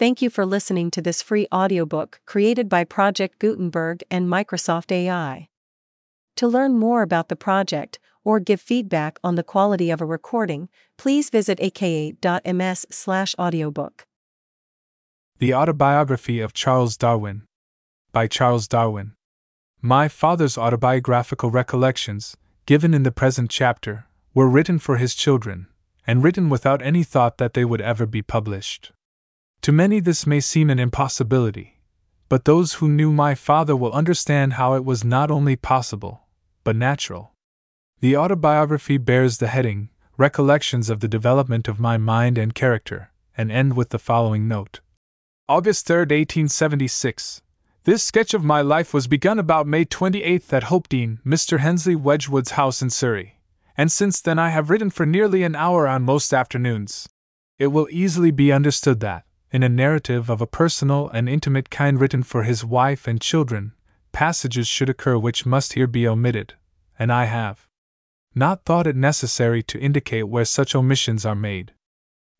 Thank you for listening to this free audiobook created by Project Gutenberg and Microsoft AI. To learn more about the project or give feedback on the quality of a recording, please visit aka.ms/audiobook. The Autobiography of Charles Darwin by Charles Darwin. My father's autobiographical recollections, given in the present chapter, were written for his children, and written without any thought that they would ever be published. To many, this may seem an impossibility, but those who knew my father will understand how it was not only possible, but natural. The autobiography bears the heading Recollections of the Development of My Mind and Character, and end with the following note August 3, 1876. This sketch of my life was begun about May 28th at Hopedene, Mr. Hensleigh Wedgwood's house in Surrey, and since then I have written for nearly an hour on most afternoons. It will easily be understood that, in a narrative of a personal and intimate kind written for his wife and children, passages should occur which must here be omitted, and I have not thought it necessary to indicate where such omissions are made.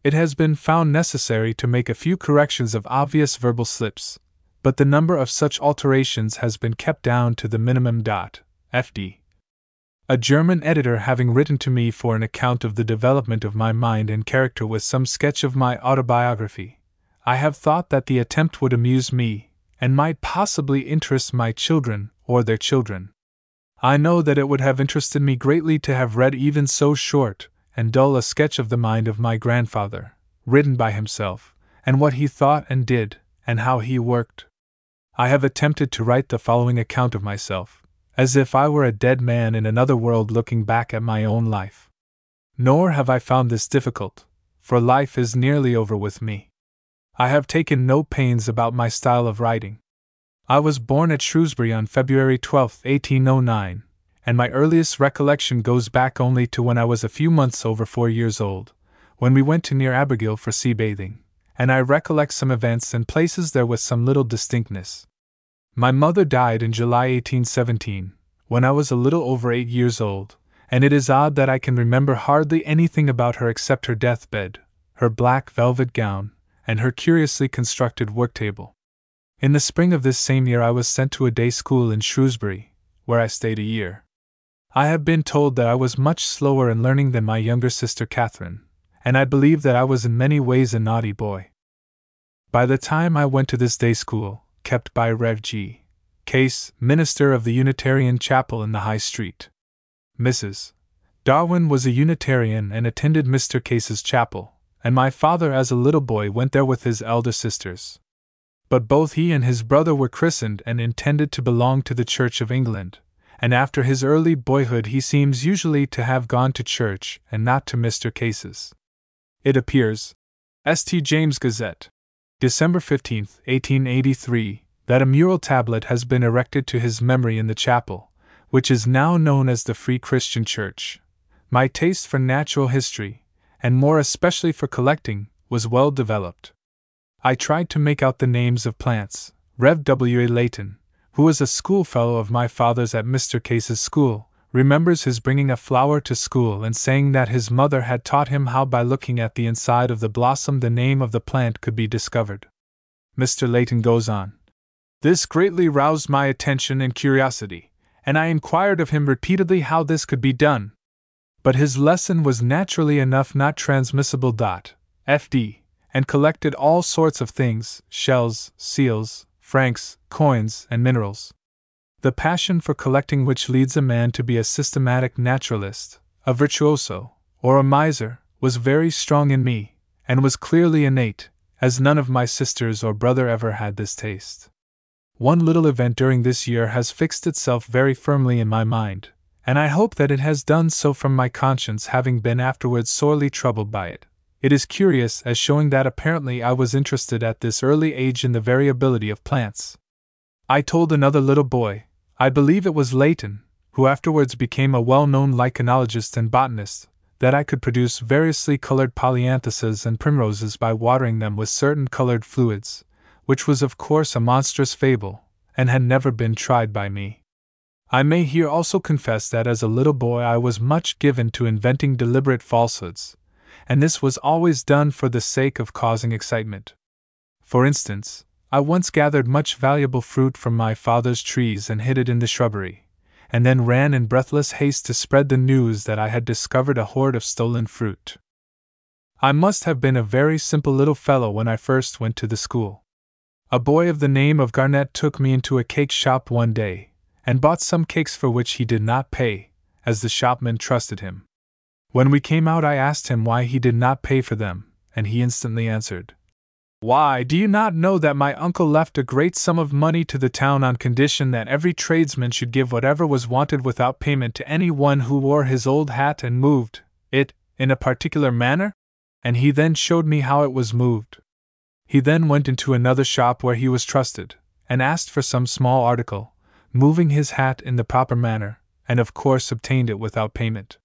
It has been found necessary to make a few corrections of obvious verbal slips, but the number of such alterations has been kept down to the minimum dot. FD. A German editor having written to me for an account of the development of my mind and character with some sketch of my autobiography, I have thought that the attempt would amuse me, and might possibly interest my children or their children. I know that it would have interested me greatly to have read even so short and dull a sketch of the mind of my grandfather, written by himself, and what he thought and did, and how he worked. I have attempted to write the following account of myself, as if I were a dead man in another world looking back at my own life. Nor have I found this difficult, for life is nearly over with me. I have taken no pains about my style of writing. I was born at Shrewsbury on February 12, 1809, and my earliest recollection goes back only to when I was a few months over four years old, when we went to near Abergele for sea bathing, and I recollect some events and places there with some little distinctness. My mother died in July 1817, when I was a little over eight years old, and it is odd that I can remember hardly anything about her except her deathbed, her black velvet gown, and her curiously constructed work table. In the spring of this same year, I was sent to a day school in Shrewsbury, where I stayed a year. I have been told that I was much slower in learning than my younger sister Catherine, and I believe that I was in many ways a naughty boy. By the time I went to this day school, kept by Rev. G. Case, minister of the Unitarian chapel in the High Street, Mrs. Darwin was a Unitarian and attended Mr. Case's chapel, and my father, as a little boy, went there with his elder sisters. But both he and his brother were christened and intended to belong to the Church of England, and after his early boyhood he seems usually to have gone to church and not to Mr. Case's. It appears, St. James Gazette, December 15, 1883, that a mural tablet has been erected to his memory in the chapel, which is now known as the Free Christian Church. My taste for natural history, and more especially for collecting, was well developed. I tried to make out the names of plants. Rev. W. A. Leighton, who was a schoolfellow of my father's at Mr. Case's school, remembers his bringing a flower to school and saying that his mother had taught him how by looking at the inside of the blossom the name of the plant could be discovered. Mr. Leighton goes on. This greatly roused my attention and curiosity, and I inquired of him repeatedly how this could be done, but his lesson was naturally enough not transmissible. FD, and collected all sorts of things shells, seals, francs, coins, and minerals. The passion for collecting which leads a man to be a systematic naturalist, a virtuoso, or a miser, was very strong in me, and was clearly innate, as none of my sisters or brother ever had this taste. One little event during this year has fixed itself very firmly in my mind, and I hope that it has done so from my conscience having been afterwards sorely troubled by it. It is curious as showing that apparently I was interested at this early age in the variability of plants. I told another little boy, I believe it was Leighton, who afterwards became a well known lichenologist and botanist, that I could produce variously colored polyanthuses and primroses by watering them with certain colored fluids, which was of course a monstrous fable, and had never been tried by me. I may here also confess that as a little boy I was much given to inventing deliberate falsehoods, and this was always done for the sake of causing excitement. For instance, I once gathered much valuable fruit from my father's trees and hid it in the shrubbery, and then ran in breathless haste to spread the news that I had discovered a hoard of stolen fruit. I must have been a very simple little fellow when I first went to the school. A boy of the name of Garnett took me into a cake shop one day, and bought some cakes for which he did not pay, as the shopman trusted him. When we came out, I asked him why he did not pay for them, and he instantly answered, Why, do you not know that my uncle left a great sum of money to the town on condition that every tradesman should give whatever was wanted without payment to any one who wore his old hat and moved it in a particular manner? And he then showed me how it was moved. He then went into another shop where he was trusted, and asked for some small article, moving his hat in the proper manner, and of course obtained it without payment.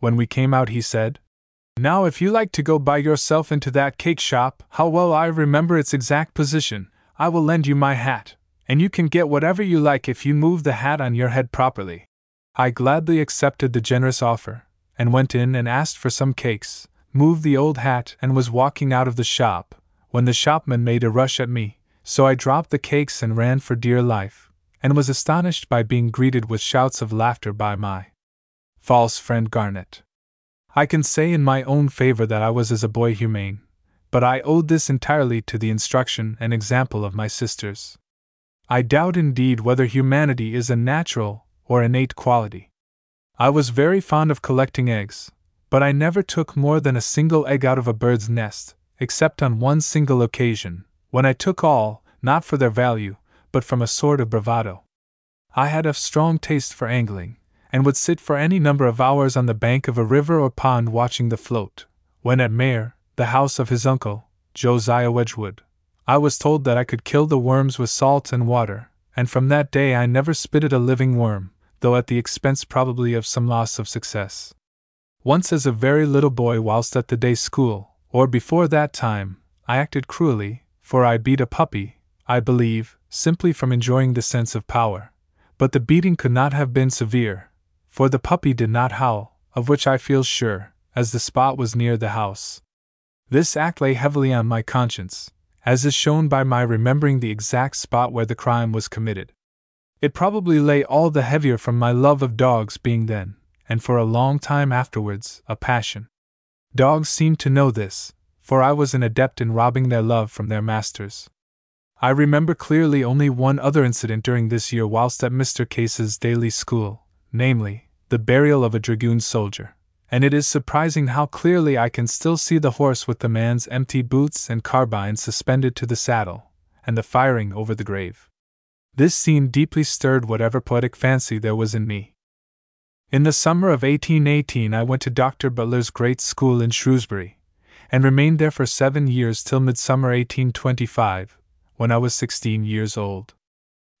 When we came out, he said, Now, if you like to go by yourself into that cake shop, how well I remember its exact position, I will lend you my hat, and you can get whatever you like if you move the hat on your head properly. I gladly accepted the generous offer, and went in and asked for some cakes, moved the old hat, and was walking out of the shop, when the shopman made a rush at me, so I dropped the cakes and ran for dear life, and was astonished by being greeted with shouts of laughter by my false friend Garnett. I can say in my own favor that I was as a boy humane, but I owed this entirely to the instruction and example of my sisters. I doubt indeed whether humanity is a natural or innate quality. I was very fond of collecting eggs, but I never took more than a single egg out of a bird's nest, except on one single occasion, when I took all, not for their value, but from a sort of bravado. I had a strong taste for angling, and would sit for any number of hours on the bank of a river or pond watching the float. When at Maer, the house of his uncle, Josiah Wedgwood, I was told that I could kill the worms with salt and water, and from that day I never spitted a living worm, though at the expense probably of some loss of success. Once, as a very little boy, whilst at the day school, or before that time, I acted cruelly, for I beat a puppy, I believe, simply from enjoying the sense of power. But the beating could not have been severe, for the puppy did not howl, of which I feel sure, as the spot was near the house. This act lay heavily on my conscience, as is shown by my remembering the exact spot where the crime was committed. It probably lay all the heavier from my love of dogs being then, and for a long time afterwards, a passion. Dogs seemed to know this, for I was an adept in robbing their love from their masters. I remember clearly only one other incident during this year whilst at Mr. Case's daily school, namely, the burial of a dragoon soldier. And it is surprising how clearly I can still see the horse with the man's empty boots and carbine suspended to the saddle, and the firing over the grave. This scene deeply stirred whatever poetic fancy there was in me. In the summer of 1818, I went to Dr. Butler's great school in Shrewsbury, and remained there for seven years till midsummer 1825, when I was 16 years old.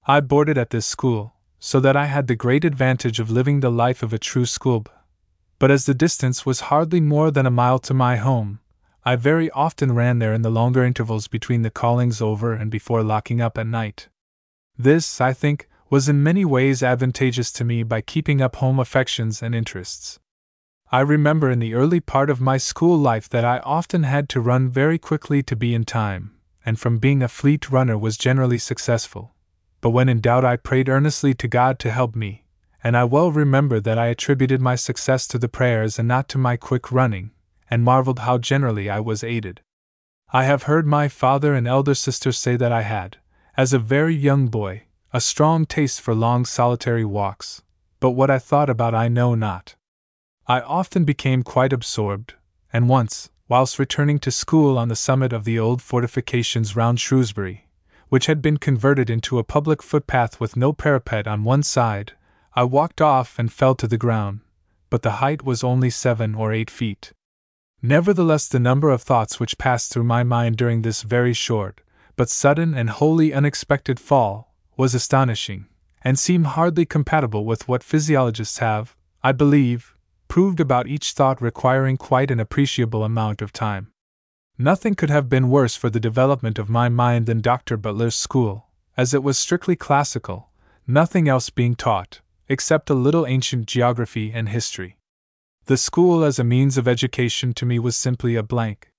I boarded at this school, so that I had the great advantage of living the life of a true schoolboy. But as the distance was hardly more than a mile to my home, I very often ran there in the longer intervals between the callings over and before locking up at night. This, I think, was in many ways advantageous to me by keeping up home affections and interests. I remember in the early part of my school life that I often had to run very quickly to be in time, and from being a fleet runner was generally successful but when in doubt I prayed earnestly to God to help me, and I well remember that I attributed my success to the prayers and not to my quick running, and marveled how generally I was aided. I have heard my father and elder sister say that I had, as a very young boy, a strong taste for long solitary walks, but what I thought about I know not. I often became quite absorbed, and once, whilst returning to school on the summit of the old fortifications round Shrewsbury, which had been converted into a public footpath with no parapet on one side, I walked off and fell to the ground, but the height was only seven or eight feet. Nevertheless, the number of thoughts which passed through my mind during this very short, but sudden and wholly unexpected fall, was astonishing, and seemed hardly compatible with what physiologists have, I believe, proved about each thought requiring quite an appreciable amount of time. Nothing could have been worse for the development of my mind than Dr. Butler's school, as it was strictly classical, nothing else being taught, except a little ancient geography and history. The school as a means of education to me was simply a blank.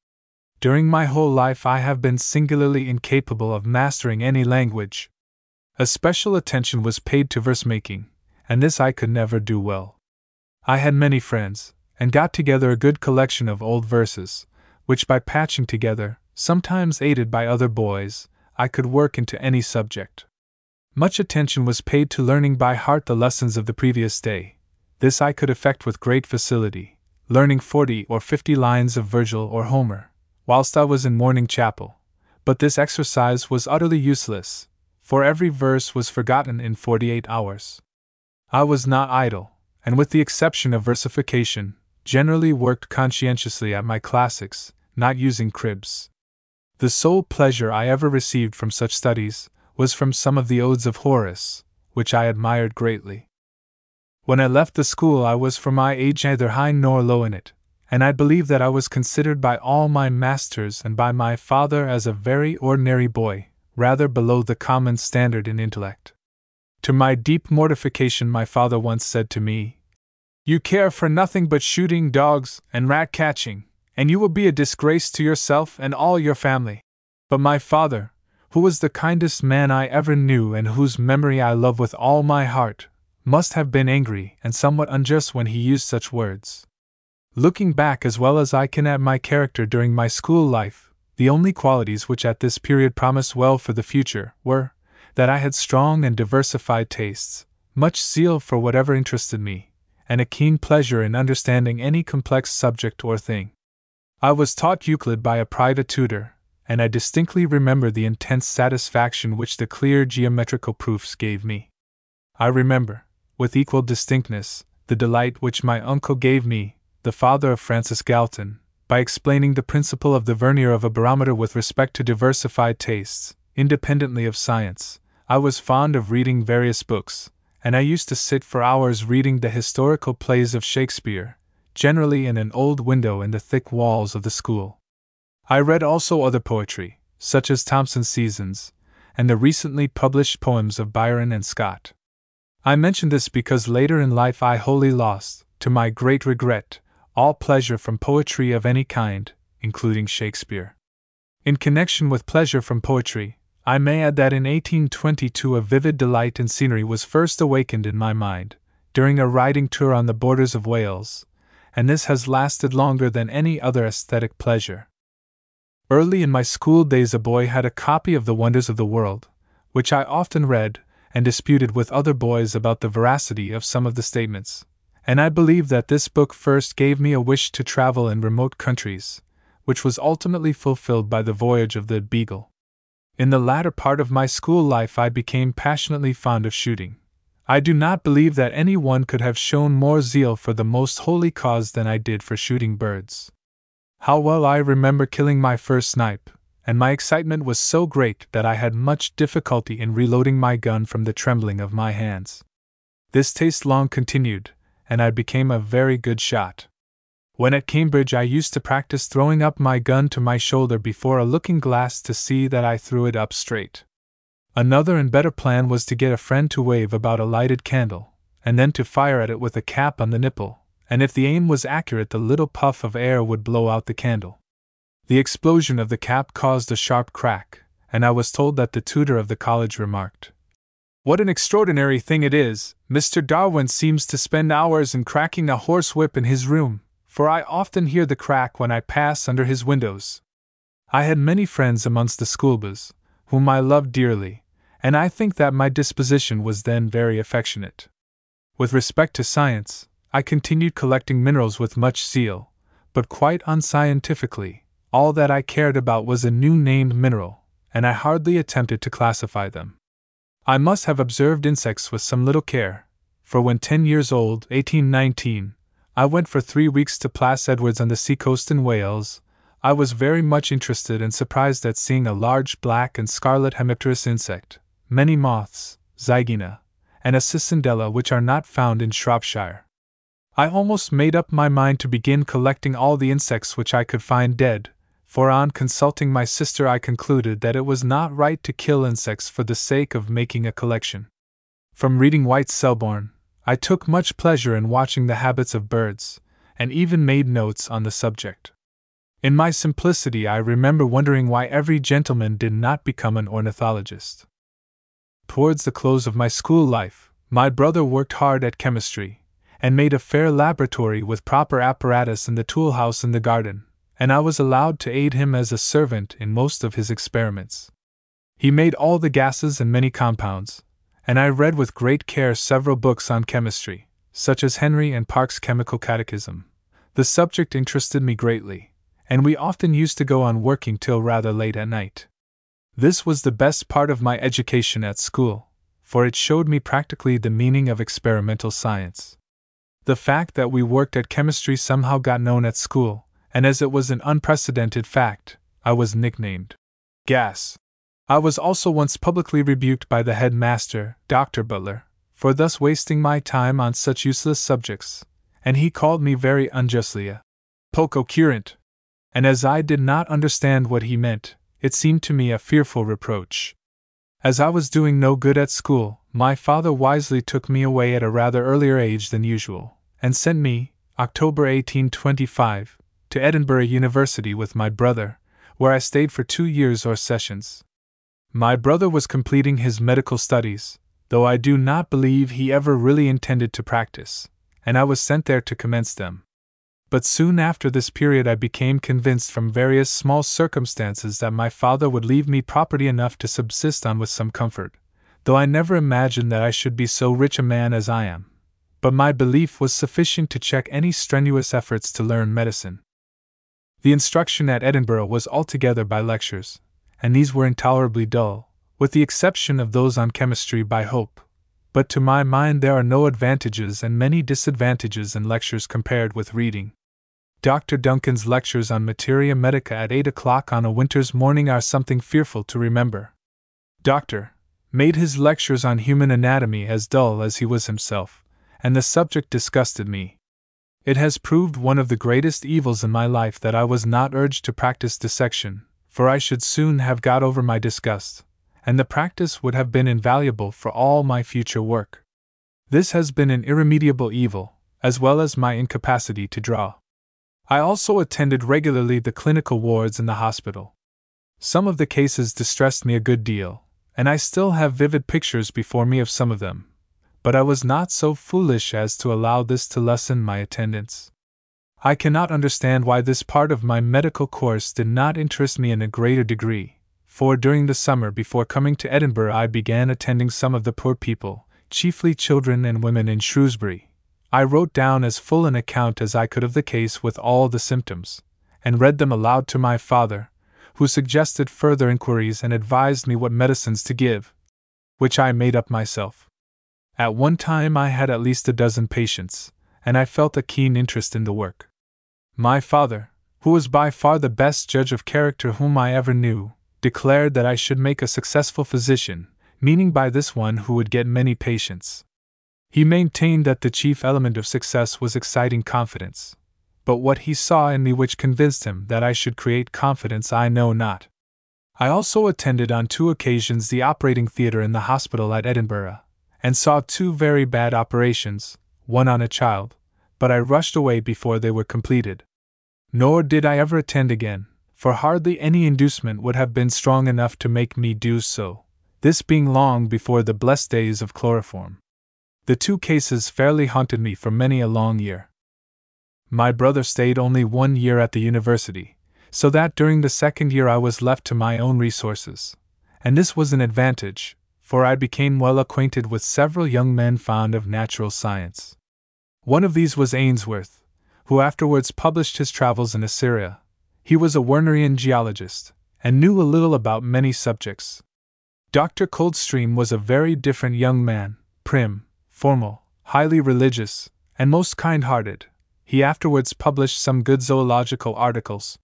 During my whole life, I have been singularly incapable of mastering any language. A special attention was paid to verse making, and this I could never do well. I had many friends, and got together a good collection of old verses, which by patching together, sometimes aided by other boys, I could work into any subject. Much attention was paid to learning by heart the lessons of the previous day. This I could effect with great facility, learning forty or fifty lines of Virgil or Homer, whilst I was in morning chapel. But this exercise was utterly useless, for every verse was forgotten in forty eight hours. I was not idle, and with the exception of versification, generally worked conscientiously at my classics, not using cribs. The sole pleasure I ever received from such studies was from some of the odes of Horace, which I admired greatly. When I left the school, I was for my age neither high nor low in it, and I believe that I was considered by all my masters and by my father as a very ordinary boy, rather below the common standard in intellect. To my deep mortification, my father once said to me, You care for nothing but shooting dogs and rat catching, and you will be a disgrace to yourself and all your family. But my father, who was the kindest man I ever knew and whose memory I love with all my heart, must have been angry and somewhat unjust when he used such words. Looking back as well as I can at my character during my school life, the only qualities which at this period promised well for the future were that I had strong and diversified tastes, much zeal for whatever interested me, and a keen pleasure in understanding any complex subject or thing. I was taught Euclid by a private tutor, and I distinctly remember the intense satisfaction which the clear geometrical proofs gave me. I remember, with equal distinctness, the delight which my uncle gave me, the father of Francis Galton, by explaining the principle of the vernier of a barometer with respect to diversified tastes, independently of science. I was fond of reading various books, and I used to sit for hours reading the historical plays of Shakespeare, generally in an old window in the thick walls of the school. I read also other poetry, such as Thomson's Seasons, and the recently published poems of Byron and Scott. I mention this because later in life I wholly lost, to my great regret, all pleasure from poetry of any kind, including Shakespeare. In connection with pleasure from poetry, I may add that in 1822 a vivid delight in scenery was first awakened in my mind, during a riding tour on the borders of Wales, and this has lasted longer than any other aesthetic pleasure. Early in my school days, a boy had a copy of The Wonders of the World, which I often read and disputed with other boys about the veracity of some of the statements. And I believe that this book first gave me a wish to travel in remote countries, which was ultimately fulfilled by the voyage of the Beagle. In the latter part of my school life, I became passionately fond of shooting. I do not believe that any one could have shown more zeal for the most holy cause than I did for shooting birds. How well I remember killing my first snipe, and my excitement was so great that I had much difficulty in reloading my gun from the trembling of my hands. This taste long continued, and I became a very good shot. When at Cambridge, I used to practice throwing up my gun to my shoulder before a looking glass to see that I threw it up straight. Another and better plan was to get a friend to wave about a lighted candle, and then to fire at it with a cap on the nipple, and if the aim was accurate, the little puff of air would blow out the candle. The explosion of the cap caused a sharp crack, and I was told that the tutor of the college remarked, What an extraordinary thing it is! Mr. Darwin seems to spend hours in cracking a horsewhip in his room, for I often hear the crack when I pass under his windows. I had many friends amongst the schoolboys, whom I loved dearly, and I think that my disposition was then very affectionate. With respect to science, I continued collecting minerals with much zeal, but quite unscientifically. All that I cared about was a new named mineral, and I hardly attempted to classify them. I must have observed insects with some little care, for when 10 years old, 1819, I went for three weeks to Plas Edwards on the seacoast in Wales. I was very much interested and surprised at seeing a large black and scarlet hemipterous insect, many moths, Zygaena, and a cicindela which are not found in Shropshire. I almost made up my mind to begin collecting all the insects which I could find dead, for on consulting my sister, I concluded that it was not right to kill insects for the sake of making a collection. From reading White Selborne, I took much pleasure in watching the habits of birds, and even made notes on the subject. In my simplicity, I remember wondering why every gentleman did not become an ornithologist. Towards the close of my school life, my brother worked hard at chemistry, and made a fair laboratory with proper apparatus in the tool house in the garden, and I was allowed to aid him as a servant in most of his experiments. He made all the gases and many compounds, and I read with great care several books on chemistry, such as Henry and Parkes' Chemical Catechism. The subject interested me greatly, and we often used to go on working till rather late at night. This was the best part of my education at school, for it showed me practically the meaning of experimental science. The fact that we worked at chemistry somehow got known at school, and as it was an unprecedented fact, I was nicknamed Gas. I was also once publicly rebuked by the headmaster, Dr. Butler, for thus wasting my time on such useless subjects, and he called me very unjustly a poco curante. And as I did not understand what he meant, it seemed to me a fearful reproach. As I was doing no good at school, my father wisely took me away at a rather earlier age than usual, and sent me, October 1825, to Edinburgh University with my brother, where I stayed for two years or sessions. My brother was completing his medical studies, though I do not believe he ever really intended to practice, and I was sent there to commence them. But soon after this period, I became convinced from various small circumstances that my father would leave me property enough to subsist on with some comfort, though I never imagined that I should be so rich a man as I am. But my belief was sufficient to check any strenuous efforts to learn medicine. The instruction at Edinburgh was altogether by lectures, and these were intolerably dull, with the exception of those on chemistry by Hope. But to my mind, there are no advantages and many disadvantages in lectures compared with reading. Dr. Duncan's lectures on materia medica at 8 o'clock on a winter's morning are something fearful to remember. Dr. made his lectures on human anatomy as dull as he was himself, and the subject disgusted me. It has proved one of the greatest evils in my life that I was not urged to practice dissection, for I should soon have got over my disgust, and the practice would have been invaluable for all my future work. This has been an irremediable evil, as well as my incapacity to draw. I also attended regularly the clinical wards in the hospital. Some of the cases distressed me a good deal, and I still have vivid pictures before me of some of them, but I was not so foolish as to allow this to lessen my attendance. I cannot understand why this part of my medical course did not interest me in a greater degree, for during the summer before coming to Edinburgh I began attending some of the poor people, chiefly children and women in Shrewsbury. I wrote down as full an account as I could of the case with all the symptoms, and read them aloud to my father, who suggested further inquiries and advised me what medicines to give, which I made up myself. At one time I had at least a dozen patients, and I felt a keen interest in the work. My father, who was by far the best judge of character whom I ever knew, declared that I should make a successful physician, meaning by this one who would get many patients. He maintained that the chief element of success was exciting confidence. But what he saw in me which convinced him that I should create confidence I know not. I also attended on two occasions the operating theatre in the hospital at Edinburgh, and saw two very bad operations, one on a child, but I rushed away before they were completed. Nor did I ever attend again, for hardly any inducement would have been strong enough to make me do so, this being long before the blessed days of chloroform. The two cases fairly haunted me for many a long year. My brother stayed only one year at the university, so that during the second year I was left to my own resources. And this was an advantage, for I became well acquainted with several young men fond of natural science. One of these was Ainsworth, who afterwards published his travels in Assyria. He was a Wernerian geologist, and knew a little about many subjects. Dr. Coldstream was a very different young man, prim, formal, highly religious, and most kind hearted. He afterwards published some good zoological articles.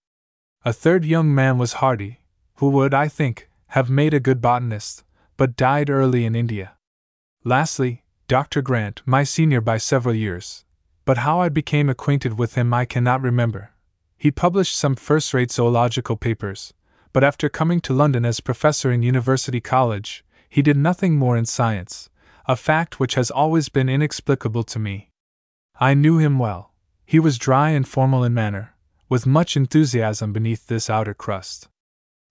A third young man was Hardy, who would, I think, have made a good botanist, but died early in India. Lastly, Dr. Grant, my senior by several years. But how I became acquainted with him I cannot remember. He published some first rate zoological papers, but after coming to London as professor in University College, he did nothing more in science, a fact which has always been inexplicable to me. I knew him well. He was dry and formal in manner, with much enthusiasm beneath this outer crust.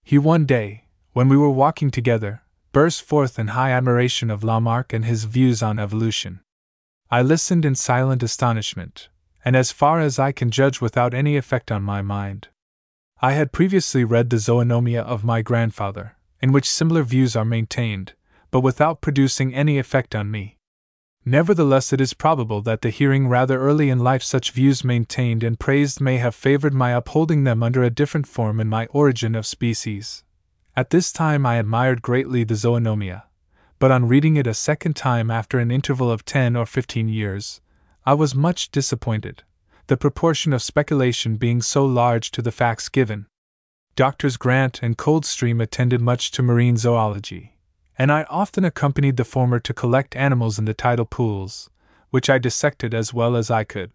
He one day, when we were walking together, burst forth in high admiration of Lamarck and his views on evolution. I listened in silent astonishment, and as far as I can judge without any effect on my mind. I had previously read the Zoonomia of my grandfather, in which similar views are maintained, but without producing any effect on me. Nevertheless, it is probable that the hearing rather early in life such views maintained and praised may have favored my upholding them under a different form in my Origin of Species. At this time I admired greatly the Zoonomia, but on reading it a second time after an interval of ten or fifteen years, I was much disappointed, the proportion of speculation being so large to the facts given. Doctors Grant and Coldstream attended much to marine zoology and I often accompanied the former to collect animals in the tidal pools, which I dissected as well as I could.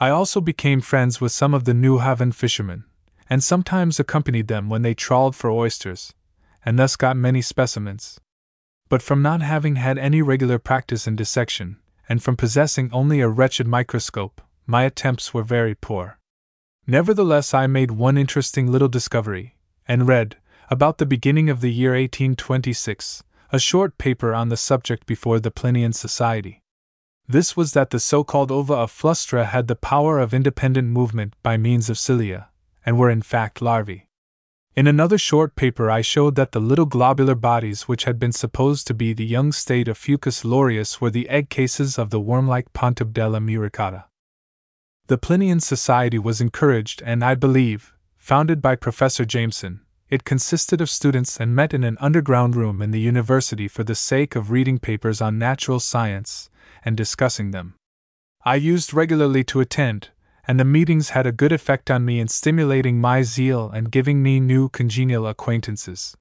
I also became friends with some of the Newhaven fishermen, and sometimes accompanied them when they trawled for oysters, and thus got many specimens. But from not having had any regular practice in dissection, and from possessing only a wretched microscope, my attempts were very poor. Nevertheless, I made one interesting little discovery, and read, about the beginning of the year 1826, a short paper on the subject before the Plinian Society. This was that the so called ova of Flustra had the power of independent movement by means of cilia, and were in fact larvae. In another short paper, I showed that the little globular bodies which had been supposed to be the young state of Fucus loreus were the egg cases of the worm like Pontobdella muricata. The Plinian Society was encouraged and, I believe, founded by Professor Jameson, it consisted of students and met in an underground room in the university for the sake of reading papers on natural science and discussing them. I used regularly to attend, and the meetings had a good effect on me in stimulating my zeal and giving me new congenial acquaintances.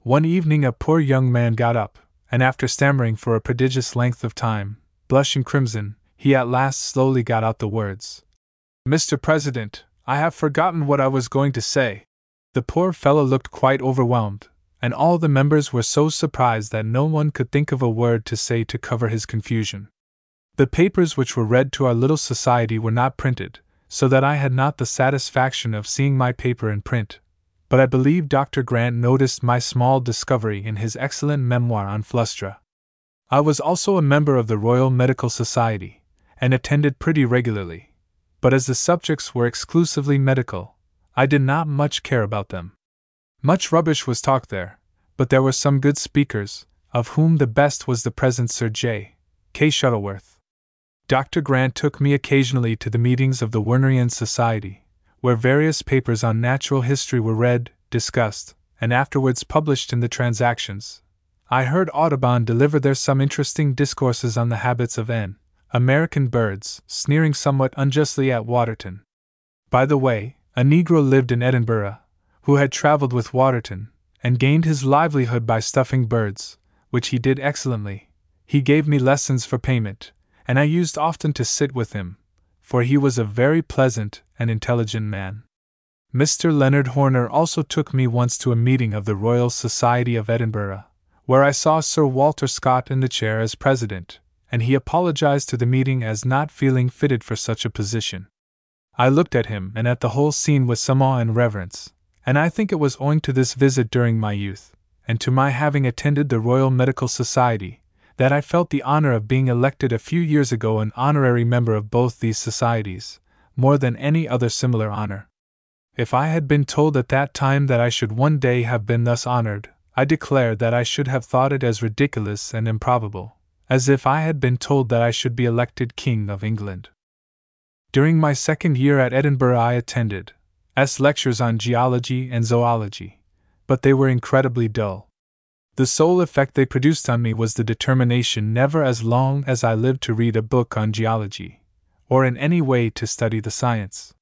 One evening, a poor young man got up, and after stammering for a prodigious length of time, blushing crimson, he at last slowly got out the words Mr. President, I have forgotten what I was going to say. The poor fellow looked quite overwhelmed, and all the members were so surprised that no one could think of a word to say to cover his confusion. The papers which were read to our little society were not printed, so that I had not the satisfaction of seeing my paper in print, but I believe Dr. Grant noticed my small discovery in his excellent memoir on Flustra. I was also a member of the Royal Medical Society, and attended pretty regularly, but as the subjects were exclusively medical, I did not much care about them. Much rubbish was talked there, but there were some good speakers, of whom the best was the present Sir J. K. Shuttleworth. Dr. Grant took me occasionally to the meetings of the Wernerian Society, where various papers on natural history were read, discussed, and afterwards published in the Transactions. I heard Audubon deliver there some interesting discourses on the habits of N. American birds, sneering somewhat unjustly at Waterton. By the way, a Negro lived in Edinburgh, who had travelled with Waterton, and gained his livelihood by stuffing birds, which he did excellently. He gave me lessons for payment, and I used often to sit with him, for he was a very pleasant and intelligent man. Mr. Leonard Horner also took me once to a meeting of the Royal Society of Edinburgh, where I saw Sir Walter Scott in the chair as president, and he apologized to the meeting as not feeling fitted for such a position. I looked at him and at the whole scene with some awe and reverence, and I think it was owing to this visit during my youth, and to my having attended the Royal Medical Society, that I felt the honor of being elected a few years ago an honorary member of both these societies, more than any other similar honor. If I had been told at that time that I should one day have been thus honored, I declare that I should have thought it as ridiculous and improbable, as if I had been told that I should be elected King of England. During my second year at Edinburgh, I attended S lectures on geology and zoology, but they were incredibly dull. The sole effect they produced on me was the determination never as long as I lived to read a book on geology, or in any way to study the science.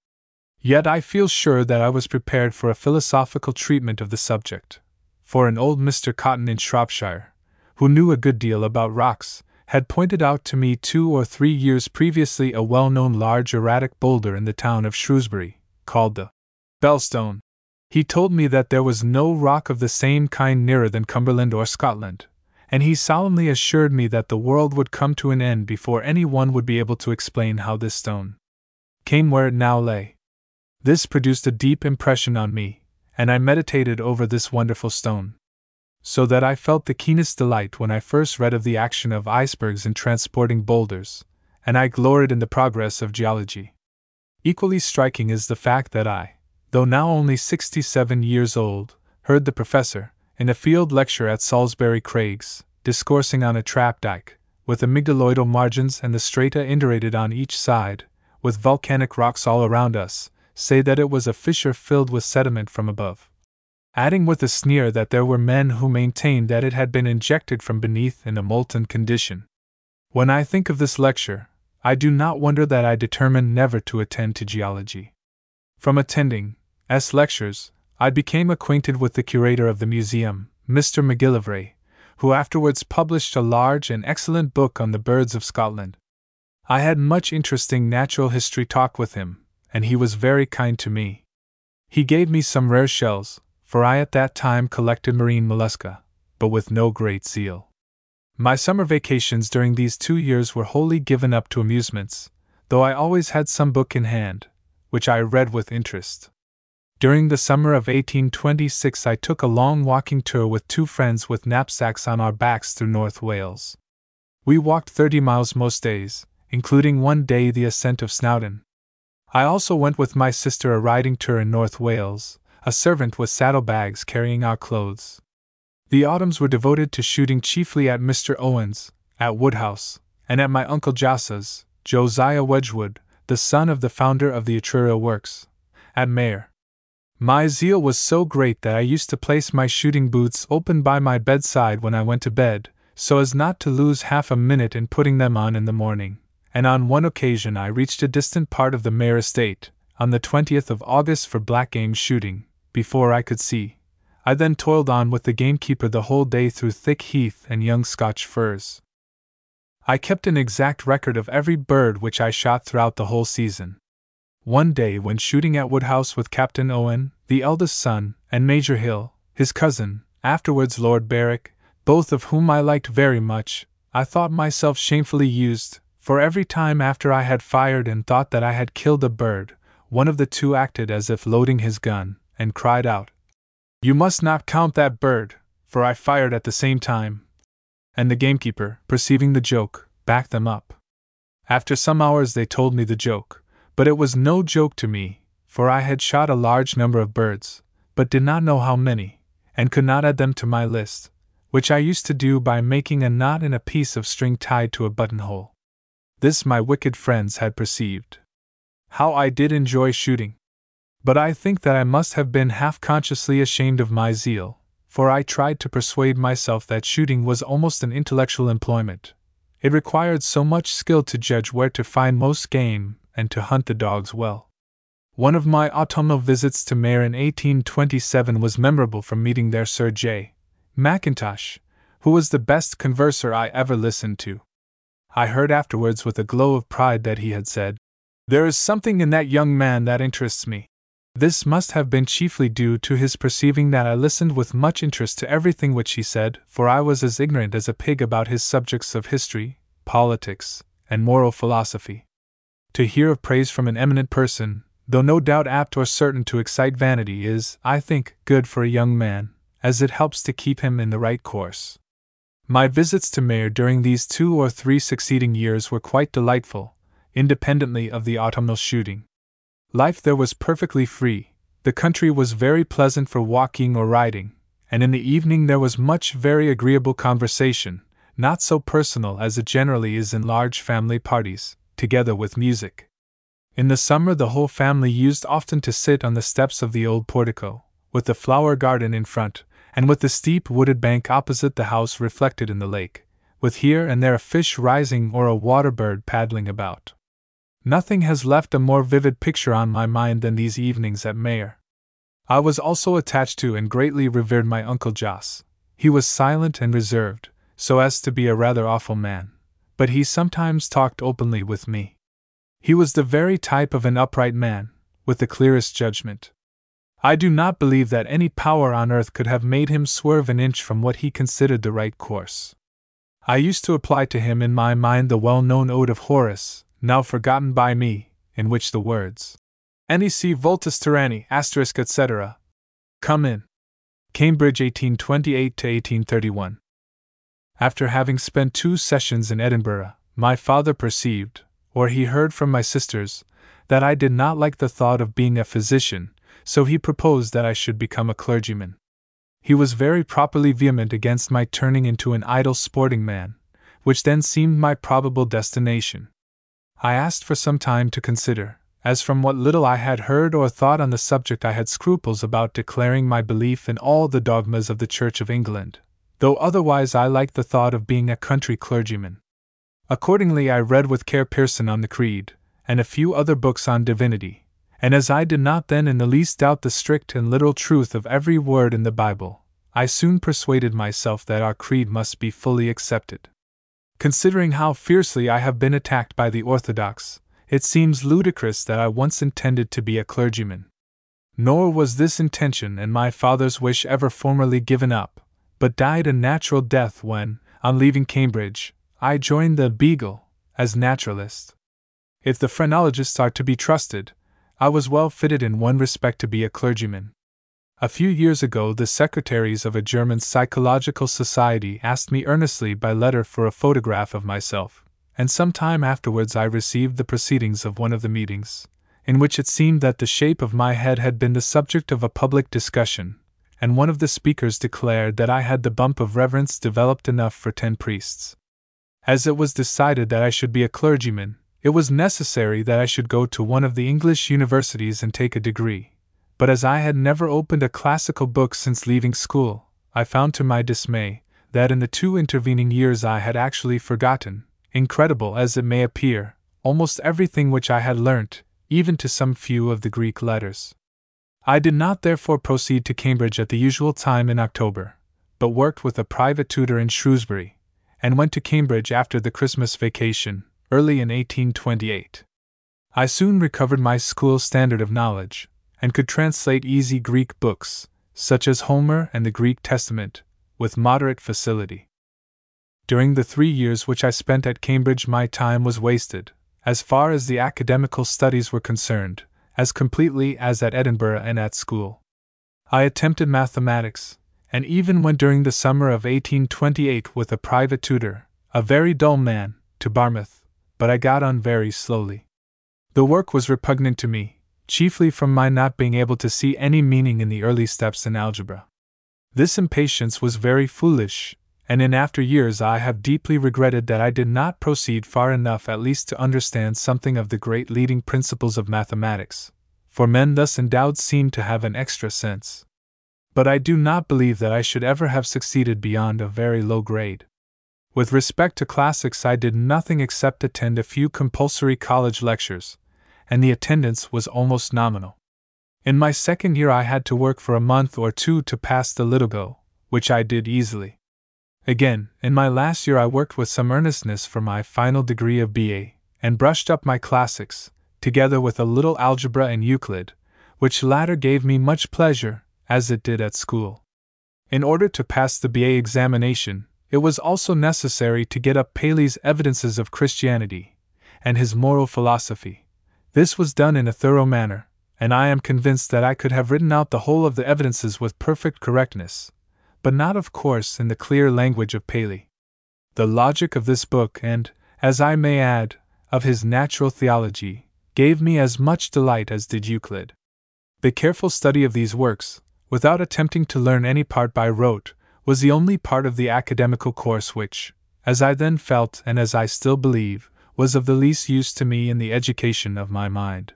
Yet I feel sure that I was prepared for a philosophical treatment of the subject, for an old Mr. Cotton in Shropshire, who knew a good deal about rocks, had pointed out to me two or three years previously a well known large erratic boulder in the town of Shrewsbury, called the Bellstone. He told me that there was no rock of the same kind nearer than Cumberland or Scotland, and he solemnly assured me that the world would come to an end before any one would be able to explain how this stone came where it now lay. This produced a deep impression on me, and I meditated over this wonderful stone. So that I felt the keenest delight when I first read of the action of icebergs in transporting boulders, and I gloried in the progress of geology. Equally striking is the fact that I, though now only 67 years old, heard the professor, in a field lecture at Salisbury Crags, discoursing on a trap dike, with amygdaloidal margins and the strata indurated on each side, with volcanic rocks all around us, say that it was a fissure filled with sediment from above. Adding with a sneer that there were men who maintained that it had been injected from beneath in a molten condition. When I think of this lecture, I do not wonder that I determined never to attend to geology. From attending S lectures, I became acquainted with the curator of the museum, Mr. McGillivray, who afterwards published a large and excellent book on the birds of Scotland. I had much interesting natural history talk with him, and he was very kind to me. He gave me some rare shells, for I at that time collected marine mollusca, but with no great zeal. My summer vacations during these two years were wholly given up to amusements, though I always had some book in hand, which I read with interest. During the summer of 1826, I took a long walking tour with two friends with knapsacks on our backs through North Wales. We walked 30 miles most days, including one day the ascent of Snowdon. I also went with my sister a riding tour in North Wales, a servant with saddlebags carrying our clothes. The autumns were devoted to shooting chiefly at Mr. Owen's, at Woodhouse, and at my uncle Jos's, Josiah Wedgwood, the son of the founder of the Etruria Works, at Maer. My zeal was so great that I used to place my shooting boots open by my bedside when I went to bed, so as not to lose half a minute in putting them on in the morning. And on one occasion I reached a distant part of the Maer estate, on the 20th of August for black game shooting, before I could see. I then toiled on with the gamekeeper the whole day through thick heath and young Scotch firs. I kept an exact record of every bird which I shot throughout the whole season. One day, when shooting at Woodhouse with Captain Owen, the eldest son, and Major Hill, his cousin, afterwards Lord Berwick, both of whom I liked very much, I thought myself shamefully used, for every time after I had fired and thought that I had killed a bird, one of the two acted as if loading his gun, and cried out, You must not count that bird, for I fired at the same time. And the gamekeeper, perceiving the joke, backed them up. After some hours they told me the joke. But it was no joke to me, for I had shot a large number of birds, but did not know how many, and could not add them to my list, which I used to do by making a knot in a piece of string tied to a buttonhole. This my wicked friends had perceived. How I did enjoy shooting! But I think that I must have been half consciously ashamed of my zeal, for I tried to persuade myself that shooting was almost an intellectual employment. It required so much skill to judge where to find most game and to hunt the dogs well. One of my autumnal visits to Maer in 1827 was memorable from meeting there Sir J. Mackintosh, who was the best converser I ever listened to. I heard afterwards with a glow of pride that he had said, There is something in that young man that interests me. This must have been chiefly due to his perceiving that I listened with much interest to everything which he said, for I was as ignorant as a pig about his subjects of history, politics, and moral philosophy. To hear of praise from an eminent person, though no doubt apt or certain to excite vanity, is, I think, good for a young man, as it helps to keep him in the right course. My visits to Maer during these two or three succeeding years were quite delightful, independently of the autumnal shooting. Life there was perfectly free, the country was very pleasant for walking or riding, and in the evening there was much very agreeable conversation, not so personal as it generally is in large family parties, together with music. In the summer, the whole family used often to sit on the steps of the old portico, with the flower garden in front, and with the steep wooded bank opposite the house reflected in the lake, with here and there a fish rising or a water bird paddling about. Nothing has left a more vivid picture on my mind than these evenings at Maer. I was also attached to and greatly revered my Uncle Jos. He was silent and reserved, so as to be a rather awful man but he sometimes talked openly with me. He was the very type of an upright man, with the clearest judgment. I do not believe that any power on earth could have made him swerve an inch from what he considered the right course. I used to apply to him in my mind the well known ode of Horace, now forgotten by me, in which the words, NEC Vultus Tyranni, asterisk, etc. Come in. Cambridge 1828 to 1831. After having spent two sessions in Edinburgh, my father perceived, or he heard from my sisters, that I did not like the thought of being a physician, so he proposed that I should become a clergyman. He was very properly vehement against my turning into an idle sporting man, which then seemed my probable destination. I asked for some time to consider, as from what little I had heard or thought on the subject I had scruples about declaring my belief in all the dogmas of the Church of England, though otherwise I liked the thought of being a country clergyman. Accordingly, I read with care Pearson on the Creed, and a few other books on divinity, and as I did not then in the least doubt the strict and literal truth of every word in the Bible, I soon persuaded myself that our creed must be fully accepted. Considering how fiercely I have been attacked by the Orthodox, it seems ludicrous that I once intended to be a clergyman. Nor was this intention and my father's wish ever formerly given up, but died a natural death when, on leaving Cambridge, I joined the Beagle as naturalist. If the phrenologists are to be trusted, I was well fitted in one respect to be a clergyman. A few years ago, the secretaries of a German psychological society asked me earnestly by letter for a photograph of myself and some time afterwards I received the proceedings of one of the meetings, in which it seemed that the shape of my head had been the subject of a public discussion, and one of the speakers declared that I had the bump of reverence developed enough for ten priests. As it was decided that I should be a clergyman, it was necessary that I should go to one of the English universities and take a degree. But as I had never opened a classical book since leaving school, I found to my dismay that in the two intervening years I had actually forgotten, incredible as it may appear, almost everything which I had learnt, even to some few of the Greek letters. I did not therefore proceed to Cambridge at the usual time in October, but worked with a private tutor in Shrewsbury, and went to Cambridge after the Christmas vacation, early in 1828. I soon recovered my school standard of knowledge, and could translate easy Greek books, such as Homer and the Greek Testament, with moderate facility. During the three years which I spent at Cambridge, my time was wasted, as far as the academical studies were concerned, as completely as at Edinburgh and at school. I attempted mathematics, and even went during the summer of 1828 with a private tutor, a very dull man, to Barmouth, but I got on very slowly. The work was repugnant to me, chiefly from my not being able to see any meaning in the early steps in algebra. This impatience was very foolish, and in after years I have deeply regretted that I did not proceed far enough at least to understand something of the great leading principles of mathematics, for men thus endowed seem to have an extra sense. But I do not believe that I should ever have succeeded beyond a very low grade. With respect to classics, I did nothing except attend a few compulsory college lectures, and the attendance was almost nominal. In my second year, I had to work for a month or two to pass the Little-go, which I did easily. Again, in my last year, I worked with some earnestness for my final degree of BA, and brushed up my classics, together with a little algebra and Euclid, which latter gave me much pleasure, as it did at school. In order to pass the BA examination, it was also necessary to get up Paley's Evidences of Christianity and his moral philosophy. This was done in a thorough manner, and I am convinced that I could have written out the whole of the evidences with perfect correctness, but not, of course, in the clear language of Paley. The logic of this book, and, as I may add, of his natural theology, gave me as much delight as did Euclid. The careful study of these works, without attempting to learn any part by rote, was the only part of the academical course which, as I then felt and as I still believe, was of the least use to me in the education of my mind.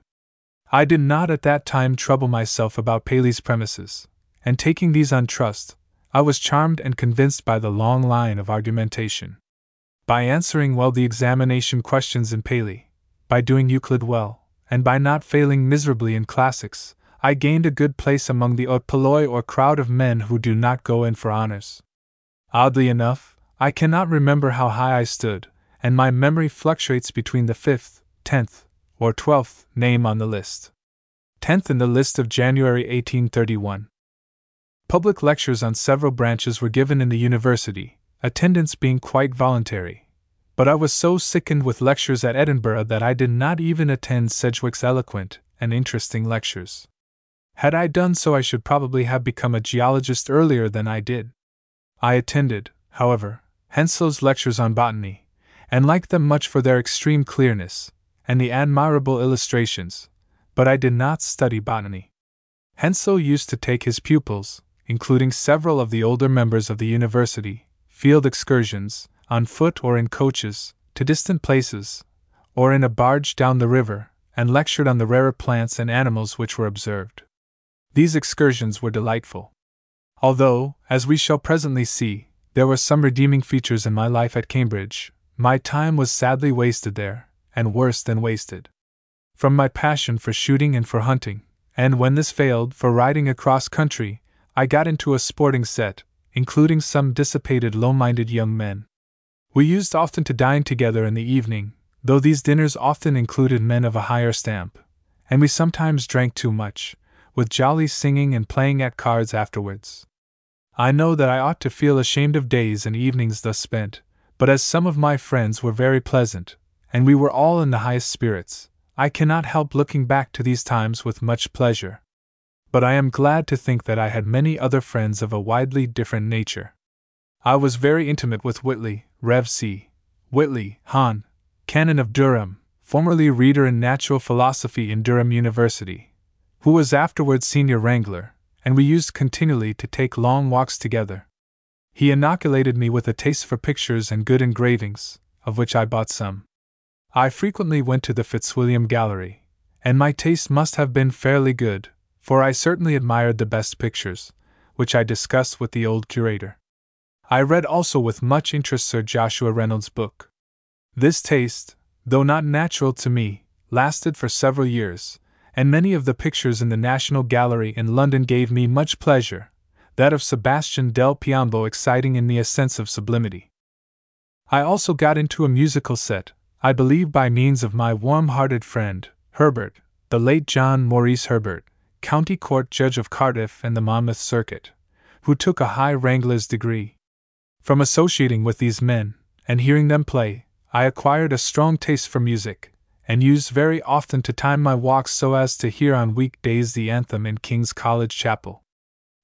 I did not at that time trouble myself about Paley's premises, and taking these on trust, I was charmed and convinced by the long line of argumentation. By answering well the examination questions in Paley, by doing Euclid well, and by not failing miserably in classics, I gained a good place among the hoi polloi or crowd of men who do not go in for honors. Oddly enough, I cannot remember how high I stood, and my memory fluctuates between the fifth, tenth, or twelfth name on the list. Tenth in the list of January 1831. Public lectures on several branches were given in the university, attendance being quite voluntary. But I was so sickened with lectures at Edinburgh that I did not even attend Sedgwick's eloquent and interesting lectures. Had I done so, I should probably have become a geologist earlier than I did. I attended, however, Henslow's lectures on botany, and liked them much for their extreme clearness and the admirable illustrations, but I did not study botany. Henslow used to take his pupils, including several of the older members of the university, field excursions, on foot or in coaches, to distant places, or in a barge down the river, and lectured on the rarer plants and animals which were observed. These excursions were delightful. Although, as we shall presently see, there were some redeeming features in my life at Cambridge, my time was sadly wasted there, and worse than wasted. From my passion for shooting and for hunting, and when this failed, for riding across country, I got into a sporting set, including some dissipated, low minded young men. We used often to dine together in the evening, though these dinners often included men of a higher stamp, and we sometimes drank too much, with jolly singing and playing at cards afterwards. I know that I ought to feel ashamed of days and evenings thus spent, but as some of my friends were very pleasant, and we were all in the highest spirits, I cannot help looking back to these times with much pleasure. But I am glad to think that I had many other friends of a widely different nature. I was very intimate with Whitley, Rev. C. Whitley, Hon, Canon of Durham, formerly reader in natural philosophy in Durham University, who was afterwards senior wrangler, and we used continually to take long walks together. He inoculated me with a taste for pictures and good engravings, of which I bought some. I frequently went to the Fitzwilliam Gallery, and my taste must have been fairly good, for I certainly admired the best pictures, which I discussed with the old curator. I read also with much interest Sir Joshua Reynolds' book. This taste, though not natural to me, lasted for several years, and many of the pictures in the National Gallery in London gave me much pleasure, that of Sebastian del Piombo exciting in me a sense of sublimity. I also got into a musical set, I believe by means of my warm hearted friend, Herbert, the late John Maurice Herbert, County Court Judge of Cardiff and the Monmouth Circuit, who took a high wrangler's degree. From associating with these men, and hearing them play, I acquired a strong taste for music, and used very often to time my walks so as to hear on week days the anthem in King's College Chapel.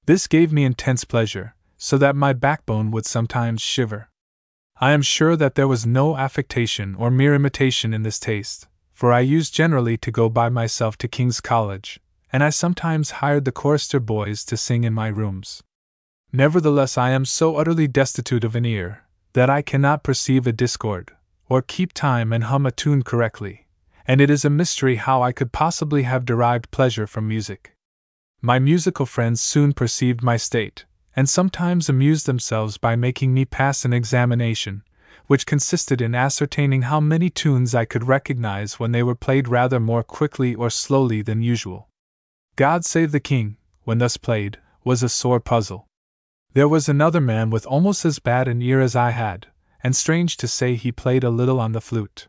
This gave me intense pleasure, so that my backbone would sometimes shiver. I am sure that there was no affectation or mere imitation in this taste, for I used generally to go by myself to King's College, and I sometimes hired the chorister boys to sing in my rooms. Nevertheless, I am so utterly destitute of an ear that I cannot perceive a discord, or keep time and hum a tune correctly and it is a mystery how I could possibly have derived pleasure from music. My musical friends soon perceived my state, and sometimes amused themselves by making me pass an examination, which consisted in ascertaining how many tunes I could recognize when they were played rather more quickly or slowly than usual. God Save the King, when thus played, was a sore puzzle. There was another man with almost as bad an ear as I had, and strange to say, he played a little on the flute.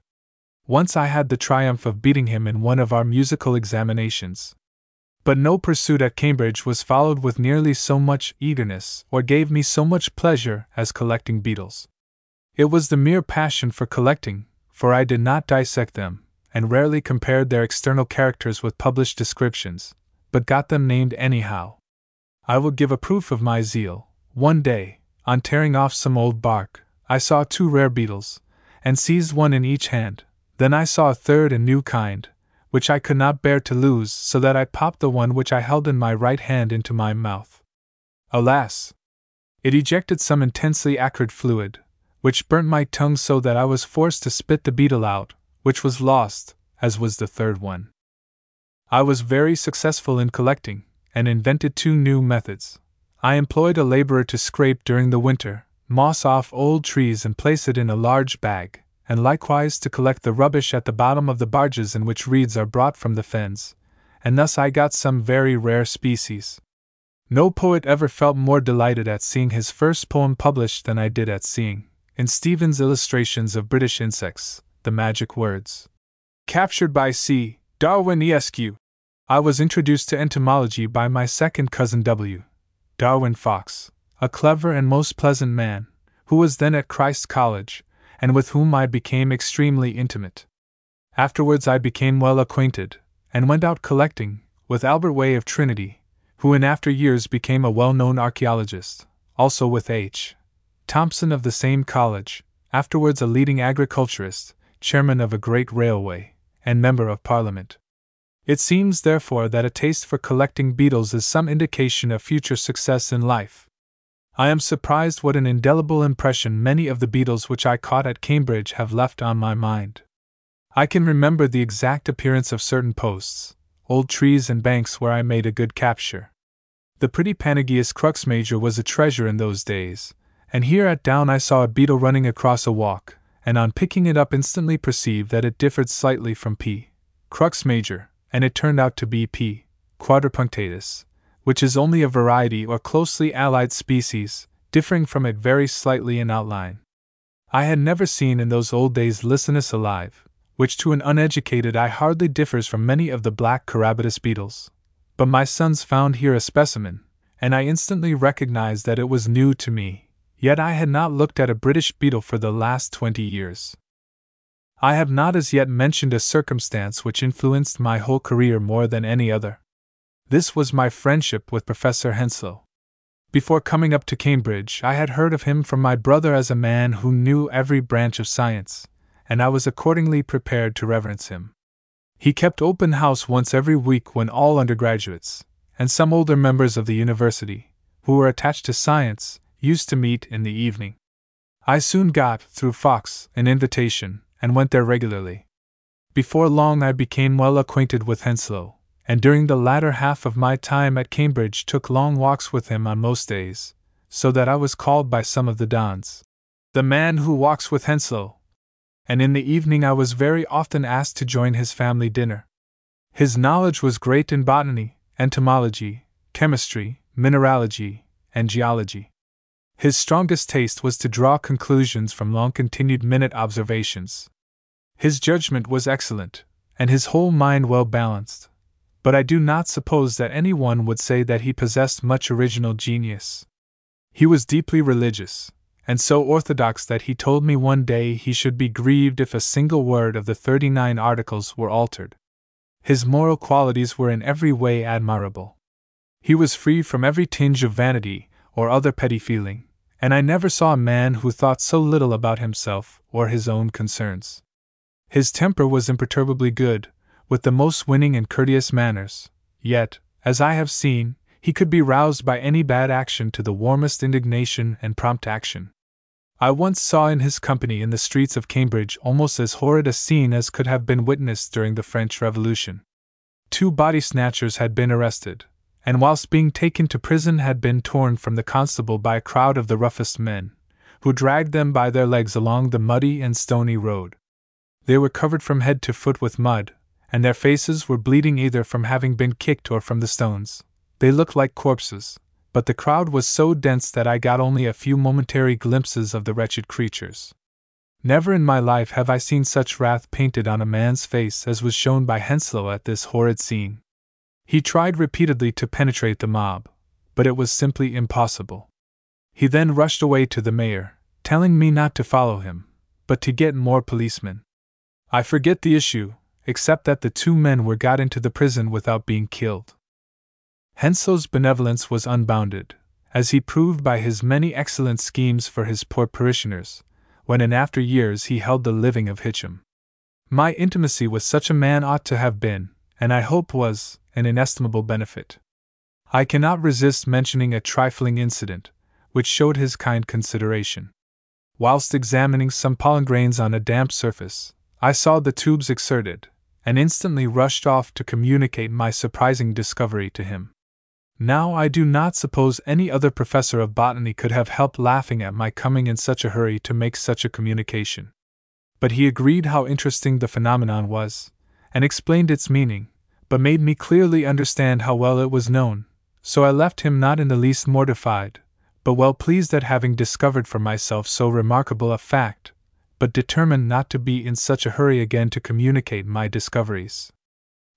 Once I had the triumph of beating him in one of our musical examinations. But no pursuit at Cambridge was followed with nearly so much eagerness or gave me so much pleasure as collecting beetles. It was the mere passion for collecting, for I did not dissect them, and rarely compared their external characters with published descriptions, but got them named anyhow. I will give a proof of my zeal. One day, on tearing off some old bark, I saw two rare beetles, and seized one in each hand, then I saw a third and new kind, which I could not bear to lose, so that I popped the one which I held in my right hand into my mouth. Alas! It ejected some intensely acrid fluid, which burnt my tongue so that I was forced to spit the beetle out, which was lost, as was the third one. I was very successful in collecting, and invented two new methods. I employed a laborer to scrape during the winter moss off old trees and place it in a large bag and likewise to collect the rubbish at the bottom of the barges in which reeds are brought from the fens, and thus I got some very rare species. No poet ever felt more delighted at seeing his first poem published than I did at seeing, in Stephens' illustrations of British insects, the magic words. Captured by C. Darwin Esq. I was introduced to entomology by my second cousin W. Darwin Fox, a clever and most pleasant man, who was then at Christ's College, and with whom I became extremely intimate. Afterwards, I became well acquainted, and went out collecting, with Albert Way of Trinity, who in after years became a well known archaeologist, also with H. Thompson of the same college, afterwards a leading agriculturist, chairman of a great railway, and member of parliament. It seems, therefore, that a taste for collecting beetles is some indication of future success in life. I am surprised what an indelible impression many of the beetles which I caught at Cambridge have left on my mind. I can remember the exact appearance of certain posts, old trees, and banks where I made a good capture. The pretty Panagaeus crux major was a treasure in those days, and here at Down I saw a beetle running across a walk, and on picking it up instantly perceived that it differed slightly from P. crux major, and it turned out to be P. quadripunctatus, which is only a variety or closely allied species, differing from it very slightly in outline. I had never seen in those old days Licinus alive, which to an uneducated eye hardly differs from many of the black Carabidous beetles. But my sons found here a specimen, and I instantly recognized that it was new to me, yet I had not looked at a British beetle for the last twenty years. I have not as yet mentioned a circumstance which influenced my whole career more than any other. This was my friendship with Professor Henslow. Before coming up to Cambridge, I had heard of him from my brother as a man who knew every branch of science, and I was accordingly prepared to reverence him. He kept open house once every week when all undergraduates, and some older members of the university, who were attached to science, used to meet in the evening. I soon got, through Fox, an invitation, and went there regularly. Before long, I became well acquainted with Henslow, and during the latter half of my time at Cambridge took long walks with him on most days, so that I was called by some of the Dons the man who walks with Henslow, and in the evening I was very often asked to join his family dinner. His knowledge was great in botany, entomology, chemistry, mineralogy, and geology. His strongest taste was to draw conclusions from long continued minute observations. His judgment was excellent, and his whole mind well balanced, but I do not suppose that any one would say that he possessed much original genius. He was deeply religious, and so orthodox that he told me one day he should be grieved if a single word of the thirty nine articles were altered. His moral qualities were in every way admirable. He was free from every tinge of vanity or other petty feeling, and I never saw a man who thought so little about himself or his own concerns. His temper was imperturbably good, with the most winning and courteous manners, yet, as I have seen, he could be roused by any bad action to the warmest indignation and prompt action. I once saw in his company in the streets of Cambridge almost as horrid a scene as could have been witnessed during the French Revolution. Two body snatchers had been arrested, and whilst being taken to prison had been torn from the constable by a crowd of the roughest men, who dragged them by their legs along the muddy and stony road. They were covered from head to foot with mud, and their faces were bleeding either from having been kicked or from the stones. They looked like corpses, but the crowd was so dense that I got only a few momentary glimpses of the wretched creatures. Never in my life have I seen such wrath painted on a man's face as was shown by Henslow at this horrid scene. He tried repeatedly to penetrate the mob, but it was simply impossible. He then rushed away to the mayor, telling me not to follow him, but to get more policemen. I forget the issue, except that the two men were got into the prison without being killed. Henslow's benevolence was unbounded, as he proved by his many excellent schemes for his poor parishioners, when in after years he held the living of Hitcham. My intimacy with such a man ought to have been, and I hope was, an inestimable benefit. I cannot resist mentioning a trifling incident, which showed his kind consideration. Whilst examining some pollen grains on a damp surface, I saw the tubes exerted, and instantly rushed off to communicate my surprising discovery to him. Now, I do not suppose any other professor of botany could have helped laughing at my coming in such a hurry to make such a communication. But he agreed how interesting the phenomenon was, and explained its meaning, but made me clearly understand how well it was known, so I left him not in the least mortified, but well pleased at having discovered for myself so remarkable a fact, but determined not to be in such a hurry again to communicate my discoveries.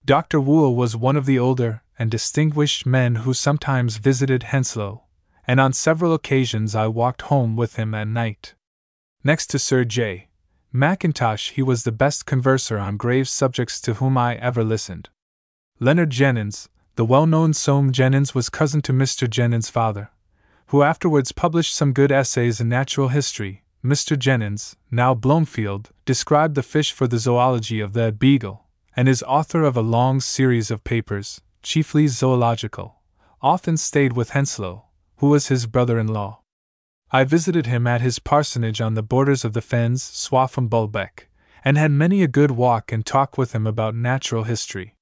Dr. Whewell was one of the older and distinguished men who sometimes visited Henslow, and on several occasions I walked home with him at night. Next to Sir J. Mackintosh, he was the best converser on grave subjects to whom I ever listened. Leonard Jenyns, the well known Soame Jenyns, was cousin to Mr. Jenyns' father, who afterwards published some good essays in natural history. Mr. Jenyns, now Blomefield, described the fish for the zoology of the Beagle, and is author of a long series of papers, chiefly zoological, often stayed with Henslow, who was his brother in law. I visited him at his parsonage on the borders of the fens, Swaffham Bulbeck, and had many a good walk and talk with him about natural history.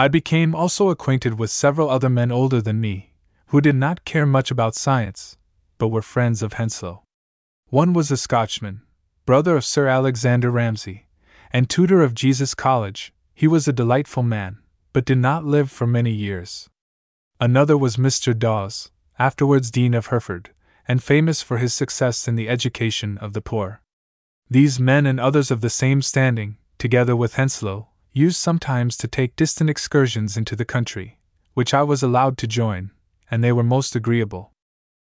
I became also acquainted with several other men older than me, who did not care much about science, but were friends of Henslow. One was a Scotchman, brother of Sir Alexander Ramsay, and tutor of Jesus College. He was a delightful man, but did not live for many years. Another was Mr. Dawes, afterwards Dean of Hereford, and famous for his success in the education of the poor. These men and others of the same standing, together with Henslow, used sometimes to take distant excursions into the country, which I was allowed to join, and they were most agreeable.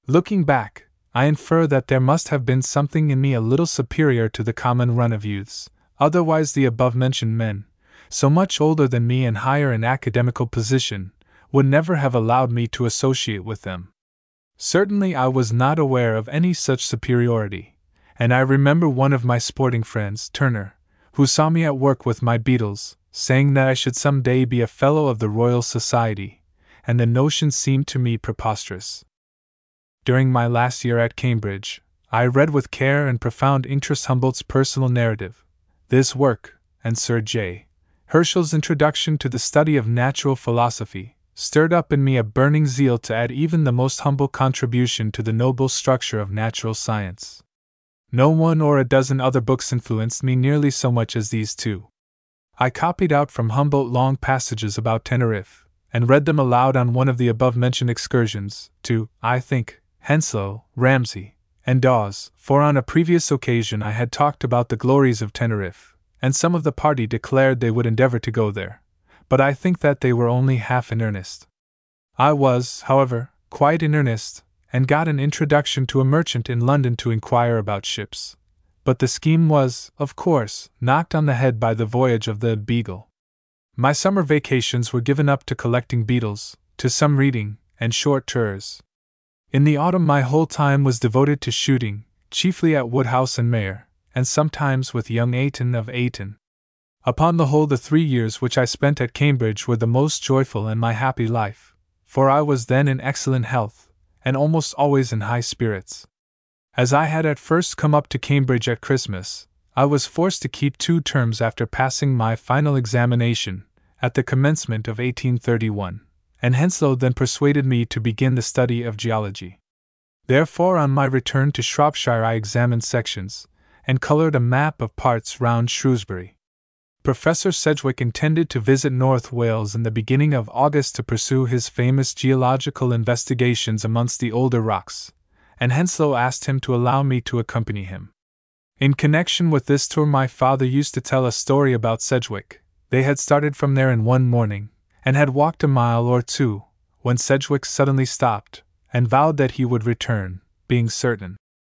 Looking back, I infer that there must have been something in me a little superior to the common run of youths, otherwise, the above mentioned men, so much older than me and higher in academical position, would never have allowed me to associate with them. Certainly, I was not aware of any such superiority, and I remember one of my sporting friends, Turner, who saw me at work with my beetles, saying that I should some day be a Fellow of the Royal Society, and the notion seemed to me preposterous. During my last year at Cambridge, I read with care and profound interest Humboldt's personal narrative. This work, and Sir J. Herschel's introduction to the study of natural philosophy, stirred up in me a burning zeal to add even the most humble contribution to the noble structure of natural science. No one or a dozen other books influenced me nearly so much as these two. I copied out from Humboldt long passages about Teneriffe, and read them aloud on one of the above mentioned excursions, to, I think, Henslow, Ramsay, and Dawes, for on a previous occasion I had talked about the glories of Teneriffe, and some of the party declared they would endeavor to go there but I think that they were only half in earnest. I was, however, quite in earnest, and got an introduction to a merchant in London to inquire about ships. But the scheme was, of course, knocked on the head by the voyage of the Beagle. My summer vacations were given up to collecting beetles, to some reading, and short tours. In the autumn, my whole time was devoted to shooting, chiefly at Woodhouse and Maer, and sometimes with young Eyton of Eyton. Upon the whole, the three years which I spent at Cambridge were the most joyful in my happy life, for I was then in excellent health, and almost always in high spirits. As I had at first come up to Cambridge at Christmas, I was forced to keep two terms after passing my final examination, at the commencement of 1831, and Henslow then persuaded me to begin the study of geology. Therefore, on my return to Shropshire, I examined sections, and coloured a map of parts round Shrewsbury. Professor Sedgwick intended to visit North Wales in the beginning of August to pursue his famous geological investigations amongst the older rocks, and Henslow asked him to allow me to accompany him. In connection with this tour, my father used to tell a story about Sedgwick. They had started from there in one morning, and had walked a mile or two, when Sedgwick suddenly stopped, and vowed that he would return, being certain.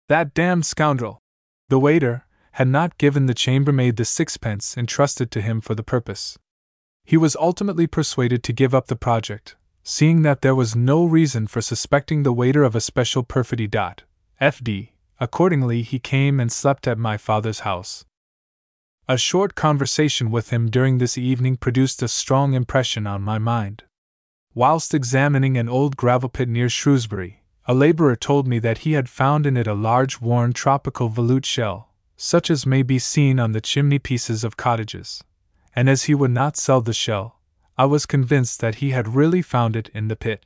That damned scoundrel! The waiter, had not given the chambermaid the sixpence entrusted to him for the purpose. He was ultimately persuaded to give up the project, seeing that there was no reason for suspecting the waiter of a special perfidy. F.D. Accordingly, he came and slept at my father's house. A short conversation with him during this evening produced a strong impression on my mind. Whilst examining an old gravel pit near Shrewsbury, a laborer told me that he had found in it a large worn tropical volute shell, such as may be seen on the chimney pieces of cottages. And as he would not sell the shell, I was convinced that he had really found it in the pit.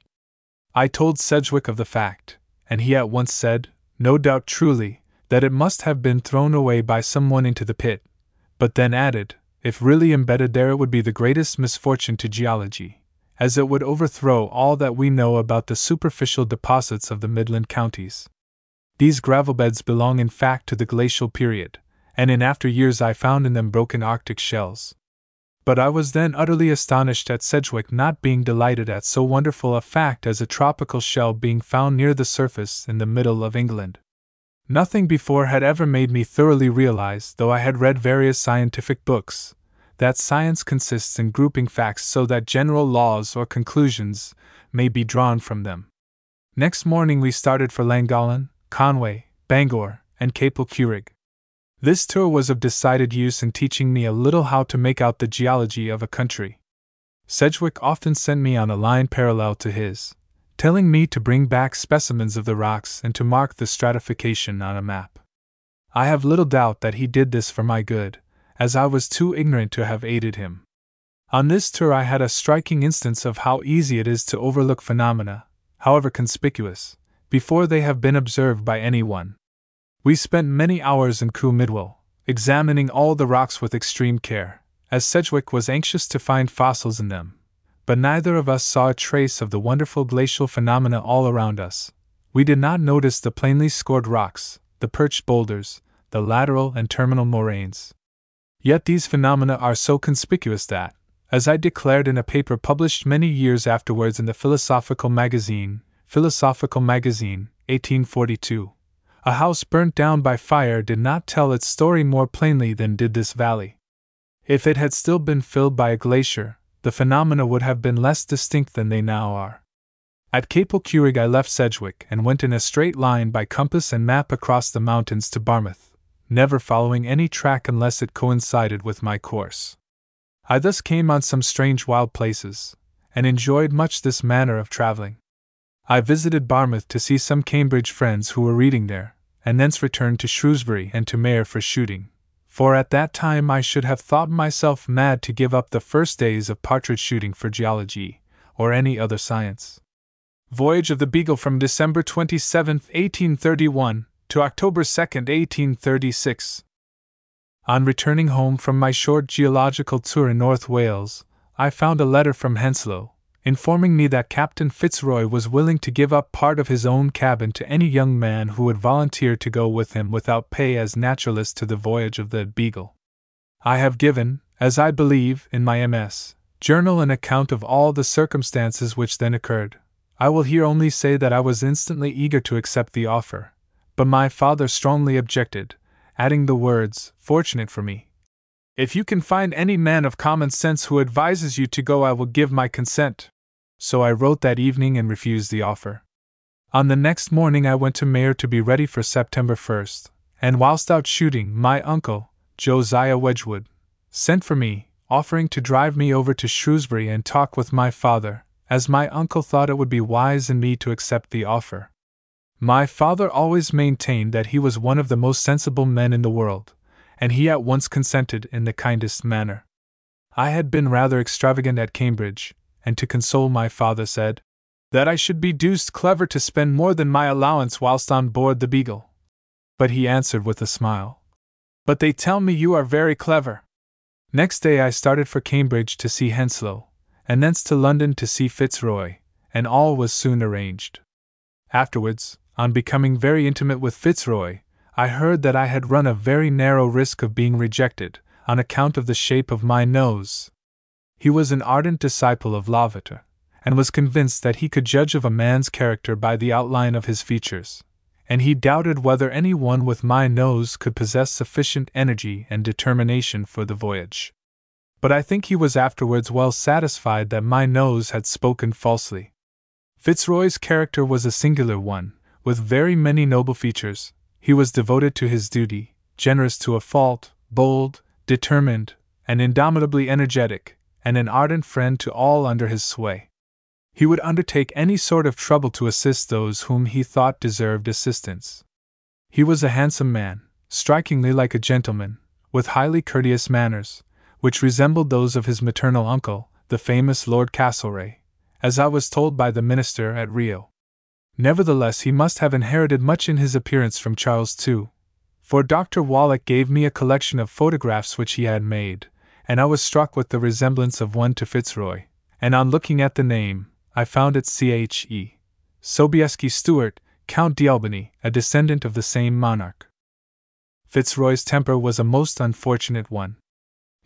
I told Sedgwick of the fact, and he at once said, no doubt truly, that it must have been thrown away by someone into the pit, but then added, if really embedded there, it would be the greatest misfortune to geology, as it would overthrow all that we know about the superficial deposits of the Midland counties. These gravel beds belong in fact to the glacial period, and in after years I found in them broken Arctic shells. But I was then utterly astonished at Sedgwick not being delighted at so wonderful a fact as a tropical shell being found near the surface in the middle of England. Nothing before had ever made me thoroughly realize, though I had read various scientific books, that science consists in grouping facts so that general laws or conclusions may be drawn from them. Next morning we started for Llangollen, Conway, Bangor, and Capel Curig. This tour was of decided use in teaching me a little how to make out the geology of a country. Sedgwick often sent me on a line parallel to his, telling me to bring back specimens of the rocks and to mark the stratification on a map. I have little doubt that he did this for my good, as I was too ignorant to have aided him. On this tour, I had a striking instance of how easy it is to overlook phenomena, however conspicuous, before they have been observed by anyone. We spent many hours in Cwm Idwal, examining all the rocks with extreme care, as Sedgwick was anxious to find fossils in them. But neither of us saw a trace of the wonderful glacial phenomena all around us. We did not notice the plainly scored rocks, the perched boulders, the lateral and terminal moraines. Yet these phenomena are so conspicuous that, as I declared in a paper published many years afterwards in the Philosophical Magazine, Philosophical Magazine, 1842, a house burnt down by fire did not tell its story more plainly than did this valley. If it had still been filled by a glacier, the phenomena would have been less distinct than they now are. At Capel Curig, I left Sedgwick and went in a straight line by compass and map across the mountains to Barmouth, never following any track unless it coincided with my course. I thus came on some strange wild places, and enjoyed much this manner of traveling. I visited Barmouth to see some Cambridge friends who were reading there, and thence returned to Shrewsbury and to Maer for shooting, for at that time I should have thought myself mad to give up the first days of partridge shooting for geology, or any other science. Voyage of the Beagle from December 27, 1831, to October 2, 1836. On returning home from my short geological tour in North Wales, I found a letter from Henslow, informing me that Captain Fitzroy was willing to give up part of his own cabin to any young man who would volunteer to go with him without pay as naturalist to the voyage of the Beagle. I have given, as I believe, in my MS. Journal an account of all the circumstances which then occurred. I will here only say that I was instantly eager to accept the offer, but my father strongly objected, adding the words, Fortunate for me. If you can find any man of common sense who advises you to go, I will give my consent so I wrote that evening and refused the offer. On the next morning, I went to Maer to be ready for September 1st, and whilst out shooting, my uncle, Josiah Wedgwood, sent for me, offering to drive me over to Shrewsbury and talk with my father, as my uncle thought it would be wise in me to accept the offer. My father always maintained that he was one of the most sensible men in the world, and he at once consented in the kindest manner. I had been rather extravagant at Cambridge, and to console my father said, That I should be deuced clever to spend more than my allowance whilst on board the Beagle. But he answered with a smile, But they tell me you are very clever. Next day I started for Cambridge to see Henslow, and thence to London to see Fitzroy, and all was soon arranged. Afterwards, on becoming very intimate with Fitzroy, I heard that I had run a very narrow risk of being rejected, on account of the shape of my nose, he was an ardent disciple of Lavater, and was convinced that he could judge of a man's character by the outline of his features, and he doubted whether any one with my nose could possess sufficient energy and determination for the voyage. But I think he was afterwards well satisfied that my nose had spoken falsely. Fitzroy's character was a singular one, with very many noble features. He was devoted to his duty, generous to a fault, bold, determined, and indomitably energetic, and an ardent friend to all under his sway. He would undertake any sort of trouble to assist those whom he thought deserved assistance. He was a handsome man, strikingly like a gentleman, with highly courteous manners, which resembled those of his maternal uncle, the famous Lord Castlereagh, as I was told by the minister at Rio. Nevertheless, he must have inherited much in his appearance from Charles II, for Dr. Wallich gave me a collection of photographs which he had made, and I was struck with the resemblance of one to Fitzroy, and on looking at the name, I found it C.H.E. Sobieski Stuart, Count d'Albany, a descendant of the same monarch. Fitzroy's temper was a most unfortunate one.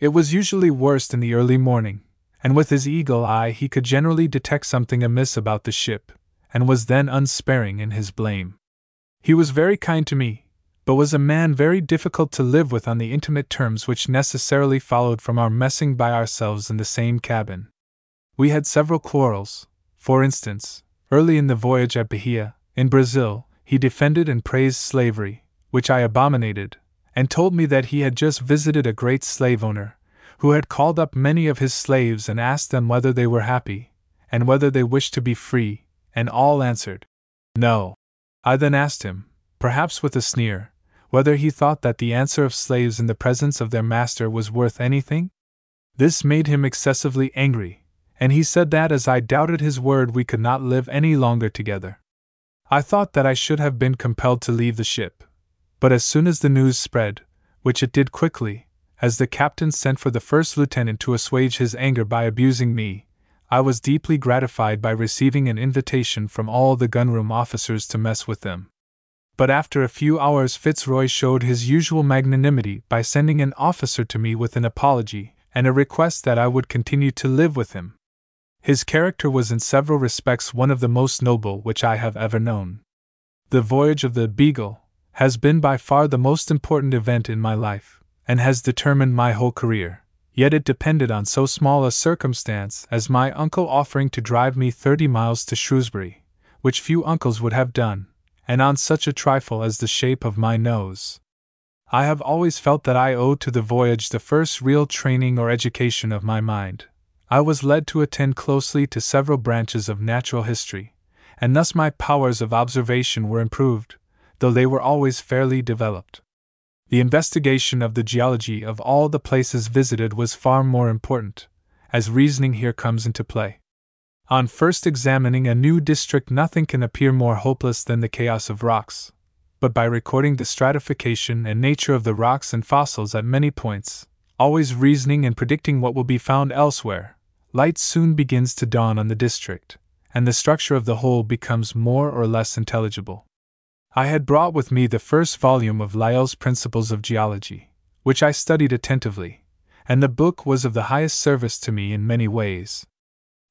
It was usually worst in the early morning, and with his eagle eye he could generally detect something amiss about the ship, and was then unsparing in his blame. He was very kind to me, but was a man very difficult to live with on the intimate terms which necessarily followed from our messing by ourselves in the same cabin. We had several quarrels. For instance, early in the voyage at Bahia, in Brazil, he defended and praised slavery, which I abominated, and told me that he had just visited a great slave owner, who had called up many of his slaves and asked them whether they were happy, and whether they wished to be free, and all answered, No. I then asked him, perhaps with a sneer, whether he thought that the answer of slaves in the presence of their master was worth anything? This made him excessively angry, and he said that as I doubted his word we could not live any longer together. I thought that I should have been compelled to leave the ship. But as soon as the news spread, which it did quickly, as the captain sent for the first lieutenant to assuage his anger by abusing me, I was deeply gratified by receiving an invitation from all the gunroom officers to mess with them. But after a few hours, Fitzroy showed his usual magnanimity by sending an officer to me with an apology and a request that I would continue to live with him. His character was in several respects one of the most noble which I have ever known. The voyage of the Beagle has been by far the most important event in my life, and has determined my whole career. Yet it depended on so small a circumstance as my uncle offering to drive me thirty miles to Shrewsbury, which few uncles would have done, and on such a trifle as the shape of my nose. I have always felt that I owed to the voyage the first real training or education of my mind. I was led to attend closely to several branches of natural history, and thus my powers of observation were improved, though they were always fairly developed. The investigation of the geology of all the places visited was far more important, as reasoning here comes into play. On first examining a new district, nothing can appear more hopeless than the chaos of rocks. But by recording the stratification and nature of the rocks and fossils at many points, always reasoning and predicting what will be found elsewhere, light soon begins to dawn on the district, and the structure of the whole becomes more or less intelligible. I had brought with me the first volume of Lyell's Principles of Geology, which I studied attentively, and the book was of the highest service to me in many ways.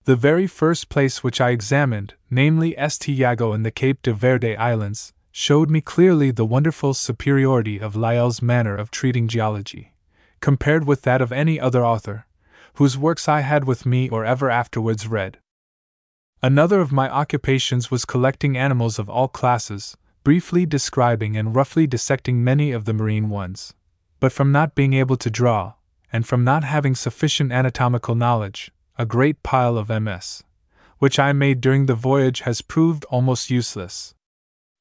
The very first place which I examined, namely St. Jago in the Cape de Verde Islands, showed me clearly the wonderful superiority of Lyell's manner of treating geology, compared with that of any other author, whose works I had with me or ever afterwards read. Another of my occupations was collecting animals of all classes, briefly describing and roughly dissecting many of the marine ones. But from not being able to draw, and from not having sufficient anatomical knowledge, a great pile of MS, which I made during the voyage, has proved almost useless.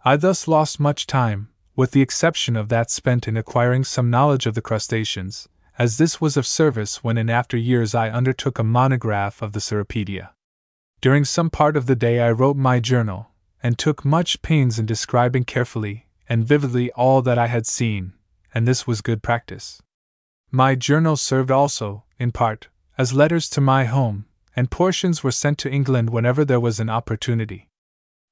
I thus lost much time, with the exception of that spent in acquiring some knowledge of the crustaceans, as this was of service when in after years I undertook a monograph of the Cirripedia. During some part of the day I wrote my journal, and took much pains in describing carefully and vividly all that I had seen, and this was good practice. My journal served also, in part, as letters to my home, and portions were sent to England whenever there was an opportunity.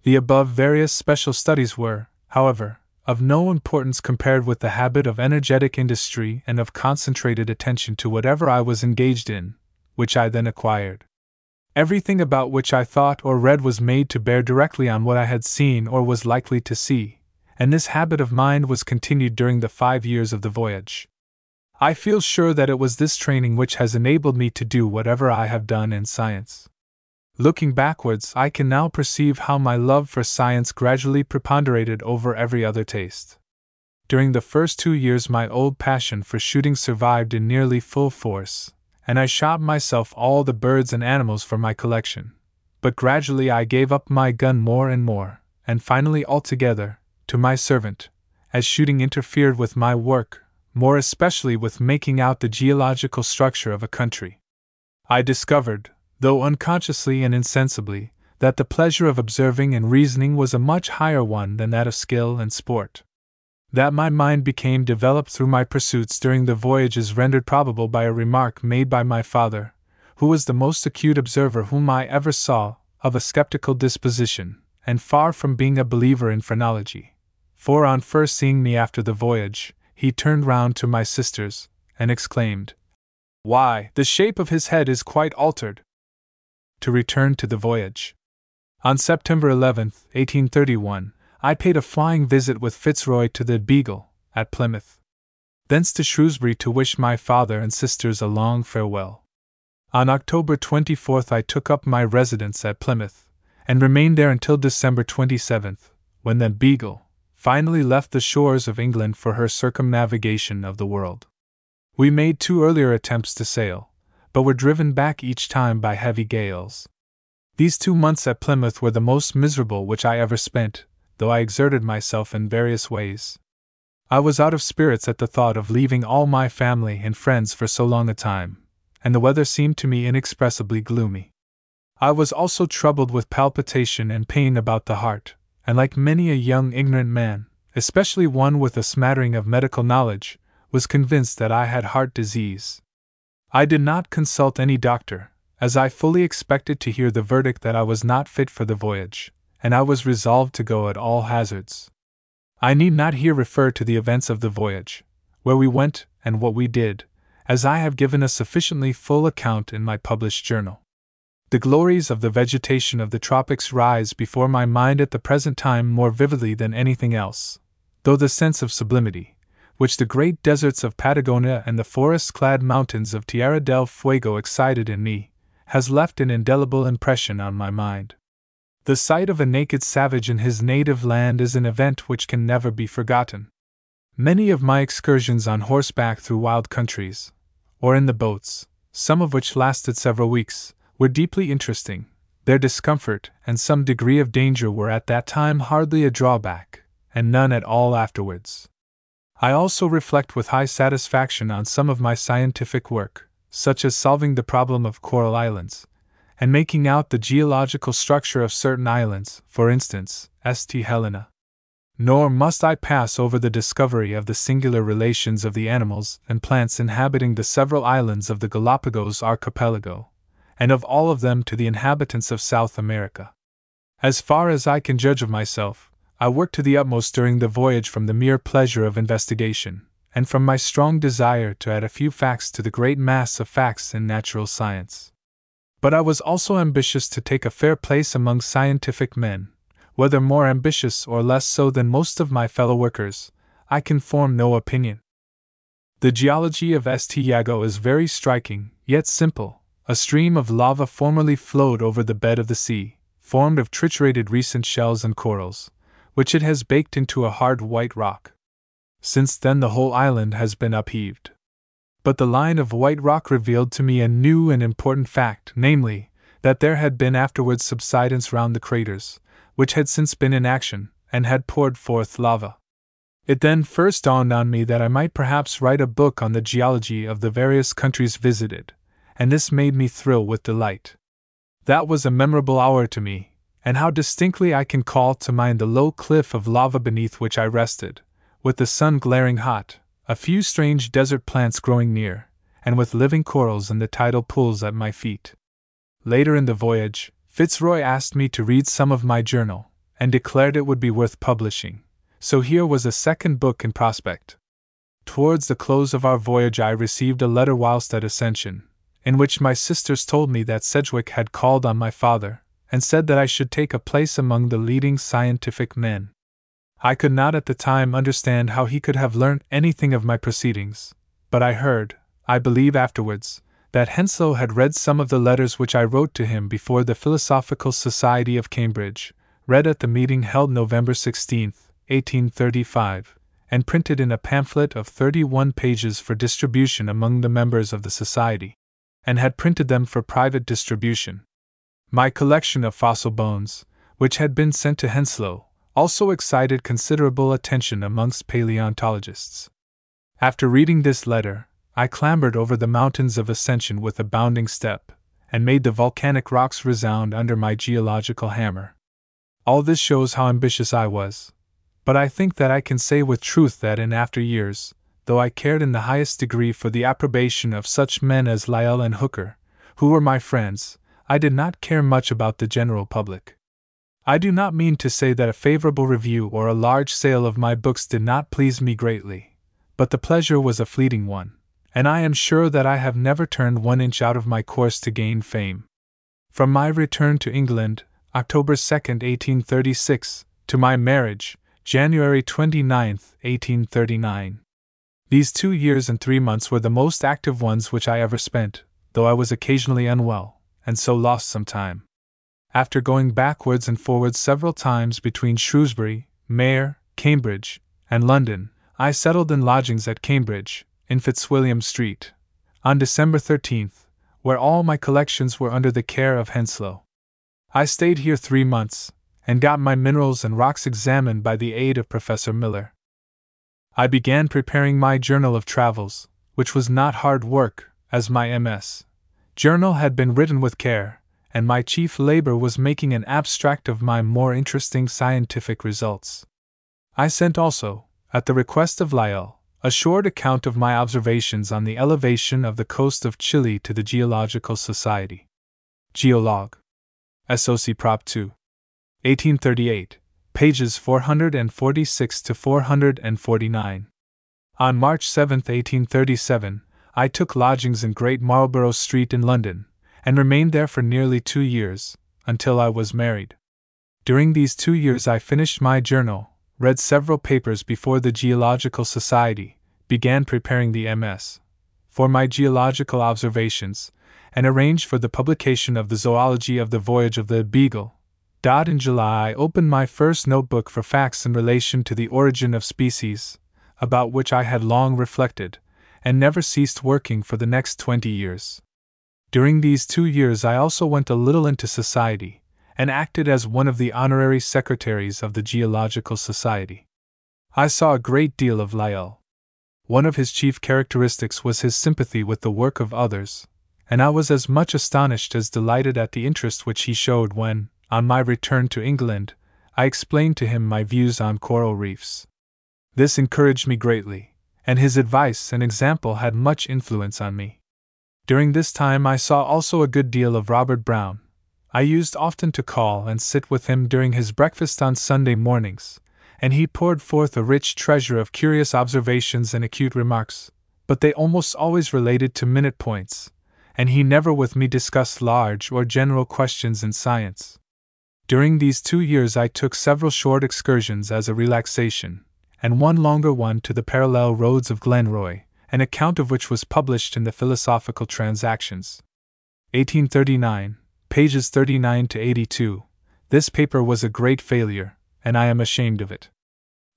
The above various special studies were, however, of no importance compared with the habit of energetic industry and of concentrated attention to whatever I was engaged in, which I then acquired. Everything about which I thought or read was made to bear directly on what I had seen or was likely to see, and this habit of mind was continued during the five years of the voyage. I feel sure that it was this training which has enabled me to do whatever I have done in science. Looking backwards, I can now perceive how my love for science gradually preponderated over every other taste. During the first two years, my old passion for shooting survived in nearly full force, and I shot myself all the birds and animals for my collection. But gradually I gave up my gun more and more, and finally altogether, to my servant, as shooting interfered with my work more especially with making out the geological structure of a country. I discovered, though unconsciously and insensibly, that the pleasure of observing and reasoning was a much higher one than that of skill and sport. That my mind became developed through my pursuits during the voyage is rendered probable by a remark made by my father, who was the most acute observer whom I ever saw, of a skeptical disposition, and far from being a believer in phrenology. For on first seeing me after the voyage, he turned round to my sisters and exclaimed, Why, the shape of his head is quite altered! To return to the voyage. On September 11, 1831, I paid a flying visit with Fitzroy to the Beagle, at Plymouth. Thence to Shrewsbury to wish my father and sisters a long farewell. On October 24th, I took up my residence at Plymouth, and remained there until December 27th, when the Beagle finally left the shores of England for her circumnavigation of the world. We made two earlier attempts to sail, but were driven back each time by heavy gales. These two months at Plymouth were the most miserable which I ever spent, though I exerted myself in various ways. I was out of spirits at the thought of leaving all my family and friends for so long a time, and the weather seemed to me inexpressibly gloomy. I was also troubled with palpitation and pain about the heart, and like many a young ignorant man, especially one with a smattering of medical knowledge, was convinced that I had heart disease. I did not consult any doctor, as I fully expected to hear the verdict that I was not fit for the voyage, and I was resolved to go at all hazards. I need not here refer to the events of the voyage, where we went and what we did, as I have given a sufficiently full account in my published journal. The glories of the vegetation of the tropics rise before my mind at the present time more vividly than anything else, though the sense of sublimity, which the great deserts of Patagonia and the forest clad mountains of Tierra del Fuego excited in me, has left an indelible impression on my mind. The sight of a naked savage in his native land is an event which can never be forgotten. Many of my excursions on horseback through wild countries, or in the boats, some of which lasted several weeks, were deeply interesting. Their discomfort and some degree of danger were at that time hardly a drawback, and none at all afterwards. I also reflect with high satisfaction on some of my scientific work, such as solving the problem of coral islands, and making out the geological structure of certain islands, for instance, St. Helena. Nor must I pass over the discovery of the singular relations of the animals and plants inhabiting the several islands of the Galapagos archipelago, and of all of them to the inhabitants of South America. As far as I can judge of myself, I worked to the utmost during the voyage from the mere pleasure of investigation, and from my strong desire to add a few facts to the great mass of facts in natural science. But I was also ambitious to take a fair place among scientific men, whether more ambitious or less so than most of my fellow workers, I can form no opinion. The geology of St. Iago is very striking, yet simple. A stream of lava formerly flowed over the bed of the sea, formed of triturated recent shells and corals, which it has baked into a hard white rock. Since then, the whole island has been upheaved. But the line of white rock revealed to me a new and important fact, namely, that there had been afterwards subsidence round the craters, which had since been in action, and had poured forth lava. It then first dawned on me that I might perhaps write a book on the geology of the various countries visited, and this made me thrill with delight. That was a memorable hour to me, and how distinctly I can call to mind the low cliff of lava beneath which I rested, with the sun glaring hot, a few strange desert plants growing near, and with living corals in the tidal pools at my feet. Later in the voyage, Fitzroy asked me to read some of my journal, and declared it would be worth publishing, so here was a second book in prospect. Towards the close of our voyage, I received a letter whilst at Ascension, in which my sisters told me that Sedgwick had called on my father, and said that I should take a place among the leading scientific men. I could not at the time understand how he could have learnt anything of my proceedings, but I heard, I believe afterwards, that Henslow had read some of the letters which I wrote to him before the Philosophical Society of Cambridge, read at the meeting held November 16, 1835, and printed in a pamphlet of 31 pages for distribution among the members of the Society, and had printed them for private distribution. My collection of fossil bones, which had been sent to Henslow, also excited considerable attention amongst paleontologists. After reading this letter, I clambered over the mountains of Ascension with a bounding step, and made the volcanic rocks resound under my geological hammer. All this shows how ambitious I was, but I think that I can say with truth that in after years, though I cared in the highest degree for the approbation of such men as Lyell and Hooker, who were my friends, I did not care much about the general public. I do not mean to say that a favorable review or a large sale of my books did not please me greatly, but the pleasure was a fleeting one, and I am sure that I have never turned one inch out of my course to gain fame. From my return to England, October 2, 1836, to my marriage, January 29, 1839. These two years and three months were the most active ones which I ever spent, though I was occasionally unwell, and so lost some time. After going backwards and forwards several times between Shrewsbury, Maer, Cambridge, and London, I settled in lodgings at Cambridge, in Fitzwilliam Street, on December 13th, where all my collections were under the care of Henslow. I stayed here three months, and got my minerals and rocks examined by the aid of Professor Miller. I began preparing my journal of travels, which was not hard work, as my MS. journal had been written with care, and my chief labor was making an abstract of my more interesting scientific results. I sent also, at the request of Lyell, a short account of my observations on the elevation of the coast of Chile to the Geological Society. Geologue. SOC Prop 2. 1838 pages 446 to 449. On March 7, 1837, I took lodgings in Great Marlborough Street in London, and remained there for nearly two years, until I was married. During these two years, I finished my journal, read several papers before the Geological Society, began preparing the MS for my geological observations, and arranged for the publication of the zoology of the voyage of the Beagle, in July, I opened my first notebook for facts in relation to the origin of species, about which I had long reflected, and never ceased working for the next twenty years. During these two years, I also went a little into society, and acted as one of the honorary secretaries of the Geological Society. I saw a great deal of Lyell. One of his chief characteristics was his sympathy with the work of others, and I was as much astonished as delighted at the interest which he showed when, on my return to England, I explained to him my views on coral reefs. This encouraged me greatly, and his advice and example had much influence on me. During this time, I saw also a good deal of Robert Brown. I used often to call and sit with him during his breakfast on Sunday mornings, and he poured forth a rich treasure of curious observations and acute remarks, but they almost always related to minute points, and he never with me discussed large or general questions in science. During these two years, I took several short excursions as a relaxation, and one longer one to the parallel roads of Glenroy, an account of which was published in the Philosophical Transactions. 1839, pages 39 to 82. This paper was a great failure, and I am ashamed of it.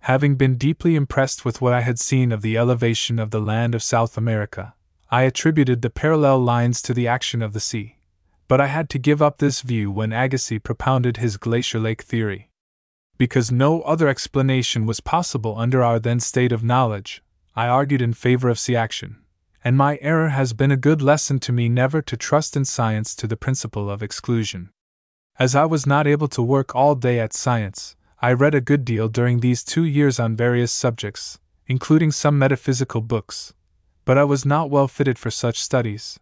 Having been deeply impressed with what I had seen of the elevation of the land of South America, I attributed the parallel lines to the action of the sea but I had to give up this view when Agassiz propounded his glacier lake theory. Because no other explanation was possible under our then state of knowledge, I argued in favor of sea action, and my error has been a good lesson to me never to trust in science to the principle of exclusion. As I was not able to work all day at science, I read a good deal during these two years on various subjects, including some metaphysical books, but I was not well fitted for such studies,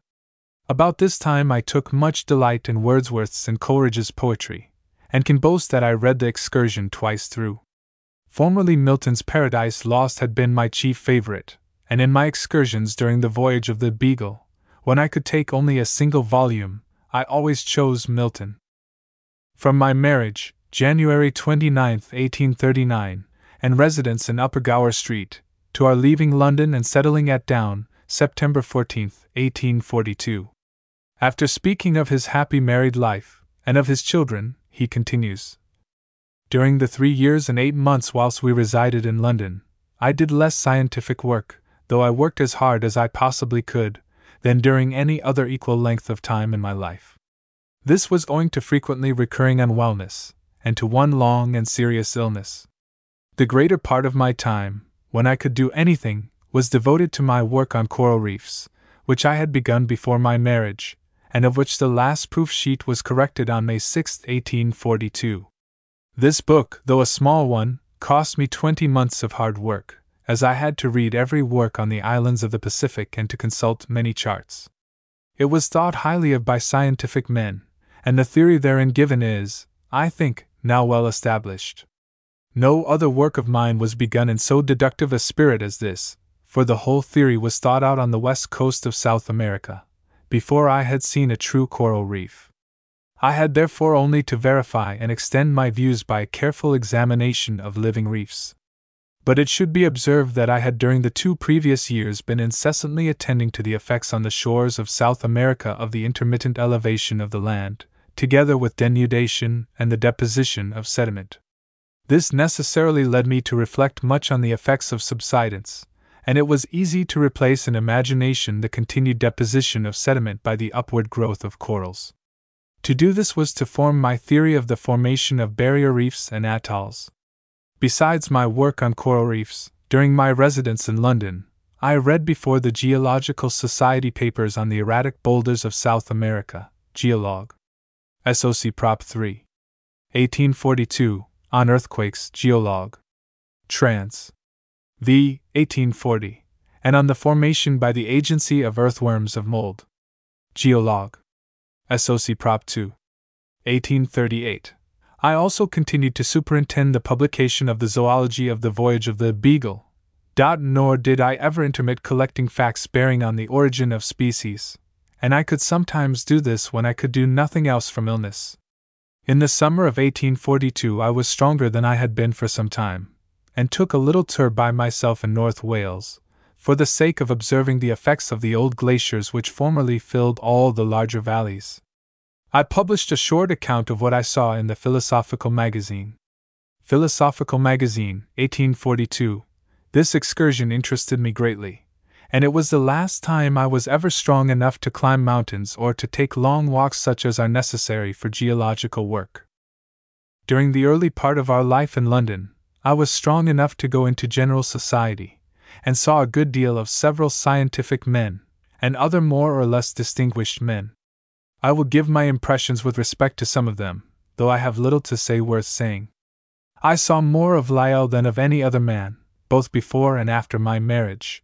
about this time I took much delight in Wordsworth's and Coleridge's poetry, and can boast that I read The Excursion twice through. Formerly Milton's Paradise Lost had been my chief favorite, and in my excursions during the voyage of the Beagle, when I could take only a single volume, I always chose Milton. From my marriage, January 29, 1839, and residence in Upper Gower Street, to our leaving London and settling at Down, September 14, 1842. After speaking of his happy married life, and of his children, he continues During the three years and eight months whilst we resided in London, I did less scientific work, though I worked as hard as I possibly could, than during any other equal length of time in my life. This was owing to frequently recurring unwellness, and to one long and serious illness. The greater part of my time, when I could do anything, was devoted to my work on coral reefs, which I had begun before my marriage, and of which the last proof sheet was corrected on May 6, 1842. This book, though a small one, cost me twenty months of hard work, as I had to read every work on the islands of the Pacific and to consult many charts. It was thought highly of by scientific men, and the theory therein given is, I think, now well established. No other work of mine was begun in so deductive a spirit as this, for the whole theory was thought out on the west coast of South America before I had seen a true coral reef. I had therefore only to verify and extend my views by a careful examination of living reefs. But it should be observed that I had during the two previous years been incessantly attending to the effects on the shores of South America of the intermittent elevation of the land, together with denudation and the deposition of sediment. This necessarily led me to reflect much on the effects of subsidence, and it was easy to replace in imagination the continued deposition of sediment by the upward growth of corals. To do this was to form my theory of the formation of barrier reefs and atolls. Besides my work on coral reefs, during my residence in London, I read before the Geological Society papers on the erratic boulders of South America, Geolog. SOC Prop 3. 1842, on earthquakes, Geolog. Trans. V. 1840, and on the formation by the agency of earthworms of mold. Geolog. SOC Prop 2. 1838. I also continued to superintend the publication of the zoology of the voyage of the Beagle. Nor did I ever intermit collecting facts bearing on the origin of species, and I could sometimes do this when I could do nothing else from illness. In the summer of 1842, I was stronger than I had been for some time, and took a little tour by myself in North Wales, for the sake of observing the effects of the old glaciers which formerly filled all the larger valleys. I published a short account of what I saw in the Philosophical Magazine. Philosophical Magazine, 1842. This excursion interested me greatly, and it was the last time I was ever strong enough to climb mountains or to take long walks such as are necessary for geological work. During the early part of our life in London, I was strong enough to go into general society, and saw a good deal of several scientific men, and other more or less distinguished men. I will give my impressions with respect to some of them, though I have little to say worth saying. I saw more of Lyell than of any other man, both before and after my marriage.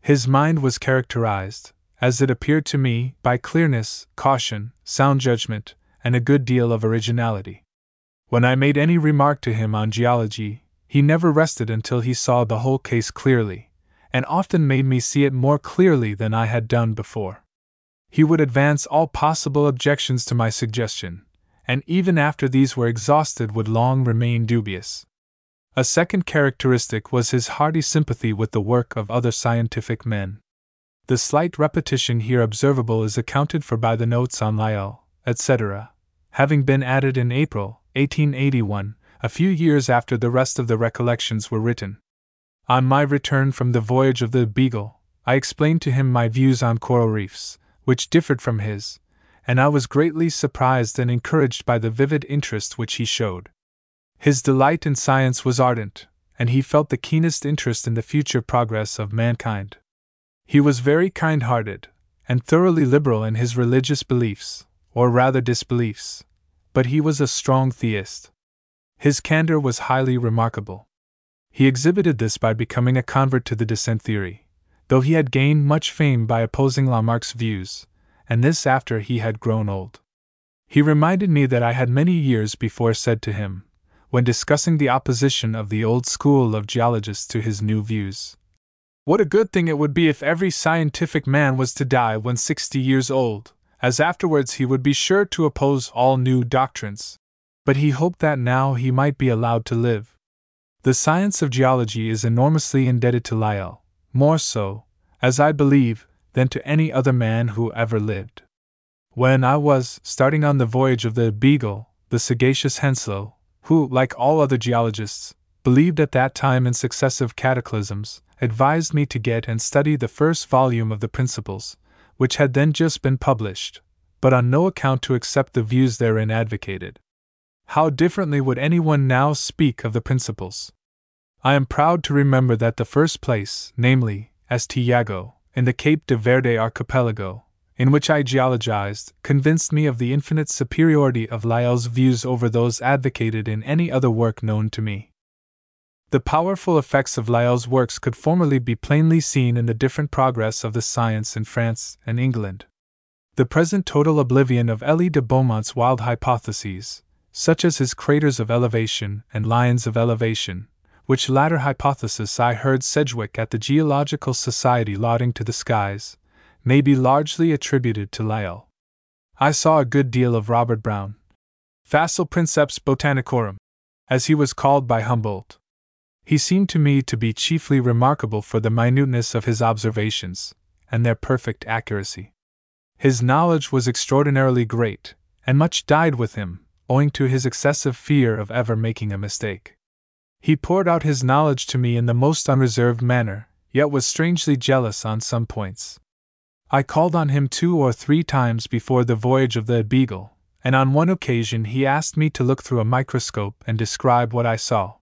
His mind was characterized, as it appeared to me, by clearness, caution, sound judgment, and a good deal of originality. When I made any remark to him on geology, he never rested until he saw the whole case clearly, and often made me see it more clearly than I had done before. He would advance all possible objections to my suggestion, and even after these were exhausted would long remain dubious. A second characteristic was his hearty sympathy with the work of other scientific men. The slight repetition here observable is accounted for by the notes on Lyell, etc., having been added in April, 1881, a few years after the rest of the recollections were written. On my return from the voyage of the Beagle, I explained to him my views on coral reefs, which differed from his, and I was greatly surprised and encouraged by the vivid interest which he showed. His delight in science was ardent, and he felt the keenest interest in the future progress of mankind. He was very kind hearted, and thoroughly liberal in his religious beliefs, or rather disbeliefs, but he was a strong theist. His candor was highly remarkable. He exhibited this by becoming a convert to the descent theory, though he had gained much fame by opposing Lamarck's views, and this after he had grown old. He reminded me that I had many years before said to him, when discussing the opposition of the old school of geologists to his new views, What a good thing it would be if every scientific man was to die when sixty years old, as afterwards he would be sure to oppose all new doctrines but he hoped that now he might be allowed to live. The science of geology is enormously indebted to Lyell, more so, as I believe, than to any other man who ever lived. When I was starting on the voyage of the Beagle, the sagacious Henslow, who, like all other geologists, believed at that time in successive cataclysms, advised me to get and study the first volume of the Principles, which had then just been published, but on no account to accept the views therein advocated. How differently would anyone now speak of the principles? I am proud to remember that the first place, namely, St. Jago, in the Cape de Verde archipelago, in which I geologized, convinced me of the infinite superiority of Lyell's views over those advocated in any other work known to me. The powerful effects of Lyell's works could formerly be plainly seen in the different progress of the science in France and England. The present total oblivion of Elie de Beaumont's wild hypotheses, such as his craters of elevation and lines of elevation, which latter hypothesis I heard Sedgwick at the Geological Society lauding to the skies, may be largely attributed to Lyell. I saw a good deal of Robert Brown, Facile Princeps Botanicorum, as he was called by Humboldt. He seemed to me to be chiefly remarkable for the minuteness of his observations, and their perfect accuracy. His knowledge was extraordinarily great, and much died with him, owing to his excessive fear of ever making a mistake. He poured out his knowledge to me in the most unreserved manner, yet was strangely jealous on some points. I called on him two or three times before the voyage of the Beagle, and on one occasion he asked me to look through a microscope and describe what I saw.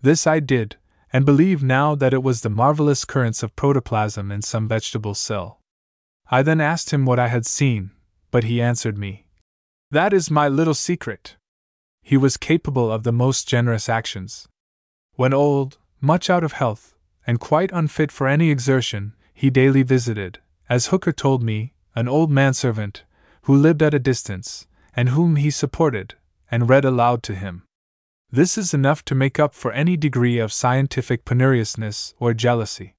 This I did, and believe now that it was the marvelous currents of protoplasm in some vegetable cell. I then asked him what I had seen, but he answered me. That is my little secret. He was capable of the most generous actions. When old, much out of health, and quite unfit for any exertion, he daily visited, as Hooker told me, an old manservant, who lived at a distance, and whom he supported, and read aloud to him. This is enough to make up for any degree of scientific penuriousness or jealousy.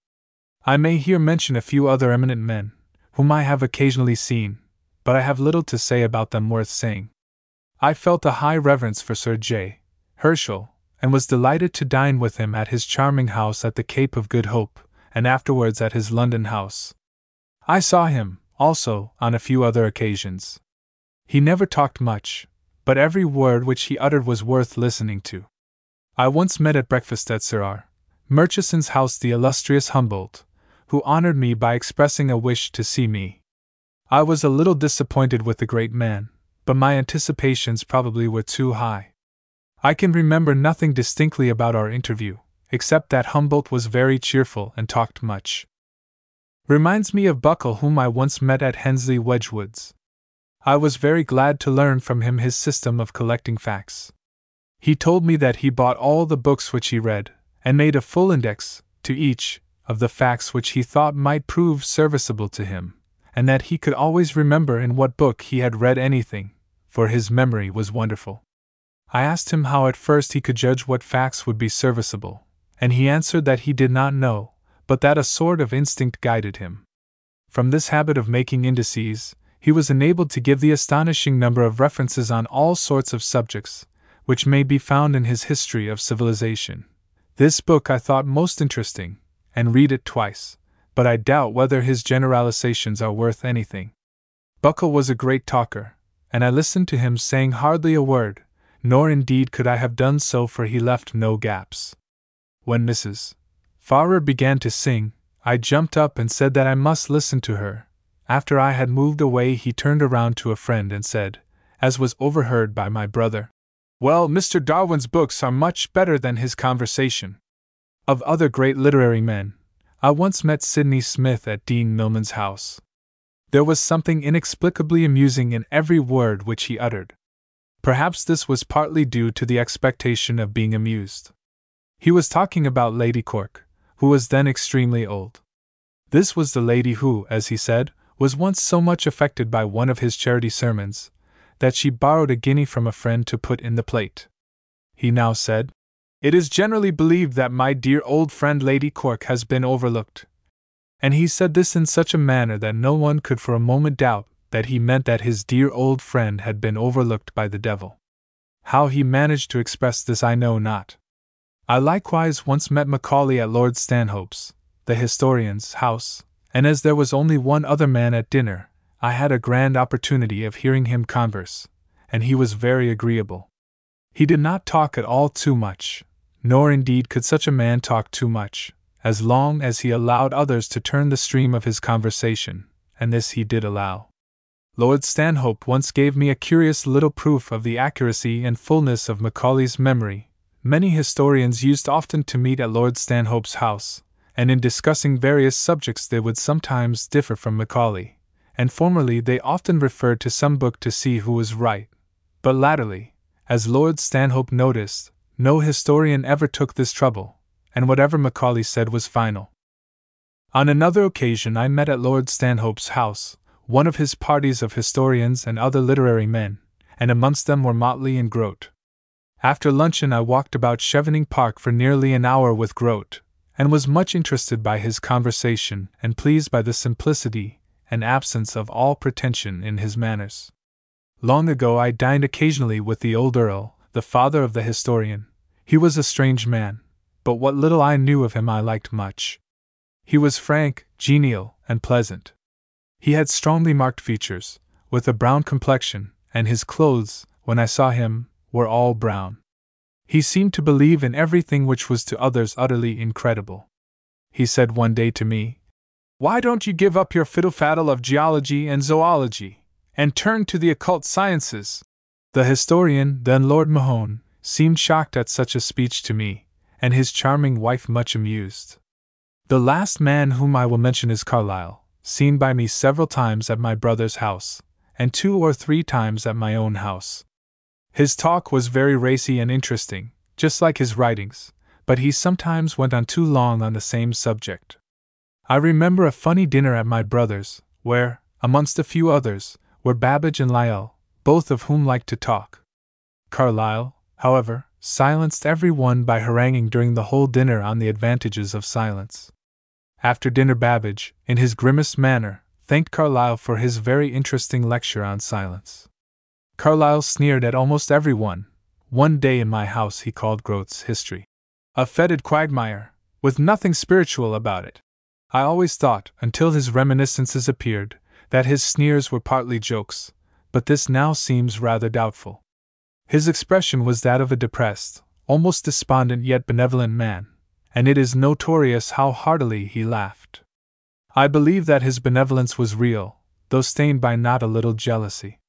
I may here mention a few other eminent men, whom I have occasionally seen, but I have little to say about them worth saying. I felt a high reverence for Sir J. Herschel, and was delighted to dine with him at his charming house at the Cape of Good Hope, and afterwards at his London house. I saw him, also, on a few other occasions. He never talked much, but every word which he uttered was worth listening to. I once met at breakfast at Sir R. Murchison's house the illustrious Humboldt, who honored me by expressing a wish to see me. I was a little disappointed with the great man, but my anticipations probably were too high. I can remember nothing distinctly about our interview, except that Humboldt was very cheerful and talked much. Reminds me of Buckle, whom I once met at Hensleigh Wedgwood's. I was very glad to learn from him his system of collecting facts. He told me that he bought all the books which he read, and made a full index, to each, of the facts which he thought might prove serviceable to him, and that he could always remember in what book he had read anything, for his memory was wonderful. I asked him how at first he could judge what facts would be serviceable, and he answered that he did not know, but that a sort of instinct guided him. From this habit of making indices, he was enabled to give the astonishing number of references on all sorts of subjects, which may be found in his History of Civilization. This book I thought most interesting, and read it twice, but I doubt whether his generalizations are worth anything. Buckle was a great talker, and I listened to him saying hardly a word, nor indeed could I have done so, for he left no gaps. When Mrs. Farrer began to sing, I jumped up and said that I must listen to her. After I had moved away, he turned around to a friend and said, as was overheard by my brother, Well, Mr. Darwin's books are much better than his conversation. Of other great literary men, I once met Sydney Smith at Dean Milman's house. There was something inexplicably amusing in every word which he uttered. Perhaps this was partly due to the expectation of being amused. He was talking about Lady Cork, who was then extremely old. This was the lady who, as he said, was once so much affected by one of his charity sermons that she borrowed a guinea from a friend to put in the plate. He now said, It is generally believed that my dear old friend Lady Cork has been overlooked. And he said this in such a manner that no one could for a moment doubt that he meant that his dear old friend had been overlooked by the devil. How he managed to express this I know not. I likewise once met Macaulay at Lord Stanhope's, the historian's, house, and as there was only one other man at dinner, I had a grand opportunity of hearing him converse, and he was very agreeable. He did not talk at all too much, nor indeed could such a man talk too much, as long as he allowed others to turn the stream of his conversation, and this he did allow. Lord Stanhope once gave me a curious little proof of the accuracy and fullness of Macaulay's memory Many historians used often to meet at Lord Stanhope's house, and in discussing various subjects they would sometimes differ from Macaulay, and formerly they often referred to some book to see who was right. But latterly, as Lord Stanhope noticed, no historian ever took this trouble, and whatever Macaulay said was final. On another occasion, I met at Lord Stanhope's house one of his parties of historians and other literary men, and amongst them were Motley and Grote. After luncheon, I walked about Chevening Park for nearly an hour with Grote, and was much interested by his conversation and pleased by the simplicity and absence of all pretension in his manners. Long ago I dined occasionally with the old Earl, the father of the historian. He was a strange man, but what little I knew of him I liked much. He was frank, genial, and pleasant. He had strongly marked features, with a brown complexion, and his clothes, when I saw him, were all brown. He seemed to believe in everything which was to others utterly incredible. He said one day to me, Why don't you give up your fiddle faddle of geology and zoology, and turn to the occult sciences? The historian, then Lord Mahon, seemed shocked at such a speech to me, and his charming wife much amused. The last man whom I will mention is Carlyle, seen by me several times at my brother's house, and two or three times at my own house. His talk was very racy and interesting, just like his writings, but he sometimes went on too long on the same subject. I remember a funny dinner at my brother's, where, amongst a few others, were Babbage and Lyell, both of whom liked to talk. Carlyle, however, silenced every one by haranguing during the whole dinner on the advantages of silence. After dinner, Babbage, in his grimmest manner, thanked Carlyle for his very interesting lecture on silence. Carlyle sneered at almost every one. One day in my house he called Grote's history a fetid quagmire, with nothing spiritual about it. I always thought, until his reminiscences appeared, that his sneers were partly jokes, but this now seems rather doubtful. His expression was that of a depressed, almost despondent yet benevolent man, and it is notorious how heartily he laughed. I believe that his benevolence was real, though stained by not a little jealousy.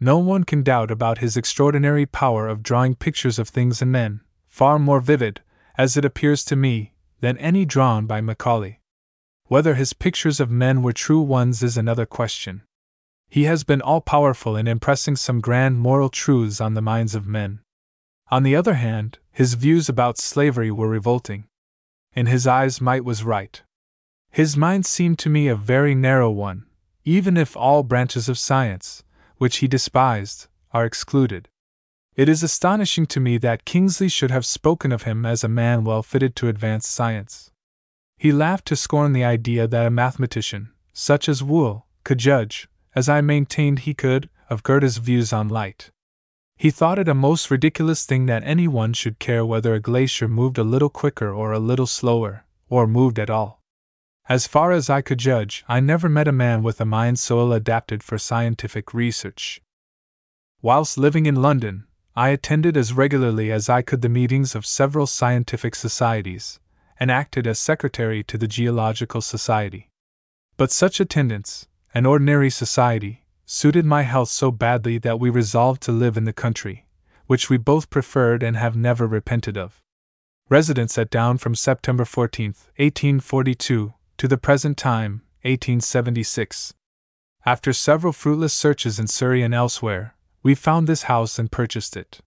No one can doubt about his extraordinary power of drawing pictures of things and men, far more vivid, as it appears to me, than any drawn by Macaulay. Whether his pictures of men were true ones is another question. He has been all powerful in impressing some grand moral truths on the minds of men. On the other hand, his views about slavery were revolting. In his eyes, might was right. His mind seemed to me a very narrow one, even if all branches of science, which he despised, are excluded. It is astonishing to me that Kingsley should have spoken of him as a man well fitted to advance science. He laughed to scorn the idea that a mathematician, such as Whewell, could judge, as I maintained he could, of Goethe's views on light. He thought it a most ridiculous thing that any one should care whether a glacier moved a little quicker or a little slower, or moved at all. As far as I could judge, I never met a man with a mind so ill adapted for scientific research. Whilst living in London, I attended as regularly as I could the meetings of several scientific societies, and acted as secretary to the Geological Society. But such attendance, an ordinary society, suited my health so badly that we resolved to live in the country, which we both preferred and have never repented of. Residence at Down from September 14, 1842, to the present time, 1876. After several fruitless searches in Surrey and elsewhere, we found this house and purchased it.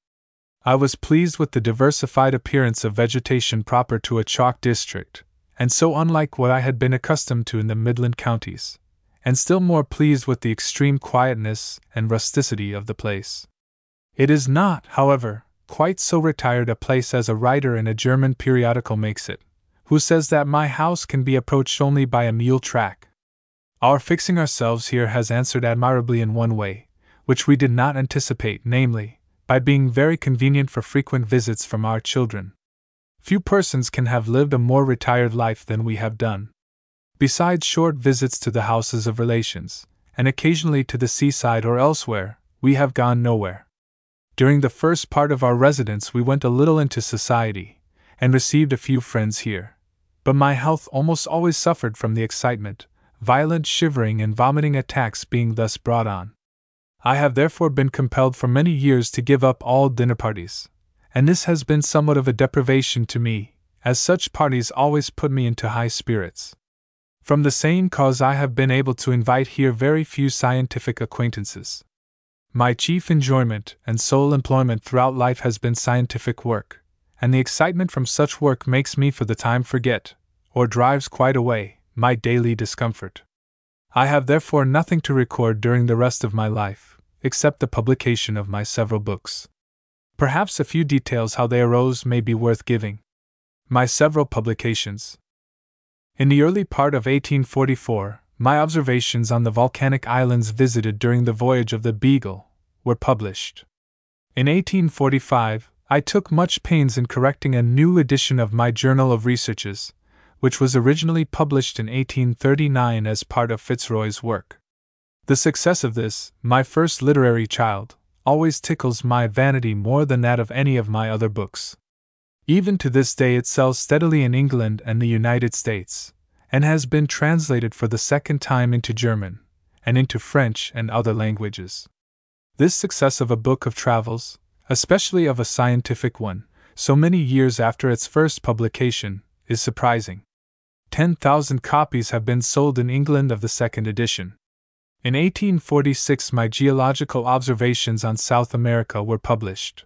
I was pleased with the diversified appearance of vegetation proper to a chalk district, and so unlike what I had been accustomed to in the Midland counties, and still more pleased with the extreme quietness and rusticity of the place. It is not, however, quite so retired a place as a writer in a German periodical makes it, who says that my house can be approached only by a mule track. Our fixing ourselves here has answered admirably in one way, which we did not anticipate, namely, by being very convenient for frequent visits from our children. Few persons can have lived a more retired life than we have done. Besides short visits to the houses of relations, and occasionally to the seaside or elsewhere, we have gone nowhere. During the first part of our residence, we went a little into society, and received a few friends here but my health almost always suffered from the excitement, violent shivering and vomiting attacks being thus brought on. I have therefore been compelled for many years to give up all dinner parties, and this has been somewhat of a deprivation to me, as such parties always put me into high spirits. From the same cause, I have been able to invite here very few scientific acquaintances. My chief enjoyment and sole employment throughout life has been scientific work and the excitement from such work makes me for the time forget, or drives quite away, my daily discomfort. I have therefore nothing to record during the rest of my life, except the publication of my several books. Perhaps a few details how they arose may be worth giving. My several publications. In the early part of 1844, my observations on the volcanic islands visited during the voyage of the Beagle were published. In 1845, I took much pains in correcting a new edition of my Journal of Researches, which was originally published in 1839 as part of Fitzroy's work. The success of this, my first literary child, always tickles my vanity more than that of any of my other books. Even to this day, it sells steadily in England and the United States, and has been translated for the second time into German, and into French and other languages. This success of a book of travels, especially of a scientific one, so many years after its first publication, is surprising. 10,000 copies have been sold in England of the second edition. In 1846, my geological observations on South America were published.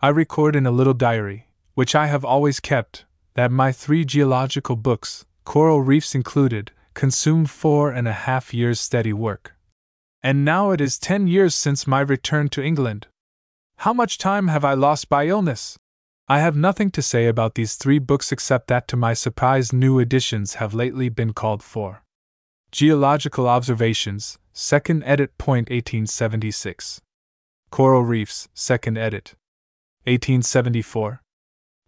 I record in a little diary, which I have always kept, that my three geological books, coral reefs included, consumed four and a half years' steady work. And now it is ten years since my return to England. How much time have I lost by illness? I have nothing to say about these three books except that to my surprise new editions have lately been called for. Geological Observations, 2nd edit. Point 1876. Coral Reefs, 2nd edit. 1874.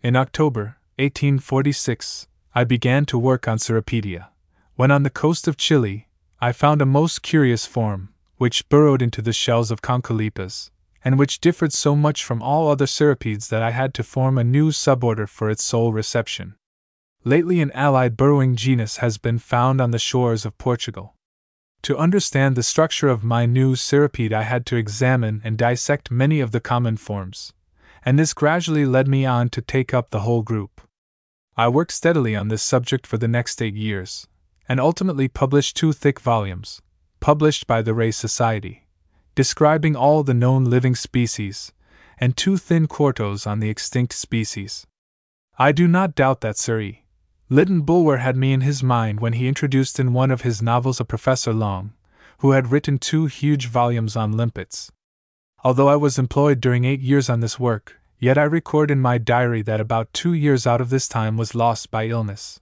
In October 1846, I began to work on Cirripedia. When on the coast of Chile, I found a most curious form, which burrowed into the shells of Concholepas, and which differed so much from all other cirripedes that I had to form a new suborder for its sole reception. Lately, an allied burrowing genus has been found on the shores of Portugal. To understand the structure of my new cirripede, I had to examine and dissect many of the common forms, and this gradually led me on to take up the whole group. I worked steadily on this subject for the next eight years, and ultimately published two thick volumes, published by the Ray Society describing all the known living species, and two thin quartos on the extinct species. I do not doubt that Sir E. Lytton Bulwer had me in his mind when he introduced in one of his novels a Professor Long, who had written two huge volumes on limpets. Although I was employed during eight years on this work, yet I record in my diary that about two years out of this time was lost by illness.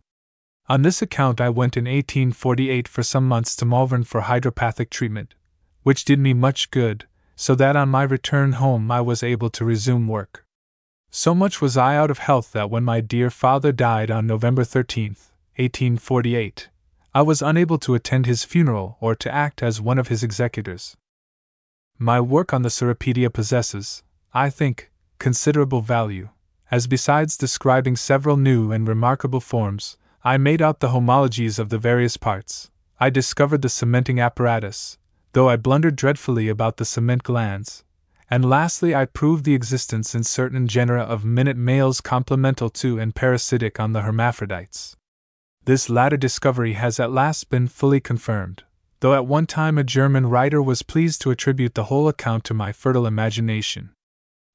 On this account, I went in 1848 for some months to Malvern for hydropathic treatment, which did me much good, so that on my return home I was able to resume work. So much was I out of health that when my dear father died on November 13, 1848, I was unable to attend his funeral or to act as one of his executors. My work on the Cirripedia possesses, I think, considerable value, as besides describing several new and remarkable forms, I made out the homologies of the various parts, I discovered the cementing apparatus, though I blundered dreadfully about the cement glands. And lastly, I proved the existence in certain genera of minute males complemental to and parasitic on the hermaphrodites. This latter discovery has at last been fully confirmed, though at one time a German writer was pleased to attribute the whole account to my fertile imagination.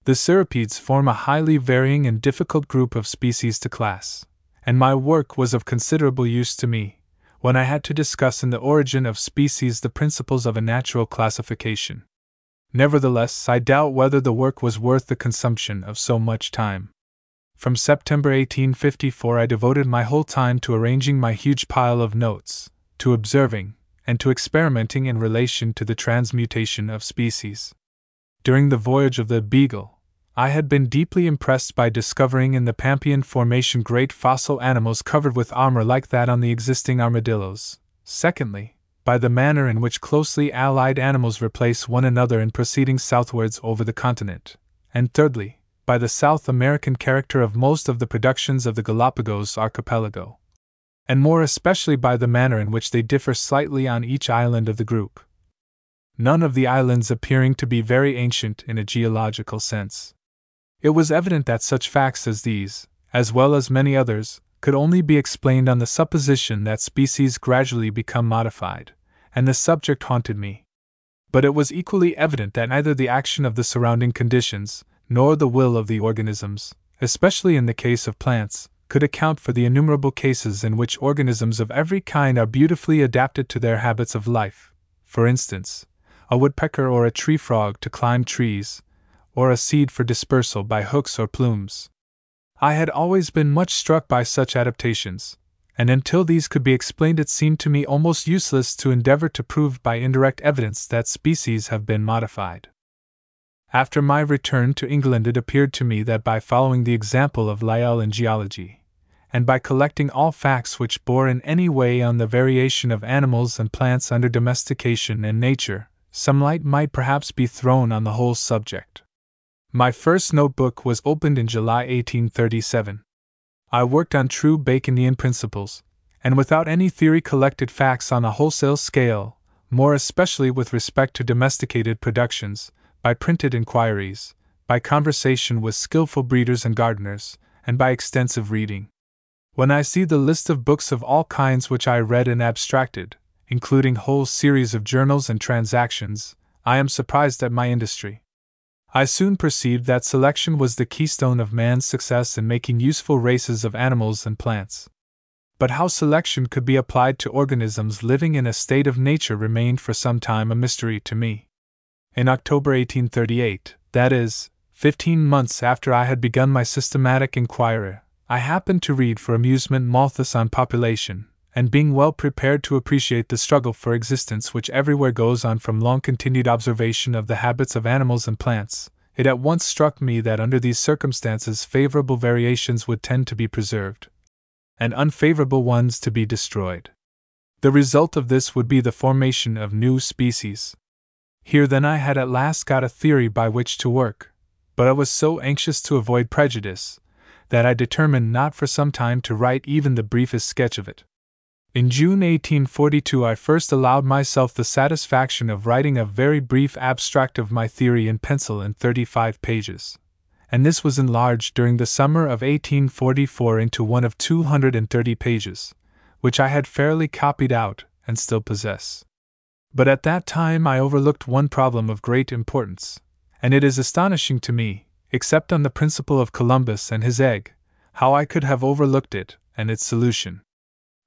The cirripedes form a highly varying and difficult group of species to class, and my work was of considerable use to me, when I had to discuss in the origin of species the principles of a natural classification. Nevertheless, I doubt whether the work was worth the consumption of so much time. From September 1854, I devoted my whole time to arranging my huge pile of notes, to observing, and to experimenting in relation to the transmutation of species. During the voyage of the Beagle, I had been deeply impressed by discovering in the Pampean Formation great fossil animals covered with armor like that on the existing armadillos. Secondly, by the manner in which closely allied animals replace one another in proceeding southwards over the continent. And thirdly, by the South American character of most of the productions of the Galapagos archipelago. And more especially by the manner in which they differ slightly on each island of the group. None of the islands appearing to be very ancient in a geological sense. It was evident that such facts as these, as well as many others, could only be explained on the supposition that species gradually become modified, and the subject haunted me. But it was equally evident that neither the action of the surrounding conditions, nor the will of the organisms, especially in the case of plants, could account for the innumerable cases in which organisms of every kind are beautifully adapted to their habits of life. For instance, a woodpecker or a tree frog to climb trees, or a seed for dispersal by hooks or plumes. I had always been much struck by such adaptations, and until these could be explained, it seemed to me almost useless to endeavor to prove by indirect evidence that species have been modified. After my return to England, it appeared to me that by following the example of Lyell in geology, and by collecting all facts which bore in any way on the variation of animals and plants under domestication and nature, some light might perhaps be thrown on the whole subject. My first notebook was opened in July 1837. I worked on true Baconian principles, and without any theory collected facts on a wholesale scale, more especially with respect to domesticated productions, by printed inquiries, by conversation with skilful breeders and gardeners, and by extensive reading. When I see the list of books of all kinds which I read and abstracted, including whole series of journals and transactions, I am surprised at my industry. I soon perceived that selection was the keystone of man's success in making useful races of animals and plants. But how selection could be applied to organisms living in a state of nature remained for some time a mystery to me. In October 1838, that is, fifteen months after I had begun my systematic inquiry, I happened to read for amusement Malthus on population, and being well prepared to appreciate the struggle for existence which everywhere goes on from long continued observation of the habits of animals and plants, it at once struck me that under these circumstances favorable variations would tend to be preserved, and unfavorable ones to be destroyed. The result of this would be the formation of new species. Here then I had at last got a theory by which to work, but I was so anxious to avoid prejudice that I determined not for some time to write even the briefest sketch of it. In June 1842, I first allowed myself the satisfaction of writing a very brief abstract of my theory in pencil in 35 pages and this was enlarged during the summer of 1844 into one of 230 pages, which I had fairly copied out and still possess. But at that time I overlooked one problem of great importance, and it is astonishing to me, except on the principle of Columbus and his egg, how I could have overlooked it and its solution.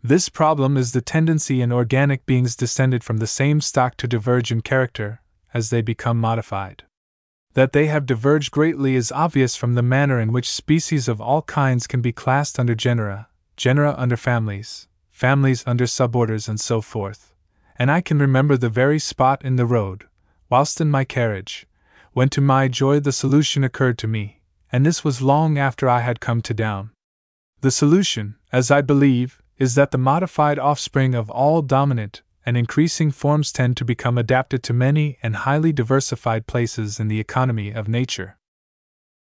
This problem is the tendency in organic beings descended from the same stock to diverge in character as they become modified. That they have diverged greatly is obvious from the manner in which species of all kinds can be classed under genera, genera under families, families under suborders, and so forth. And I can remember the very spot in the road, whilst in my carriage, when to my joy the solution occurred to me, and this was long after I had come to Down. The solution, as I believe, is that the modified offspring of all dominant, and increasing forms tend to become adapted to many and highly diversified places in the economy of nature.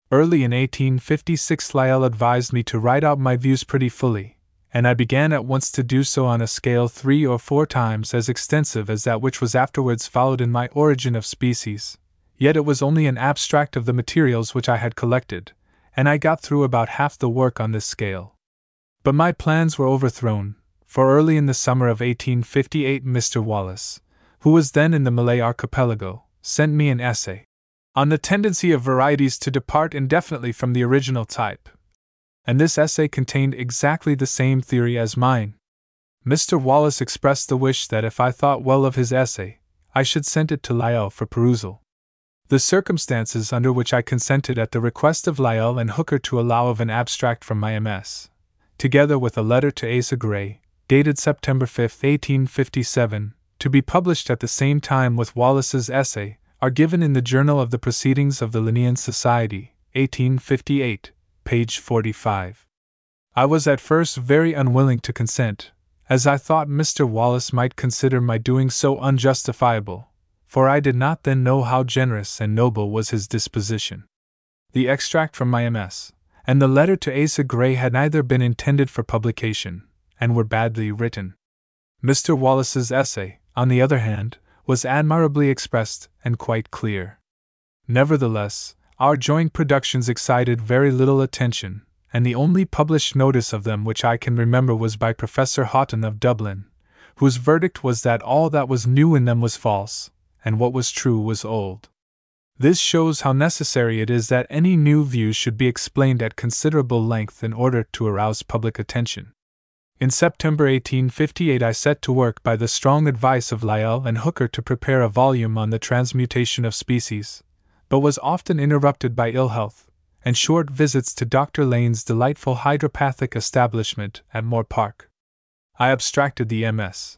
Early in 1856, Lyell advised me to write out my views pretty fully, and I began at once to do so on a scale three or four times as extensive as that which was afterwards followed in my Origin of Species. Yet it was only an abstract of the materials which I had collected, and I got through about half the work on this scale. But my plans were overthrown, for early in the summer of 1858 Mr. Wallace, who was then in the Malay archipelago, sent me an essay on the tendency of varieties to depart indefinitely from the original type. And this essay contained exactly the same theory as mine. Mr. Wallace expressed the wish that if I thought well of his essay, I should send it to Lyell for perusal. The circumstances under which I consented at the request of Lyell and Hooker to allow of an abstract from my MS, together with a letter to Asa Gray, dated September 5, 1857, to be published at the same time with Wallace's essay, are given in the Journal of the Proceedings of the Linnean Society, 1858, page 45. I was at first very unwilling to consent, as I thought Mr. Wallace might consider my doing so unjustifiable, for I did not then know how generous and noble was his disposition. The extract from my MS and the letter to Asa Gray had neither been intended for publication, and were badly written. Mr. Wallace's essay, on the other hand, was admirably expressed and quite clear. Nevertheless, our joint productions excited very little attention, and the only published notice of them which I can remember was by Professor Haughton of Dublin, whose verdict was that all that was new in them was false, and what was true was old. This shows how necessary it is that any new view should be explained at considerable length in order to arouse public attention. In September 1858, I set to work by the strong advice of Lyell and Hooker to prepare a volume on the transmutation of species, but was often interrupted by ill health and short visits to Dr. Lane's delightful hydropathic establishment at Moor Park. I abstracted the MS,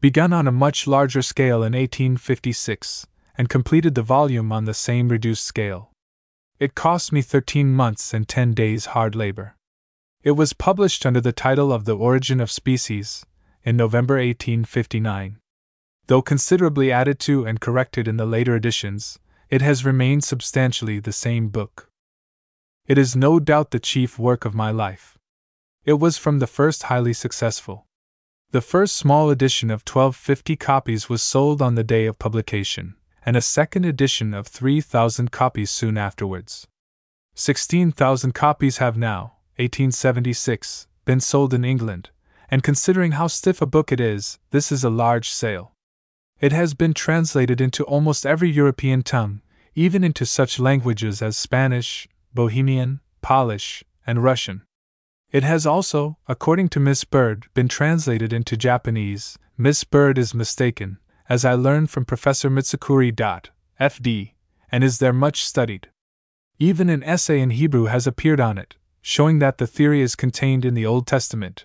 begun on a much larger scale in 1856, and completed the volume on the same reduced scale. It cost me 13 months and 10 days hard labor. It was published under the title of The Origin of Species in November 1859. Though considerably added to and corrected in the later editions, it has remained substantially the same book. It is no doubt the chief work of my life. It was from the first highly successful. The first small edition of 1250 copies was sold on the day of publication, and a second edition of 3,000 copies soon afterwards. 16,000 copies have now, 1876, been sold in England, and considering how stiff a book it is, this is a large sale. It has been translated into almost every European tongue, even into such languages as Spanish, Bohemian, Polish, and Russian. It has also, according to Miss Bird, been translated into Japanese. Miss Bird is mistaken, as I learned from Professor Mitsukuri. F.D., and is there much studied. Even an essay in Hebrew has appeared on it, showing that the theory is contained in the Old Testament.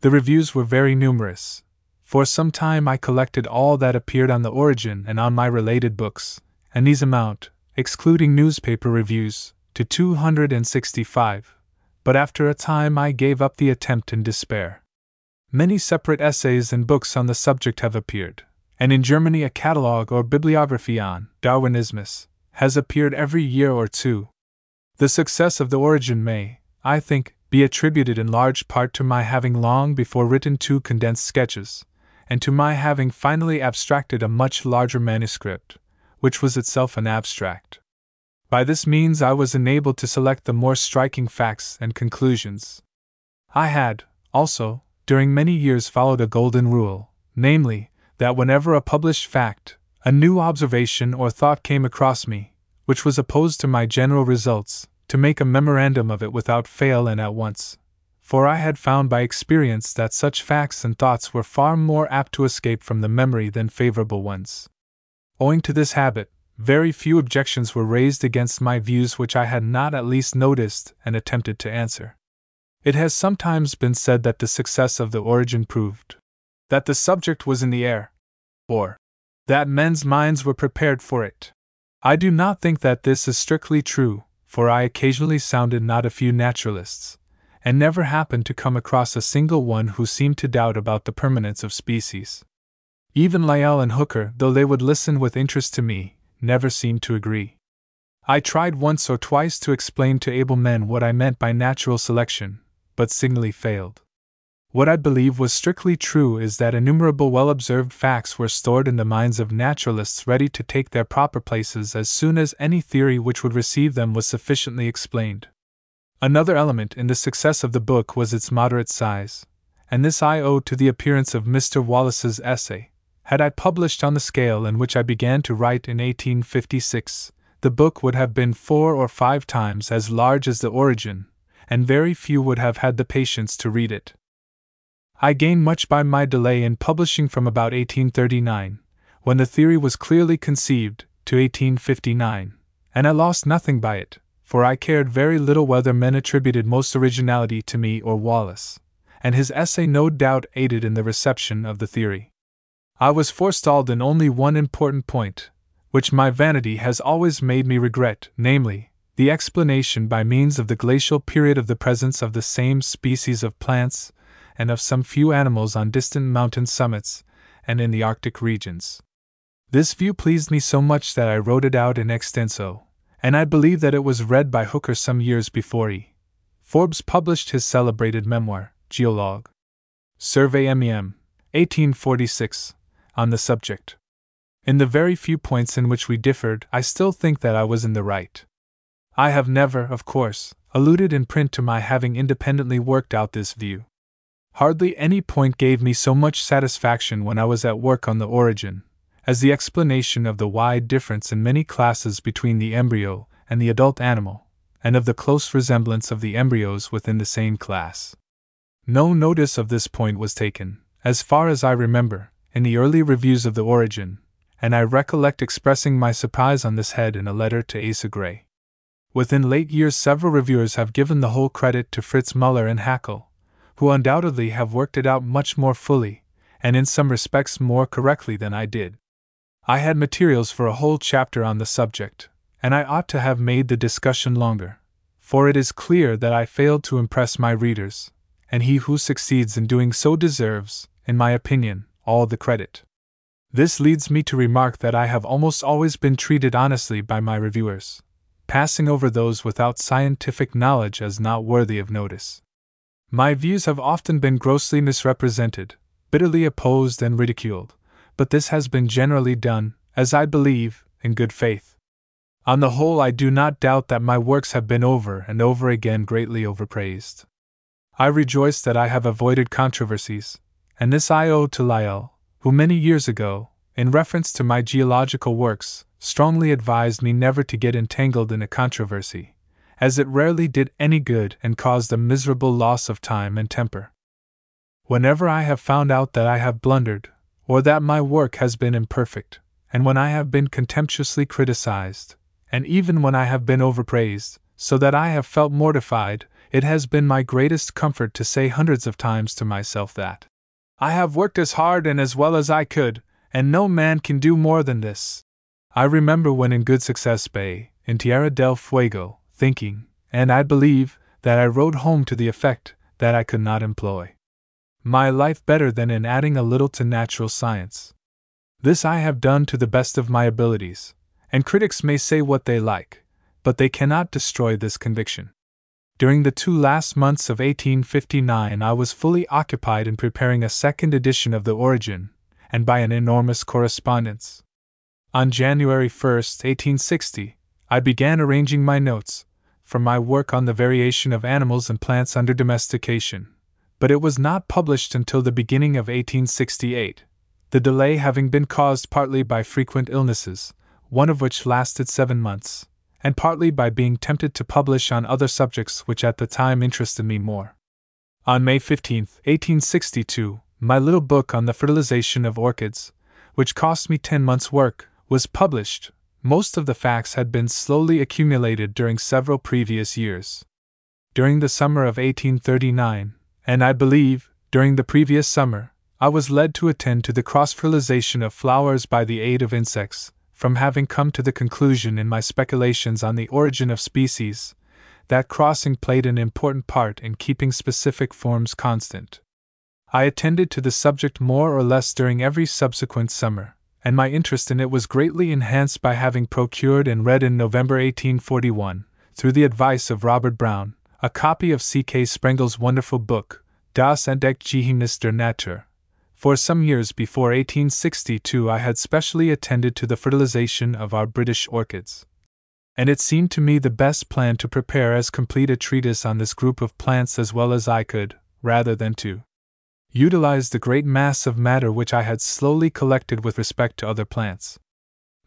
The reviews were very numerous. For some time I collected all that appeared on the origin and on my related books, and these amount, excluding newspaper reviews, to 265. But after a time I gave up the attempt in despair. Many separate essays and books on the subject have appeared, and in Germany a catalogue or bibliography on Darwinismus has appeared every year or two. The success of the origin may, I think, be attributed in large part to my having long before written two condensed sketches, and to my having finally abstracted a much larger manuscript, which was itself an abstract. By this means I was enabled to select the more striking facts and conclusions. I had, also, during many years followed a golden rule, namely, that whenever a published fact, a new observation or thought came across me, which was opposed to my general results, to make a memorandum of it without fail and at once. For I had found by experience that such facts and thoughts were far more apt to escape from the memory than favorable ones. Owing to this habit, very few objections were raised against my views which I had not at least noticed and attempted to answer. It has sometimes been said that the success of the origin proved that the subject was in the air, or that men's minds were prepared for it. I do not think that this is strictly true, for I occasionally sounded not a few naturalists, and never happened to come across a single one who seemed to doubt about the permanence of species. Even Lyell and Hooker, though they would listen with interest to me, never seemed to agree. I tried once or twice to explain to able men what I meant by natural selection, but signally failed. What I believe was strictly true is that innumerable well observed facts were stored in the minds of naturalists ready to take their proper places as soon as any theory which would receive them was sufficiently explained. Another element in the success of the book was its moderate size, and this I owe to the appearance of Mr. Wallace's essay. Had I published on the scale in which I began to write in 1856, the book would have been four or five times as large as the origin, and very few would have had the patience to read it. I gained much by my delay in publishing from about 1839, when the theory was clearly conceived, to 1859, and I lost nothing by it, for I cared very little whether men attributed most originality to me or Wallace, and his essay no doubt aided in the reception of the theory. I was forestalled in only one important point, which my vanity has always made me regret, namely, the explanation by means of the glacial period of the presence of the same species of plants, and of some few animals on distant mountain summits and in the Arctic regions. This view pleased me so much that I wrote it out in extenso, and I believe that it was read by Hooker some years before he. Forbes published his celebrated memoir, Geologue. Survey MEM, 1846, on the subject. In the very few points in which we differed, I still think that I was in the right. I have never, of course, alluded in print to my having independently worked out this view. Hardly any point gave me so much satisfaction when I was at work on the origin, as the explanation of the wide difference in many classes between the embryo and the adult animal, and of the close resemblance of the embryos within the same class. No notice of this point was taken, as far as I remember, in the early reviews of the origin, and I recollect expressing my surprise on this head in a letter to Asa Gray. Within late years, several reviewers have given the whole credit to Fritz Muller and Haeckel, who undoubtedly have worked it out much more fully, and in some respects more correctly than I did. I had materials for a whole chapter on the subject, and I ought to have made the discussion longer, for it is clear that I failed to impress my readers, and he who succeeds in doing so deserves, in my opinion, all the credit. This leads me to remark that I have almost always been treated honestly by my reviewers, passing over those without scientific knowledge as not worthy of notice. My views have often been grossly misrepresented, bitterly opposed, and ridiculed, but this has been generally done, as I believe, in good faith. On the whole, I do not doubt that my works have been over and over again greatly overpraised. I rejoice that I have avoided controversies, and this I owe to Lyell, who many years ago, in reference to my geological works, strongly advised me never to get entangled in a controversy, as it rarely did any good and caused a miserable loss of time and temper. Whenever I have found out that I have blundered, or that my work has been imperfect, and when I have been contemptuously criticized, and even when I have been overpraised, so that I have felt mortified, it has been my greatest comfort to say hundreds of times to myself that I have worked as hard and as well as I could, and no man can do more than this. I remember when in Good Success Bay, in Tierra del Fuego, thinking, and I believe, that I wrote home to the effect that I could not employ my life better than in adding a little to natural science. This I have done to the best of my abilities, and critics may say what they like, but they cannot destroy this conviction. During the two last months of 1859, I was fully occupied in preparing a second edition of The Origin, and by an enormous correspondence. On January 1, 1860, I began arranging my notes for my work on the variation of animals and plants under domestication, but it was not published until the beginning of 1868, the delay having been caused partly by frequent illnesses, one of which lasted seven months, and partly by being tempted to publish on other subjects which at the time interested me more. On May 15, 1862, my little book on the fertilization of orchids, which cost me ten months' work, was published. Most of the facts had been slowly accumulated during several previous years. During the summer of 1839, and I believe, during the previous summer, I was led to attend to the cross fertilization of flowers by the aid of insects, from having come to the conclusion in my speculations on the origin of species that crossing played an important part in keeping specific forms constant. I attended to the subject more or less during every subsequent summer, and my interest in it was greatly enhanced by having procured and read in November 1841, through the advice of Robert Brown, a copy of C. K. Sprengel's wonderful book, Das entdeckte Geheimnis der Natur, for some years before 1862, I had specially attended to the fertilization of our British orchids. And it seemed to me the best plan to prepare as complete a treatise on this group of plants as well as I could, rather than to utilize the great mass of matter which I had slowly collected with respect to other plants.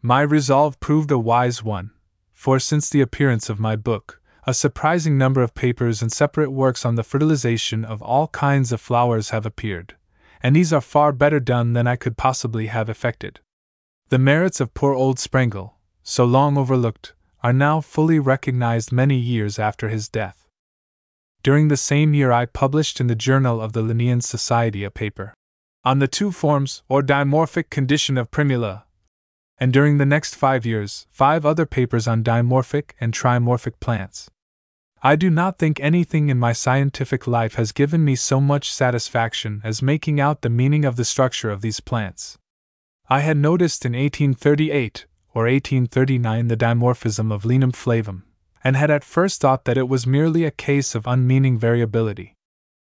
My resolve proved a wise one, for since the appearance of my book, a surprising number of papers and separate works on the fertilization of all kinds of flowers have appeared and these are far better done than I could possibly have effected. The merits of poor old Sprengel, so long overlooked, are now fully recognized many years after his death. During the same year, I published in the Journal of the Linnean Society a paper on the two forms or dimorphic condition of primula, and during the next five years, five other papers on dimorphic and trimorphic plants. I do not think anything in my scientific life has given me so much satisfaction as making out the meaning of the structure of these plants. I had noticed in 1838 or 1839 the dimorphism of Linum flavum, and had at first thought that it was merely a case of unmeaning variability.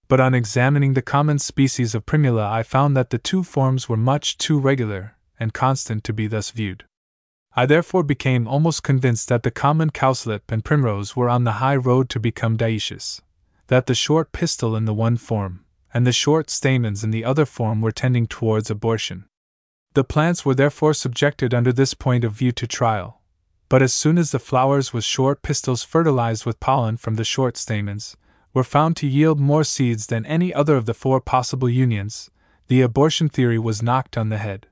But on examining the common species of Primula, I found that the two forms were much too regular and constant to be thus viewed. I therefore became almost convinced that the common cowslip and primrose were on the high road to become dioecious, that the short pistil in the one form, and the short stamens in the other form were tending towards abortion. The plants were therefore subjected under this point of view to trial, but as soon as the flowers with short pistils fertilized with pollen from the short stamens were found to yield more seeds than any other of the four possible unions, the abortion theory was knocked on the head.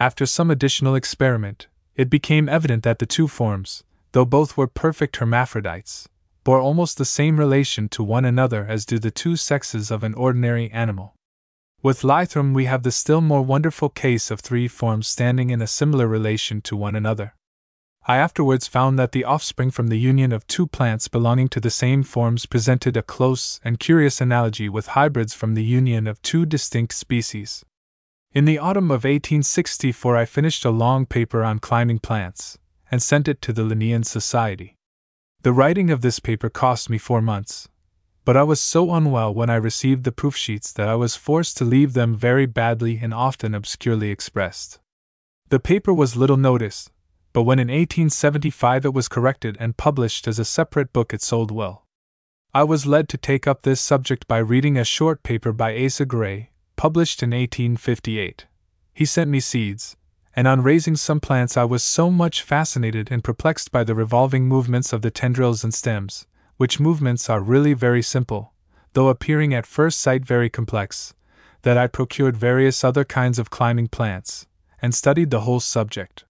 After some additional experiment, it became evident that the two forms, though both were perfect hermaphrodites, bore almost the same relation to one another as do the two sexes of an ordinary animal. With Lythrum, we have the still more wonderful case of three forms standing in a similar relation to one another. I afterwards found that the offspring from the union of two plants belonging to the same forms presented a close and curious analogy with hybrids from the union of two distinct species. In the autumn of 1864, I finished a long paper on climbing plants and sent it to the Linnean Society. The writing of this paper cost me four months, but I was so unwell when I received the proof sheets that I was forced to leave them very badly and often obscurely expressed. The paper was little noticed, but when in 1875 it was corrected and published as a separate book, it sold well. I was led to take up this subject by reading a short paper by Asa Gray, published in 1858. He sent me seeds, and on raising some plants, I was so much fascinated and perplexed by the revolving movements of the tendrils and stems, which movements are really very simple, though appearing at first sight very complex, that I procured various other kinds of climbing plants, and studied the whole subject.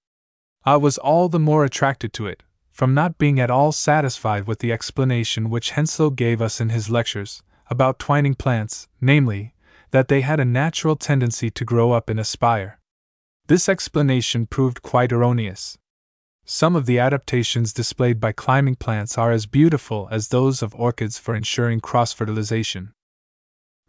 I was all the more attracted to it, from not being at all satisfied with the explanation which Henslow gave us in his lectures about twining plants, namely, that they had a natural tendency to grow up and aspire. This explanation proved quite erroneous. Some of the adaptations displayed by climbing plants are as beautiful as those of orchids for ensuring cross fertilization.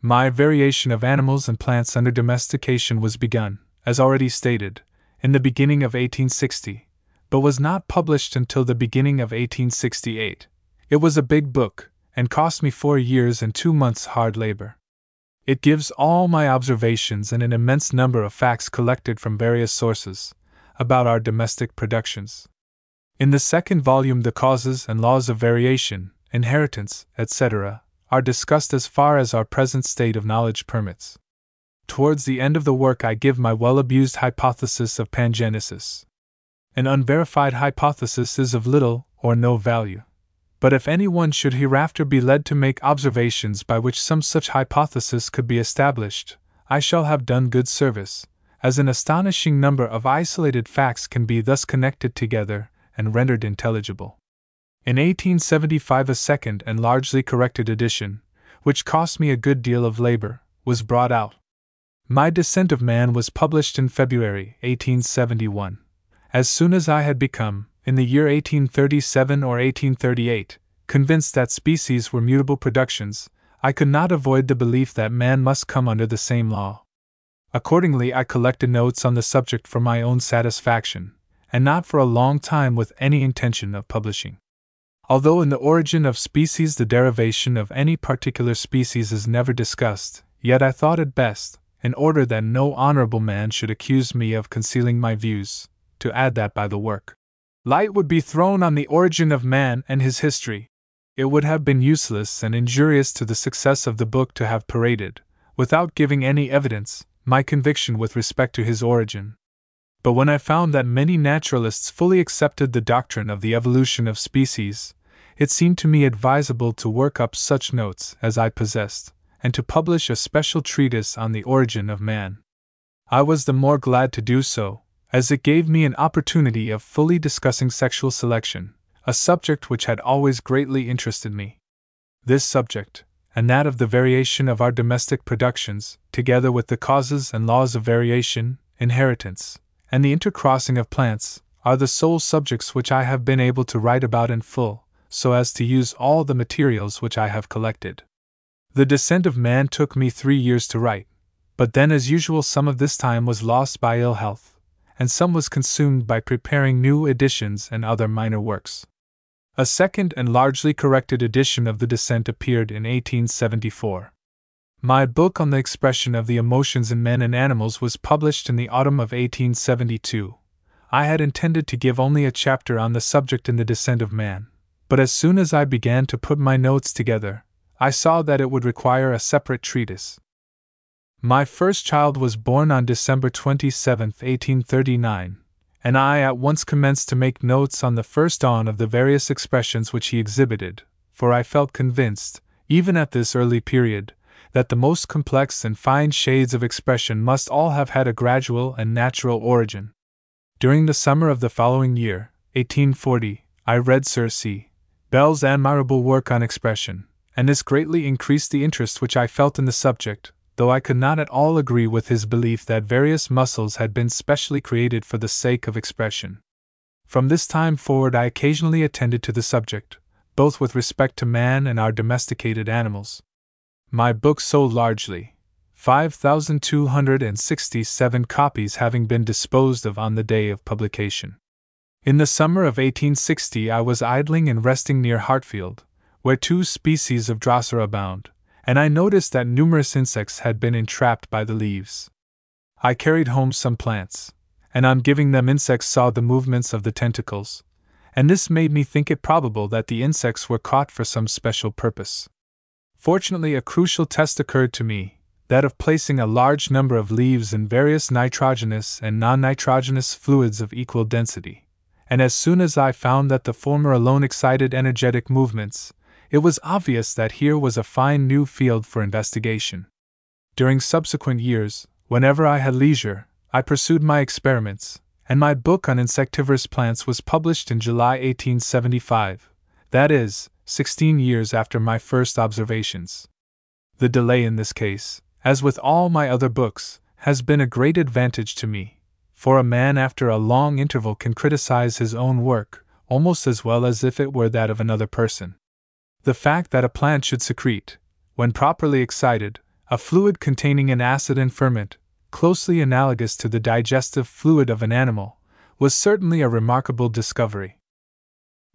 My variation of animals and plants under domestication was begun, as already stated, in the beginning of 1860, but was not published until the beginning of 1868. It was a big book, and cost me four years and two months' hard labor. It gives all my observations and an immense number of facts collected from various sources about our domestic productions. In the second volume, the causes and laws of variation, inheritance, etc., are discussed as far as our present state of knowledge permits. Towards the end of the work, I give my well abused hypothesis of pangenesis. An unverified hypothesis is of little or no value. But if anyone should hereafter be led to make observations by which some such hypothesis could be established, I shall have done good service, as an astonishing number of isolated facts can be thus connected together and rendered intelligible. In 1875, a second and largely corrected edition, which cost me a good deal of labor, was brought out. My Descent of Man was published in February 1871. As soon as I had become, in the year 1837 or 1838, convinced that species were mutable productions, I could not avoid the belief that man must come under the same law. Accordingly, I collected notes on the subject for my own satisfaction, and not for a long time with any intention of publishing. Although in the origin of species the derivation of any particular species is never discussed, yet I thought it best, in order that no honorable man should accuse me of concealing my views, to add that by the work. Light would be thrown on the origin of man and his history. It would have been useless and injurious to the success of the book to have paraded, without giving any evidence, my conviction with respect to his origin. But when I found that many naturalists fully accepted the doctrine of the evolution of species, it seemed to me advisable to work up such notes as I possessed, and to publish a special treatise on the origin of man. I was the more glad to do so, as it gave me an opportunity of fully discussing sexual selection, a subject which had always greatly interested me. This subject, and that of the variation of our domestic productions, together with the causes and laws of variation, inheritance, and the intercrossing of plants, are the sole subjects which I have been able to write about in full, so as to use all the materials which I have collected. The Descent of Man took me three years to write, but then, as usual, some of this time was lost by ill health, and some was consumed by preparing new editions and other minor works. A second and largely corrected edition of The Descent appeared in 1874. My book on the expression of the emotions in men and animals was published in the autumn of 1872. I had intended to give only a chapter on the subject in The Descent of Man, but as soon as I began to put my notes together, I saw that it would require a separate treatise. My first child was born on December 27, 1839, and I at once commenced to make notes on the first dawn of the various expressions which he exhibited, for I felt convinced, even at this early period, that the most complex and fine shades of expression must all have had a gradual and natural origin. During the summer of the following year, 1840, I read Sir C. Bell's admirable work on expression, and this greatly increased the interest which I felt in the subject, though I could not at all agree with his belief that various muscles had been specially created for the sake of expression. From this time forward, I occasionally attended to the subject, both with respect to man and our domesticated animals. My book sold largely, 5,267 copies having been disposed of on the day of publication. In the summer of 1860, I was idling and resting near Hartfield, where two species of Drosera abound, and I noticed that numerous insects had been entrapped by the leaves. I carried home some plants, and on giving them insects saw the movements of the tentacles, and this made me think it probable that the insects were caught for some special purpose. Fortunately, a crucial test occurred to me that of placing a large number of leaves in various nitrogenous and non nitrogenous fluids of equal density, and as soon as I found that the former alone excited energetic movements, it was obvious that here was a fine new field for investigation. During subsequent years, whenever I had leisure, I pursued my experiments, and my book on insectivorous plants was published in July 1875, that is, 16 years after my first observations. The delay in this case, as with all my other books, has been a great advantage to me, for a man after a long interval can criticize his own work almost as well as if it were that of another person. The fact that a plant should secrete, when properly excited, a fluid containing an acid and ferment, closely analogous to the digestive fluid of an animal, was certainly a remarkable discovery.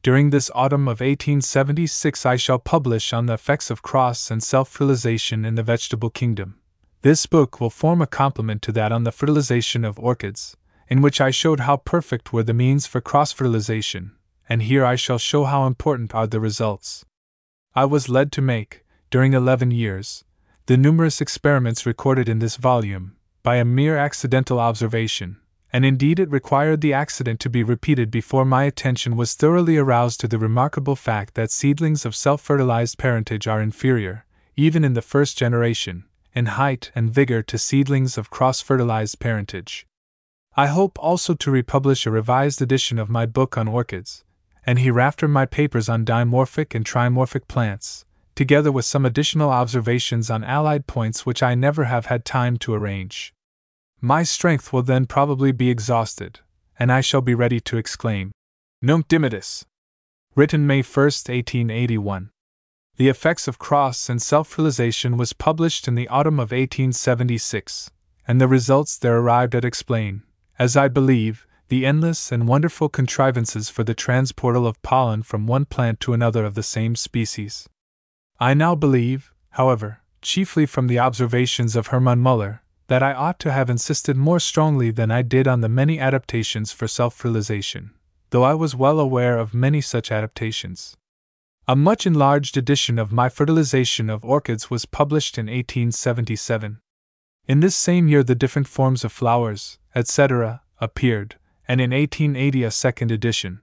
During this autumn of 1876, I shall publish on the effects of cross and self fertilization in the vegetable kingdom. This book will form a complement to that on the fertilization of orchids, in which I showed how perfect were the means for cross fertilization, and here I shall show how important are the results. I was led to make, during eleven years, the numerous experiments recorded in this volume, by a mere accidental observation, and indeed it required the accident to be repeated before my attention was thoroughly aroused to the remarkable fact that seedlings of self fertilized parentage are inferior, even in the first generation, in height and vigor to seedlings of cross fertilized parentage. I hope also to republish a revised edition of my book on orchids, and hereafter my papers on dimorphic and trimorphic plants, together with some additional observations on allied points which I never have had time to arrange. My strength will then probably be exhausted, and I shall be ready to exclaim, Nunc dimittis! Written May 1, 1881. The Effects of Cross and Self Fertilization was published in the autumn of 1876, and the results there arrived at explain, as I believe, the endless and wonderful contrivances for the transportal of pollen from one plant to another of the same species. I now believe, however, chiefly from the observations of Hermann Muller, that I ought to have insisted more strongly than I did on the many adaptations for self fertilization, though I was well aware of many such adaptations. A much enlarged edition of my fertilization of orchids was published in 1877. In this same year, the different forms of flowers, etc., appeared, and in 1880 a second edition.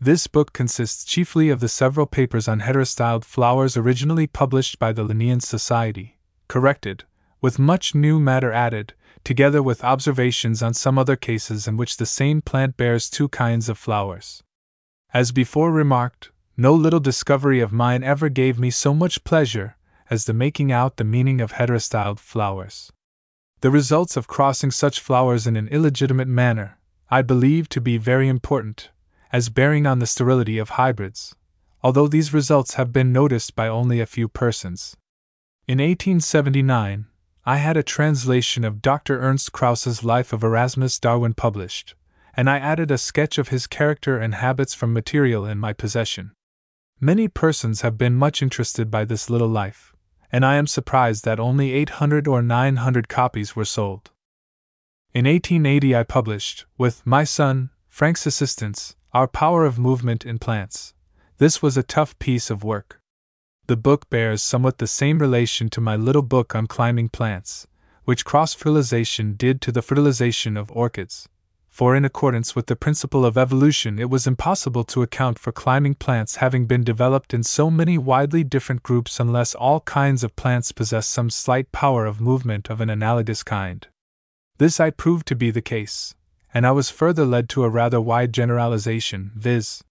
This book consists chiefly of the several papers on heterostyled flowers originally published by the Linnean Society, corrected, with much new matter added, together with observations on some other cases in which the same plant bears two kinds of flowers. As before remarked, no little discovery of mine ever gave me so much pleasure as the making out the meaning of heterostyled flowers. The results of crossing such flowers in an illegitimate manner I believe to be very important, as bearing on the sterility of hybrids, although these results have been noticed by only a few persons. In 1879, I had a translation of Dr. Ernst Krause's Life of Erasmus Darwin published, and I added a sketch of his character and habits from material in my possession. Many persons have been much interested by this little life, and I am surprised that only 800 or 900 copies were sold. In 1880, I published, with my son, Frank's assistance, Our Power of Movement in Plants. This was a tough piece of work. The book bears somewhat the same relation to my little book on climbing plants, which cross fertilization did to the fertilization of orchids. For, in accordance with the principle of evolution, it was impossible to account for climbing plants having been developed in so many widely different groups unless all kinds of plants possess some slight power of movement of an analogous kind. This I proved to be the case, and I was further led to a rather wide generalization, viz.,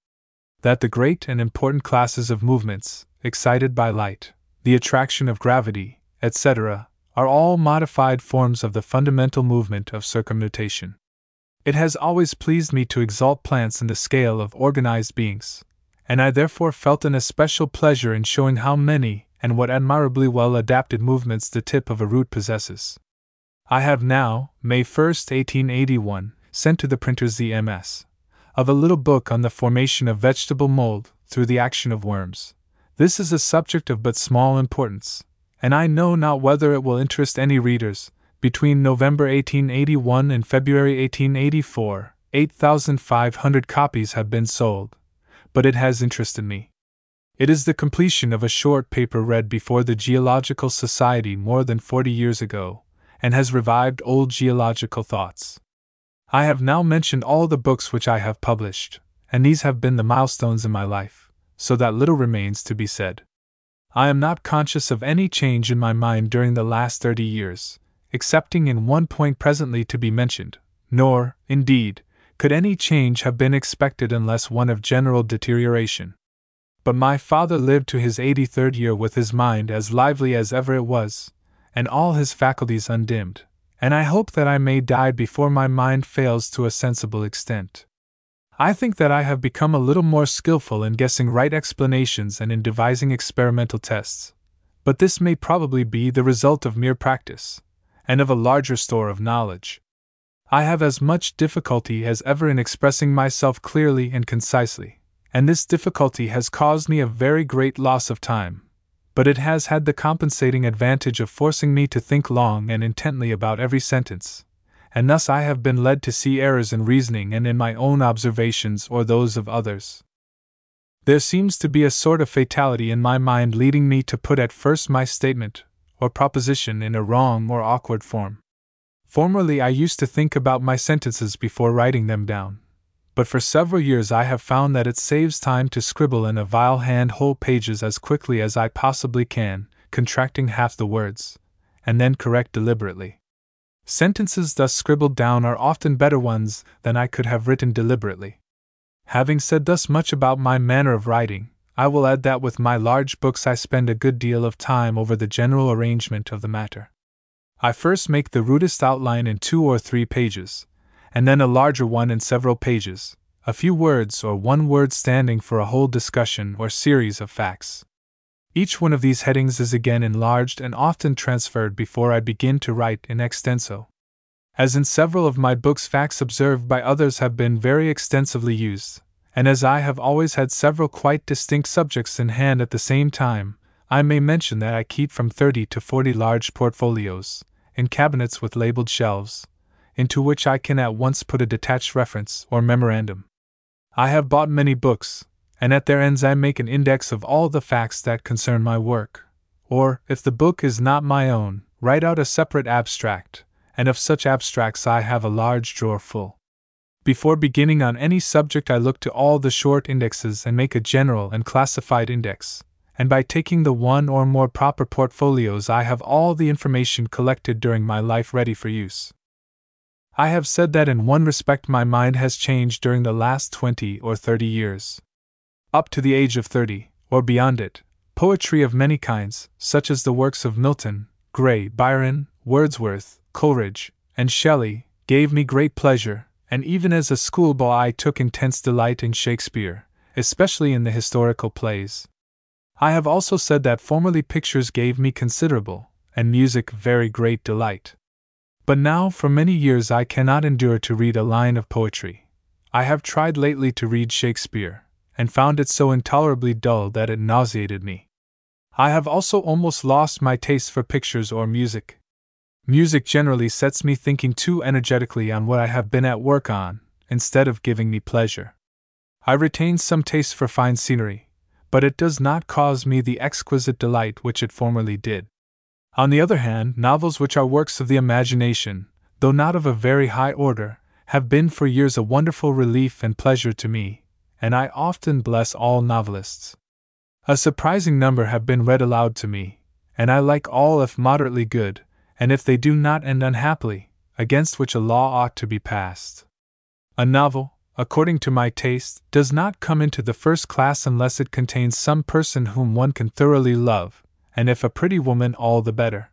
that the great and important classes of movements, excited by light, the attraction of gravity, etc., are all modified forms of the fundamental movement of circumnutation. It has always pleased me to exalt plants in the scale of organized beings, and I therefore felt an especial pleasure in showing how many and what admirably well adapted movements the tip of a root possesses. I have now, May 1, 1881, sent to the printers the MS. of a little book on the formation of vegetable mold through the action of worms. This is a subject of but small importance, and I know not whether it will interest any readers. Between November 1881 and February 1884, 8,500 copies have been sold, but it has interested me. It is the completion of a short paper read before the Geological Society more than 40 years ago, and has revived old geological thoughts. I have now mentioned all the books which I have published, and these have been the milestones in my life, so that little remains to be said. I am not conscious of any change in my mind during the last thirty years, excepting in one point presently to be mentioned, nor, indeed, could any change have been expected unless one of general deterioration. But my father lived to his eighty third year with his mind as lively as ever it was, and all his faculties undimmed, and I hope that I may die before my mind fails to a sensible extent. I think that I have become a little more skillful in guessing right explanations and in devising experimental tests, but this may probably be the result of mere practice, and of a larger store of knowledge. I have as much difficulty as ever in expressing myself clearly and concisely, and this difficulty has caused me a very great loss of time, but it has had the compensating advantage of forcing me to think long and intently about every sentence, and thus I have been led to see errors in reasoning and in my own observations or those of others. There seems to be a sort of fatality in my mind leading me to put at first my statement or proposition in a wrong or awkward form. Formerly I used to think about my sentences before writing them down, but for several years I have found that it saves time to scribble in a vile hand whole pages as quickly as I possibly can, contracting half the words, and then correct deliberately. Sentences thus scribbled down are often better ones than I could have written deliberately. Having said thus much about my manner of writing, I will add that with my large books I spend a good deal of time over the general arrangement of the matter. I first make the rudest outline in two or three pages, and then a larger one in several pages, a few words or one word standing for a whole discussion or series of facts. Each one of these headings is again enlarged and often transferred before I begin to write in extenso. As in several of my books, facts observed by others have been very extensively used, and as I have always had several quite distinct subjects in hand at the same time, I may mention that I keep from 30 to 40 large portfolios, in cabinets with labeled shelves, into which I can at once put a detached reference or memorandum. I have bought many books, and at their ends I make an index of all the facts that concern my work. Or, if the book is not my own, write out a separate abstract, and of such abstracts I have a large drawer full. Before beginning on any subject, I look to all the short indexes and make a general and classified index, and by taking the one or more proper portfolios, I have all the information collected during my life ready for use. I have said that in one respect my mind has changed during the last twenty or thirty years. Up to the age of thirty, or beyond it, poetry of many kinds, such as the works of Milton, Gray, Byron, Wordsworth, Coleridge, and Shelley, gave me great pleasure, and even as a schoolboy I took intense delight in Shakespeare, especially in the historical plays. I have also said that formerly pictures gave me considerable, and music very great delight. But now, for many years, I cannot endure to read a line of poetry. I have tried lately to read Shakespeare, and found it so intolerably dull that it nauseated me. I have also almost lost my taste for pictures or music. Music generally sets me thinking too energetically on what I have been at work on, instead of giving me pleasure. I retain some taste for fine scenery, but it does not cause me the exquisite delight which it formerly did. On the other hand, novels which are works of the imagination, though not of a very high order, have been for years a wonderful relief and pleasure to me, and I often bless all novelists. A surprising number have been read aloud to me, and I like all if moderately good, and if they do not end unhappily, against which a law ought to be passed. A novel, according to my taste, does not come into the first class unless it contains some person whom one can thoroughly love, and if a pretty woman, all the better.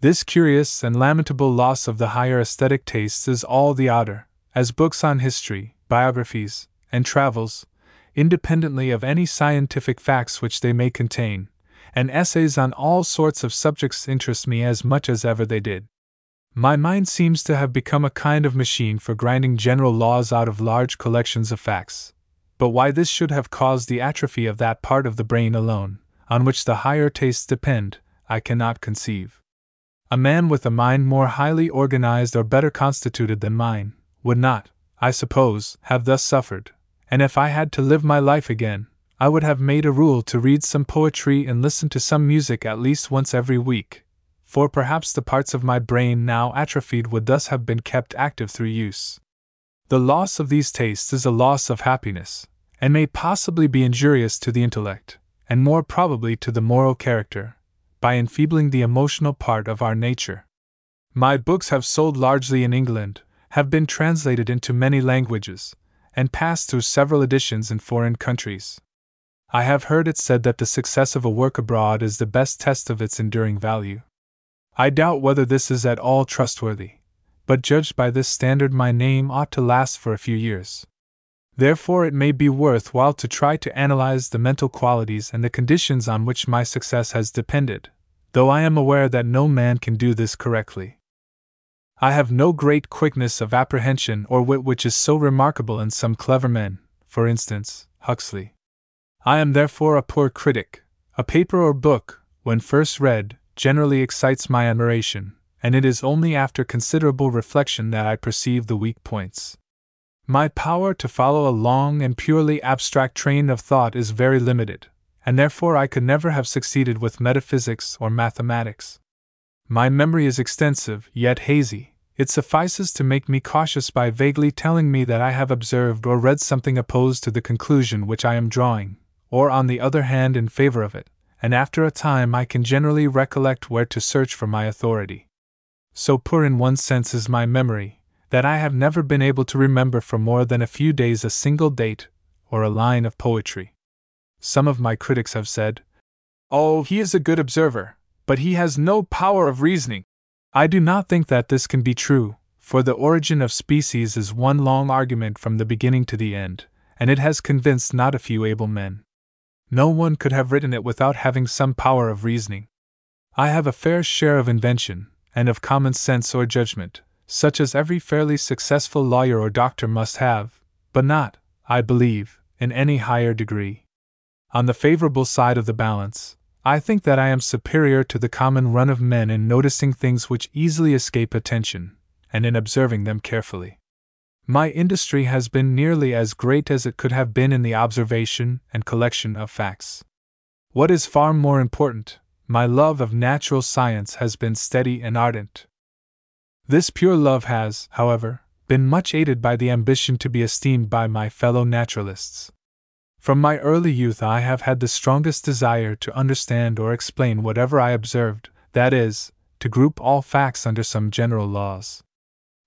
This curious and lamentable loss of the higher aesthetic tastes is all the odder, as books on history, biographies, and travels, independently of any scientific facts which they may contain, and essays on all sorts of subjects interest me as much as ever they did. My mind seems to have become a kind of machine for grinding general laws out of large collections of facts. But why this should have caused the atrophy of that part of the brain alone, on which the higher tastes depend, I cannot conceive. A man with a mind more highly organized or better constituted than mine would not, I suppose, have thus suffered, and if I had to live my life again, I would have made a rule to read some poetry and listen to some music at least once every week, for perhaps the parts of my brain now atrophied would thus have been kept active through use. The loss of these tastes is a loss of happiness, and may possibly be injurious to the intellect, and more probably to the moral character, by enfeebling the emotional part of our nature. My books have sold largely in England, have been translated into many languages, and passed through several editions in foreign countries. I have heard it said that the success of a work abroad is the best test of its enduring value. I doubt whether this is at all trustworthy, but judged by this standard, my name ought to last for a few years. Therefore, it may be worth while to try to analyze the mental qualities and the conditions on which my success has depended, though I am aware that no man can do this correctly. I have no great quickness of apprehension or wit which is so remarkable in some clever men, for instance, Huxley. I am therefore a poor critic. A paper or book, when first read, generally excites my admiration, and it is only after considerable reflection that I perceive the weak points. My power to follow a long and purely abstract train of thought is very limited, and therefore I could never have succeeded with metaphysics or mathematics. My memory is extensive, yet hazy. It suffices to make me cautious by vaguely telling me that I have observed or read something opposed to the conclusion which I am drawing, or on the other hand in favor of it, and after a time I can generally recollect where to search for my authority. So poor in one sense is my memory, that I have never been able to remember for more than a few days a single date or a line of poetry. Some of my critics have said, Oh, he is a good observer, but he has no power of reasoning. I do not think that this can be true, for the origin of species is one long argument from the beginning to the end, and it has convinced not a few able men. No one could have written it without having some power of reasoning. I have a fair share of invention, and of common sense or judgment, such as every fairly successful lawyer or doctor must have, but not, I believe, in any higher degree. On the favorable side of the balance, I think that I am superior to the common run of men in noticing things which easily escape attention, and in observing them carefully. My industry has been nearly as great as it could have been in the observation and collection of facts. What is far more important, my love of natural science has been steady and ardent. This pure love has, however, been much aided by the ambition to be esteemed by my fellow naturalists. From my early youth, I have had the strongest desire to understand or explain whatever I observed, that is, to group all facts under some general laws.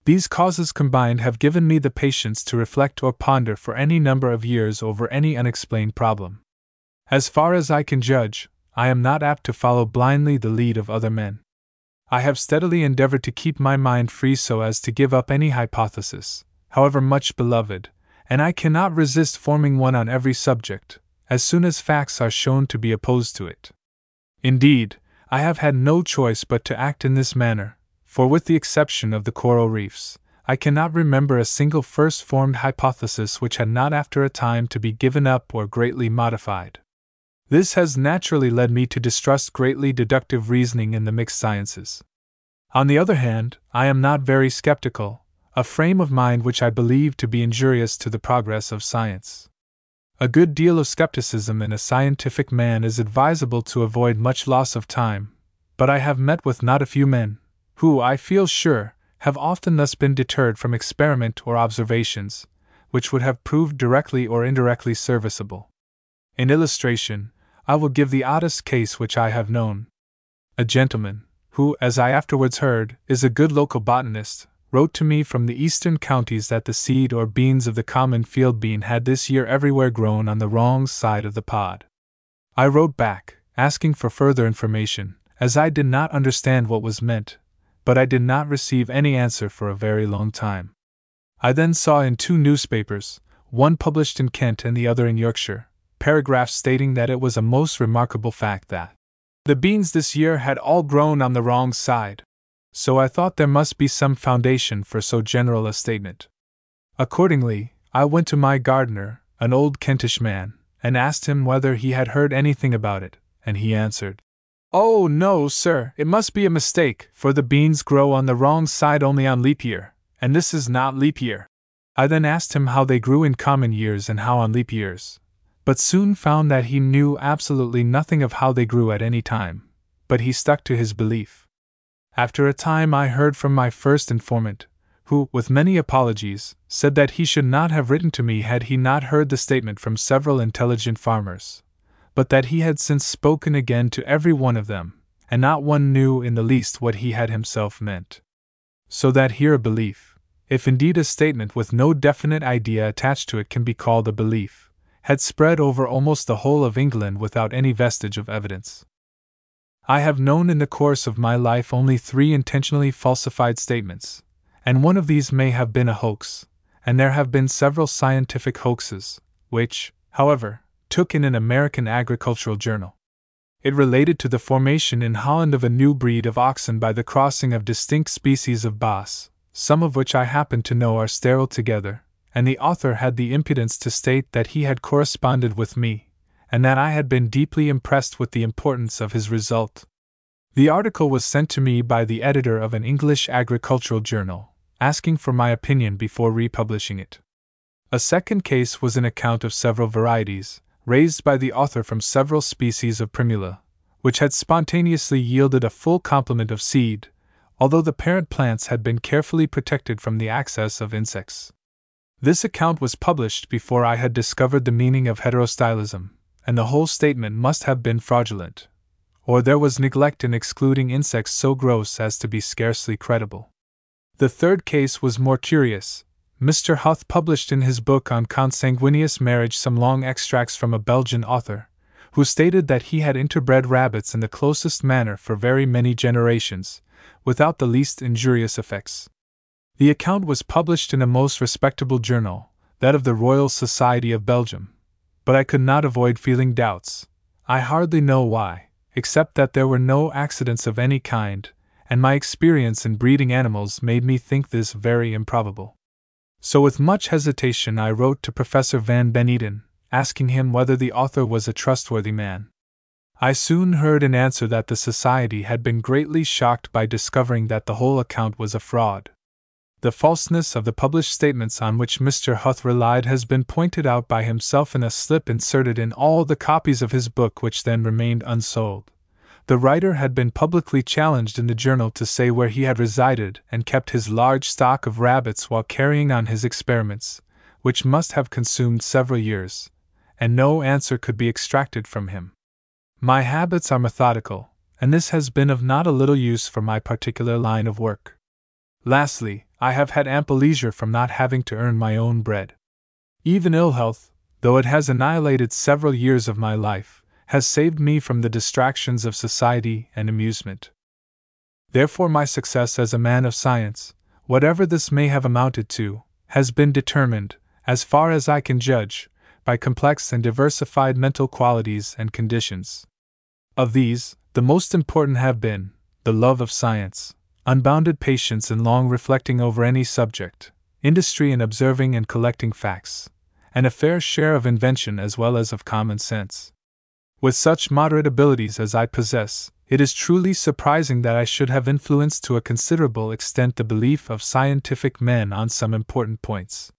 These causes combined have given me the patience to reflect or ponder for any number of years over any unexplained problem. As far as I can judge, I am not apt to follow blindly the lead of other men. I have steadily endeavored to keep my mind free so as to give up any hypothesis, however much beloved, and I cannot resist forming one on every subject, as soon as facts are shown to be opposed to it. Indeed, I have had no choice but to act in this manner, for with the exception of the coral reefs, I cannot remember a single first formed hypothesis which had not after a time to be given up or greatly modified. This has naturally led me to distrust greatly deductive reasoning in the mixed sciences. On the other hand, I am not very skeptical, a frame of mind which I believe to be injurious to the progress of science. A good deal of skepticism in a scientific man is advisable to avoid much loss of time, but I have met with not a few men, who, I feel sure, have often thus been deterred from experiment or observations, which would have proved directly or indirectly serviceable. In illustration, I will give the oddest case which I have known. A gentleman, who, as I afterwards heard, is a good local botanist, wrote to me from the eastern counties that the seed or beans of the common field bean had this year everywhere grown on the wrong side of the pod. I wrote back, asking for further information, as I did not understand what was meant, but I did not receive any answer for a very long time. I then saw in two newspapers, one published in Kent and the other in Yorkshire, paragraphs stating that it was a most remarkable fact that the beans this year had all grown on the wrong side. So I thought there must be some foundation for so general a statement. Accordingly, I went to my gardener, an old Kentish man, and asked him whether he had heard anything about it, and he answered, Oh, no, sir, it must be a mistake, for the beans grow on the wrong side only on leap year, and this is not leap year. I then asked him how they grew in common years and how on leap years, but soon found that he knew absolutely nothing of how they grew at any time, but he stuck to his belief. After a time, I heard from my first informant, who, with many apologies, said that he should not have written to me had he not heard the statement from several intelligent farmers, but that he had since spoken again to every one of them, and not one knew in the least what he had himself meant. So that here a belief, if indeed a statement with no definite idea attached to it can be called a belief, had spread over almost the whole of England without any vestige of evidence. I have known in the course of my life only three intentionally falsified statements, and one of these may have been a hoax, and there have been several scientific hoaxes, which, however, took in an American agricultural journal. It related to the formation in Holland of a new breed of oxen by the crossing of distinct species of Bos, some of which I happen to know are sterile together, and the author had the impudence to state that he had corresponded with me, and that I had been deeply impressed with the importance of his result. The article was sent to me by the editor of an English agricultural journal, asking for my opinion before republishing it. A second case was an account of several varieties, raised by the author from several species of primula, which had spontaneously yielded a full complement of seed, although the parent plants had been carefully protected from the access of insects. This account was published before I had discovered the meaning of heterostylism, and the whole statement must have been fraudulent, or there was neglect in excluding insects so gross as to be scarcely credible. The third case was more curious. Mr. Huth published in his book on consanguineous marriage some long extracts from a Belgian author, who stated that he had interbred rabbits in the closest manner for very many generations, without the least injurious effects. The account was published in a most respectable journal, that of the Royal Society of Belgium, but I could not avoid feeling doubts. I hardly know why, except that there were no accidents of any kind, and my experience in breeding animals made me think this very improbable. So, with much hesitation, I wrote to Professor Van Beneden, asking him whether the author was a trustworthy man. I soon heard in answer that the Society had been greatly shocked by discovering that the whole account was a fraud. The falseness of the published statements on which Mr. Huth relied has been pointed out by himself in a slip inserted in all the copies of his book which then remained unsold. The writer had been publicly challenged in the journal to say where he had resided and kept his large stock of rabbits while carrying on his experiments, which must have consumed several years, and no answer could be extracted from him. My habits are methodical, and this has been of not a little use for my particular line of work. Lastly, I have had ample leisure from not having to earn my own bread. Even ill health, though it has annihilated several years of my life, has saved me from the distractions of society and amusement. Therefore, my success as a man of science, whatever this may have amounted to, has been determined, as far as I can judge, by complex and diversified mental qualities and conditions. Of these, the most important have been the love of science, unbounded patience in long reflecting over any subject, industry in observing and collecting facts, and a fair share of invention as well as of common sense. With such moderate abilities as I possess, it is truly surprising that I should have influenced to a considerable extent the belief of scientific men on some important points.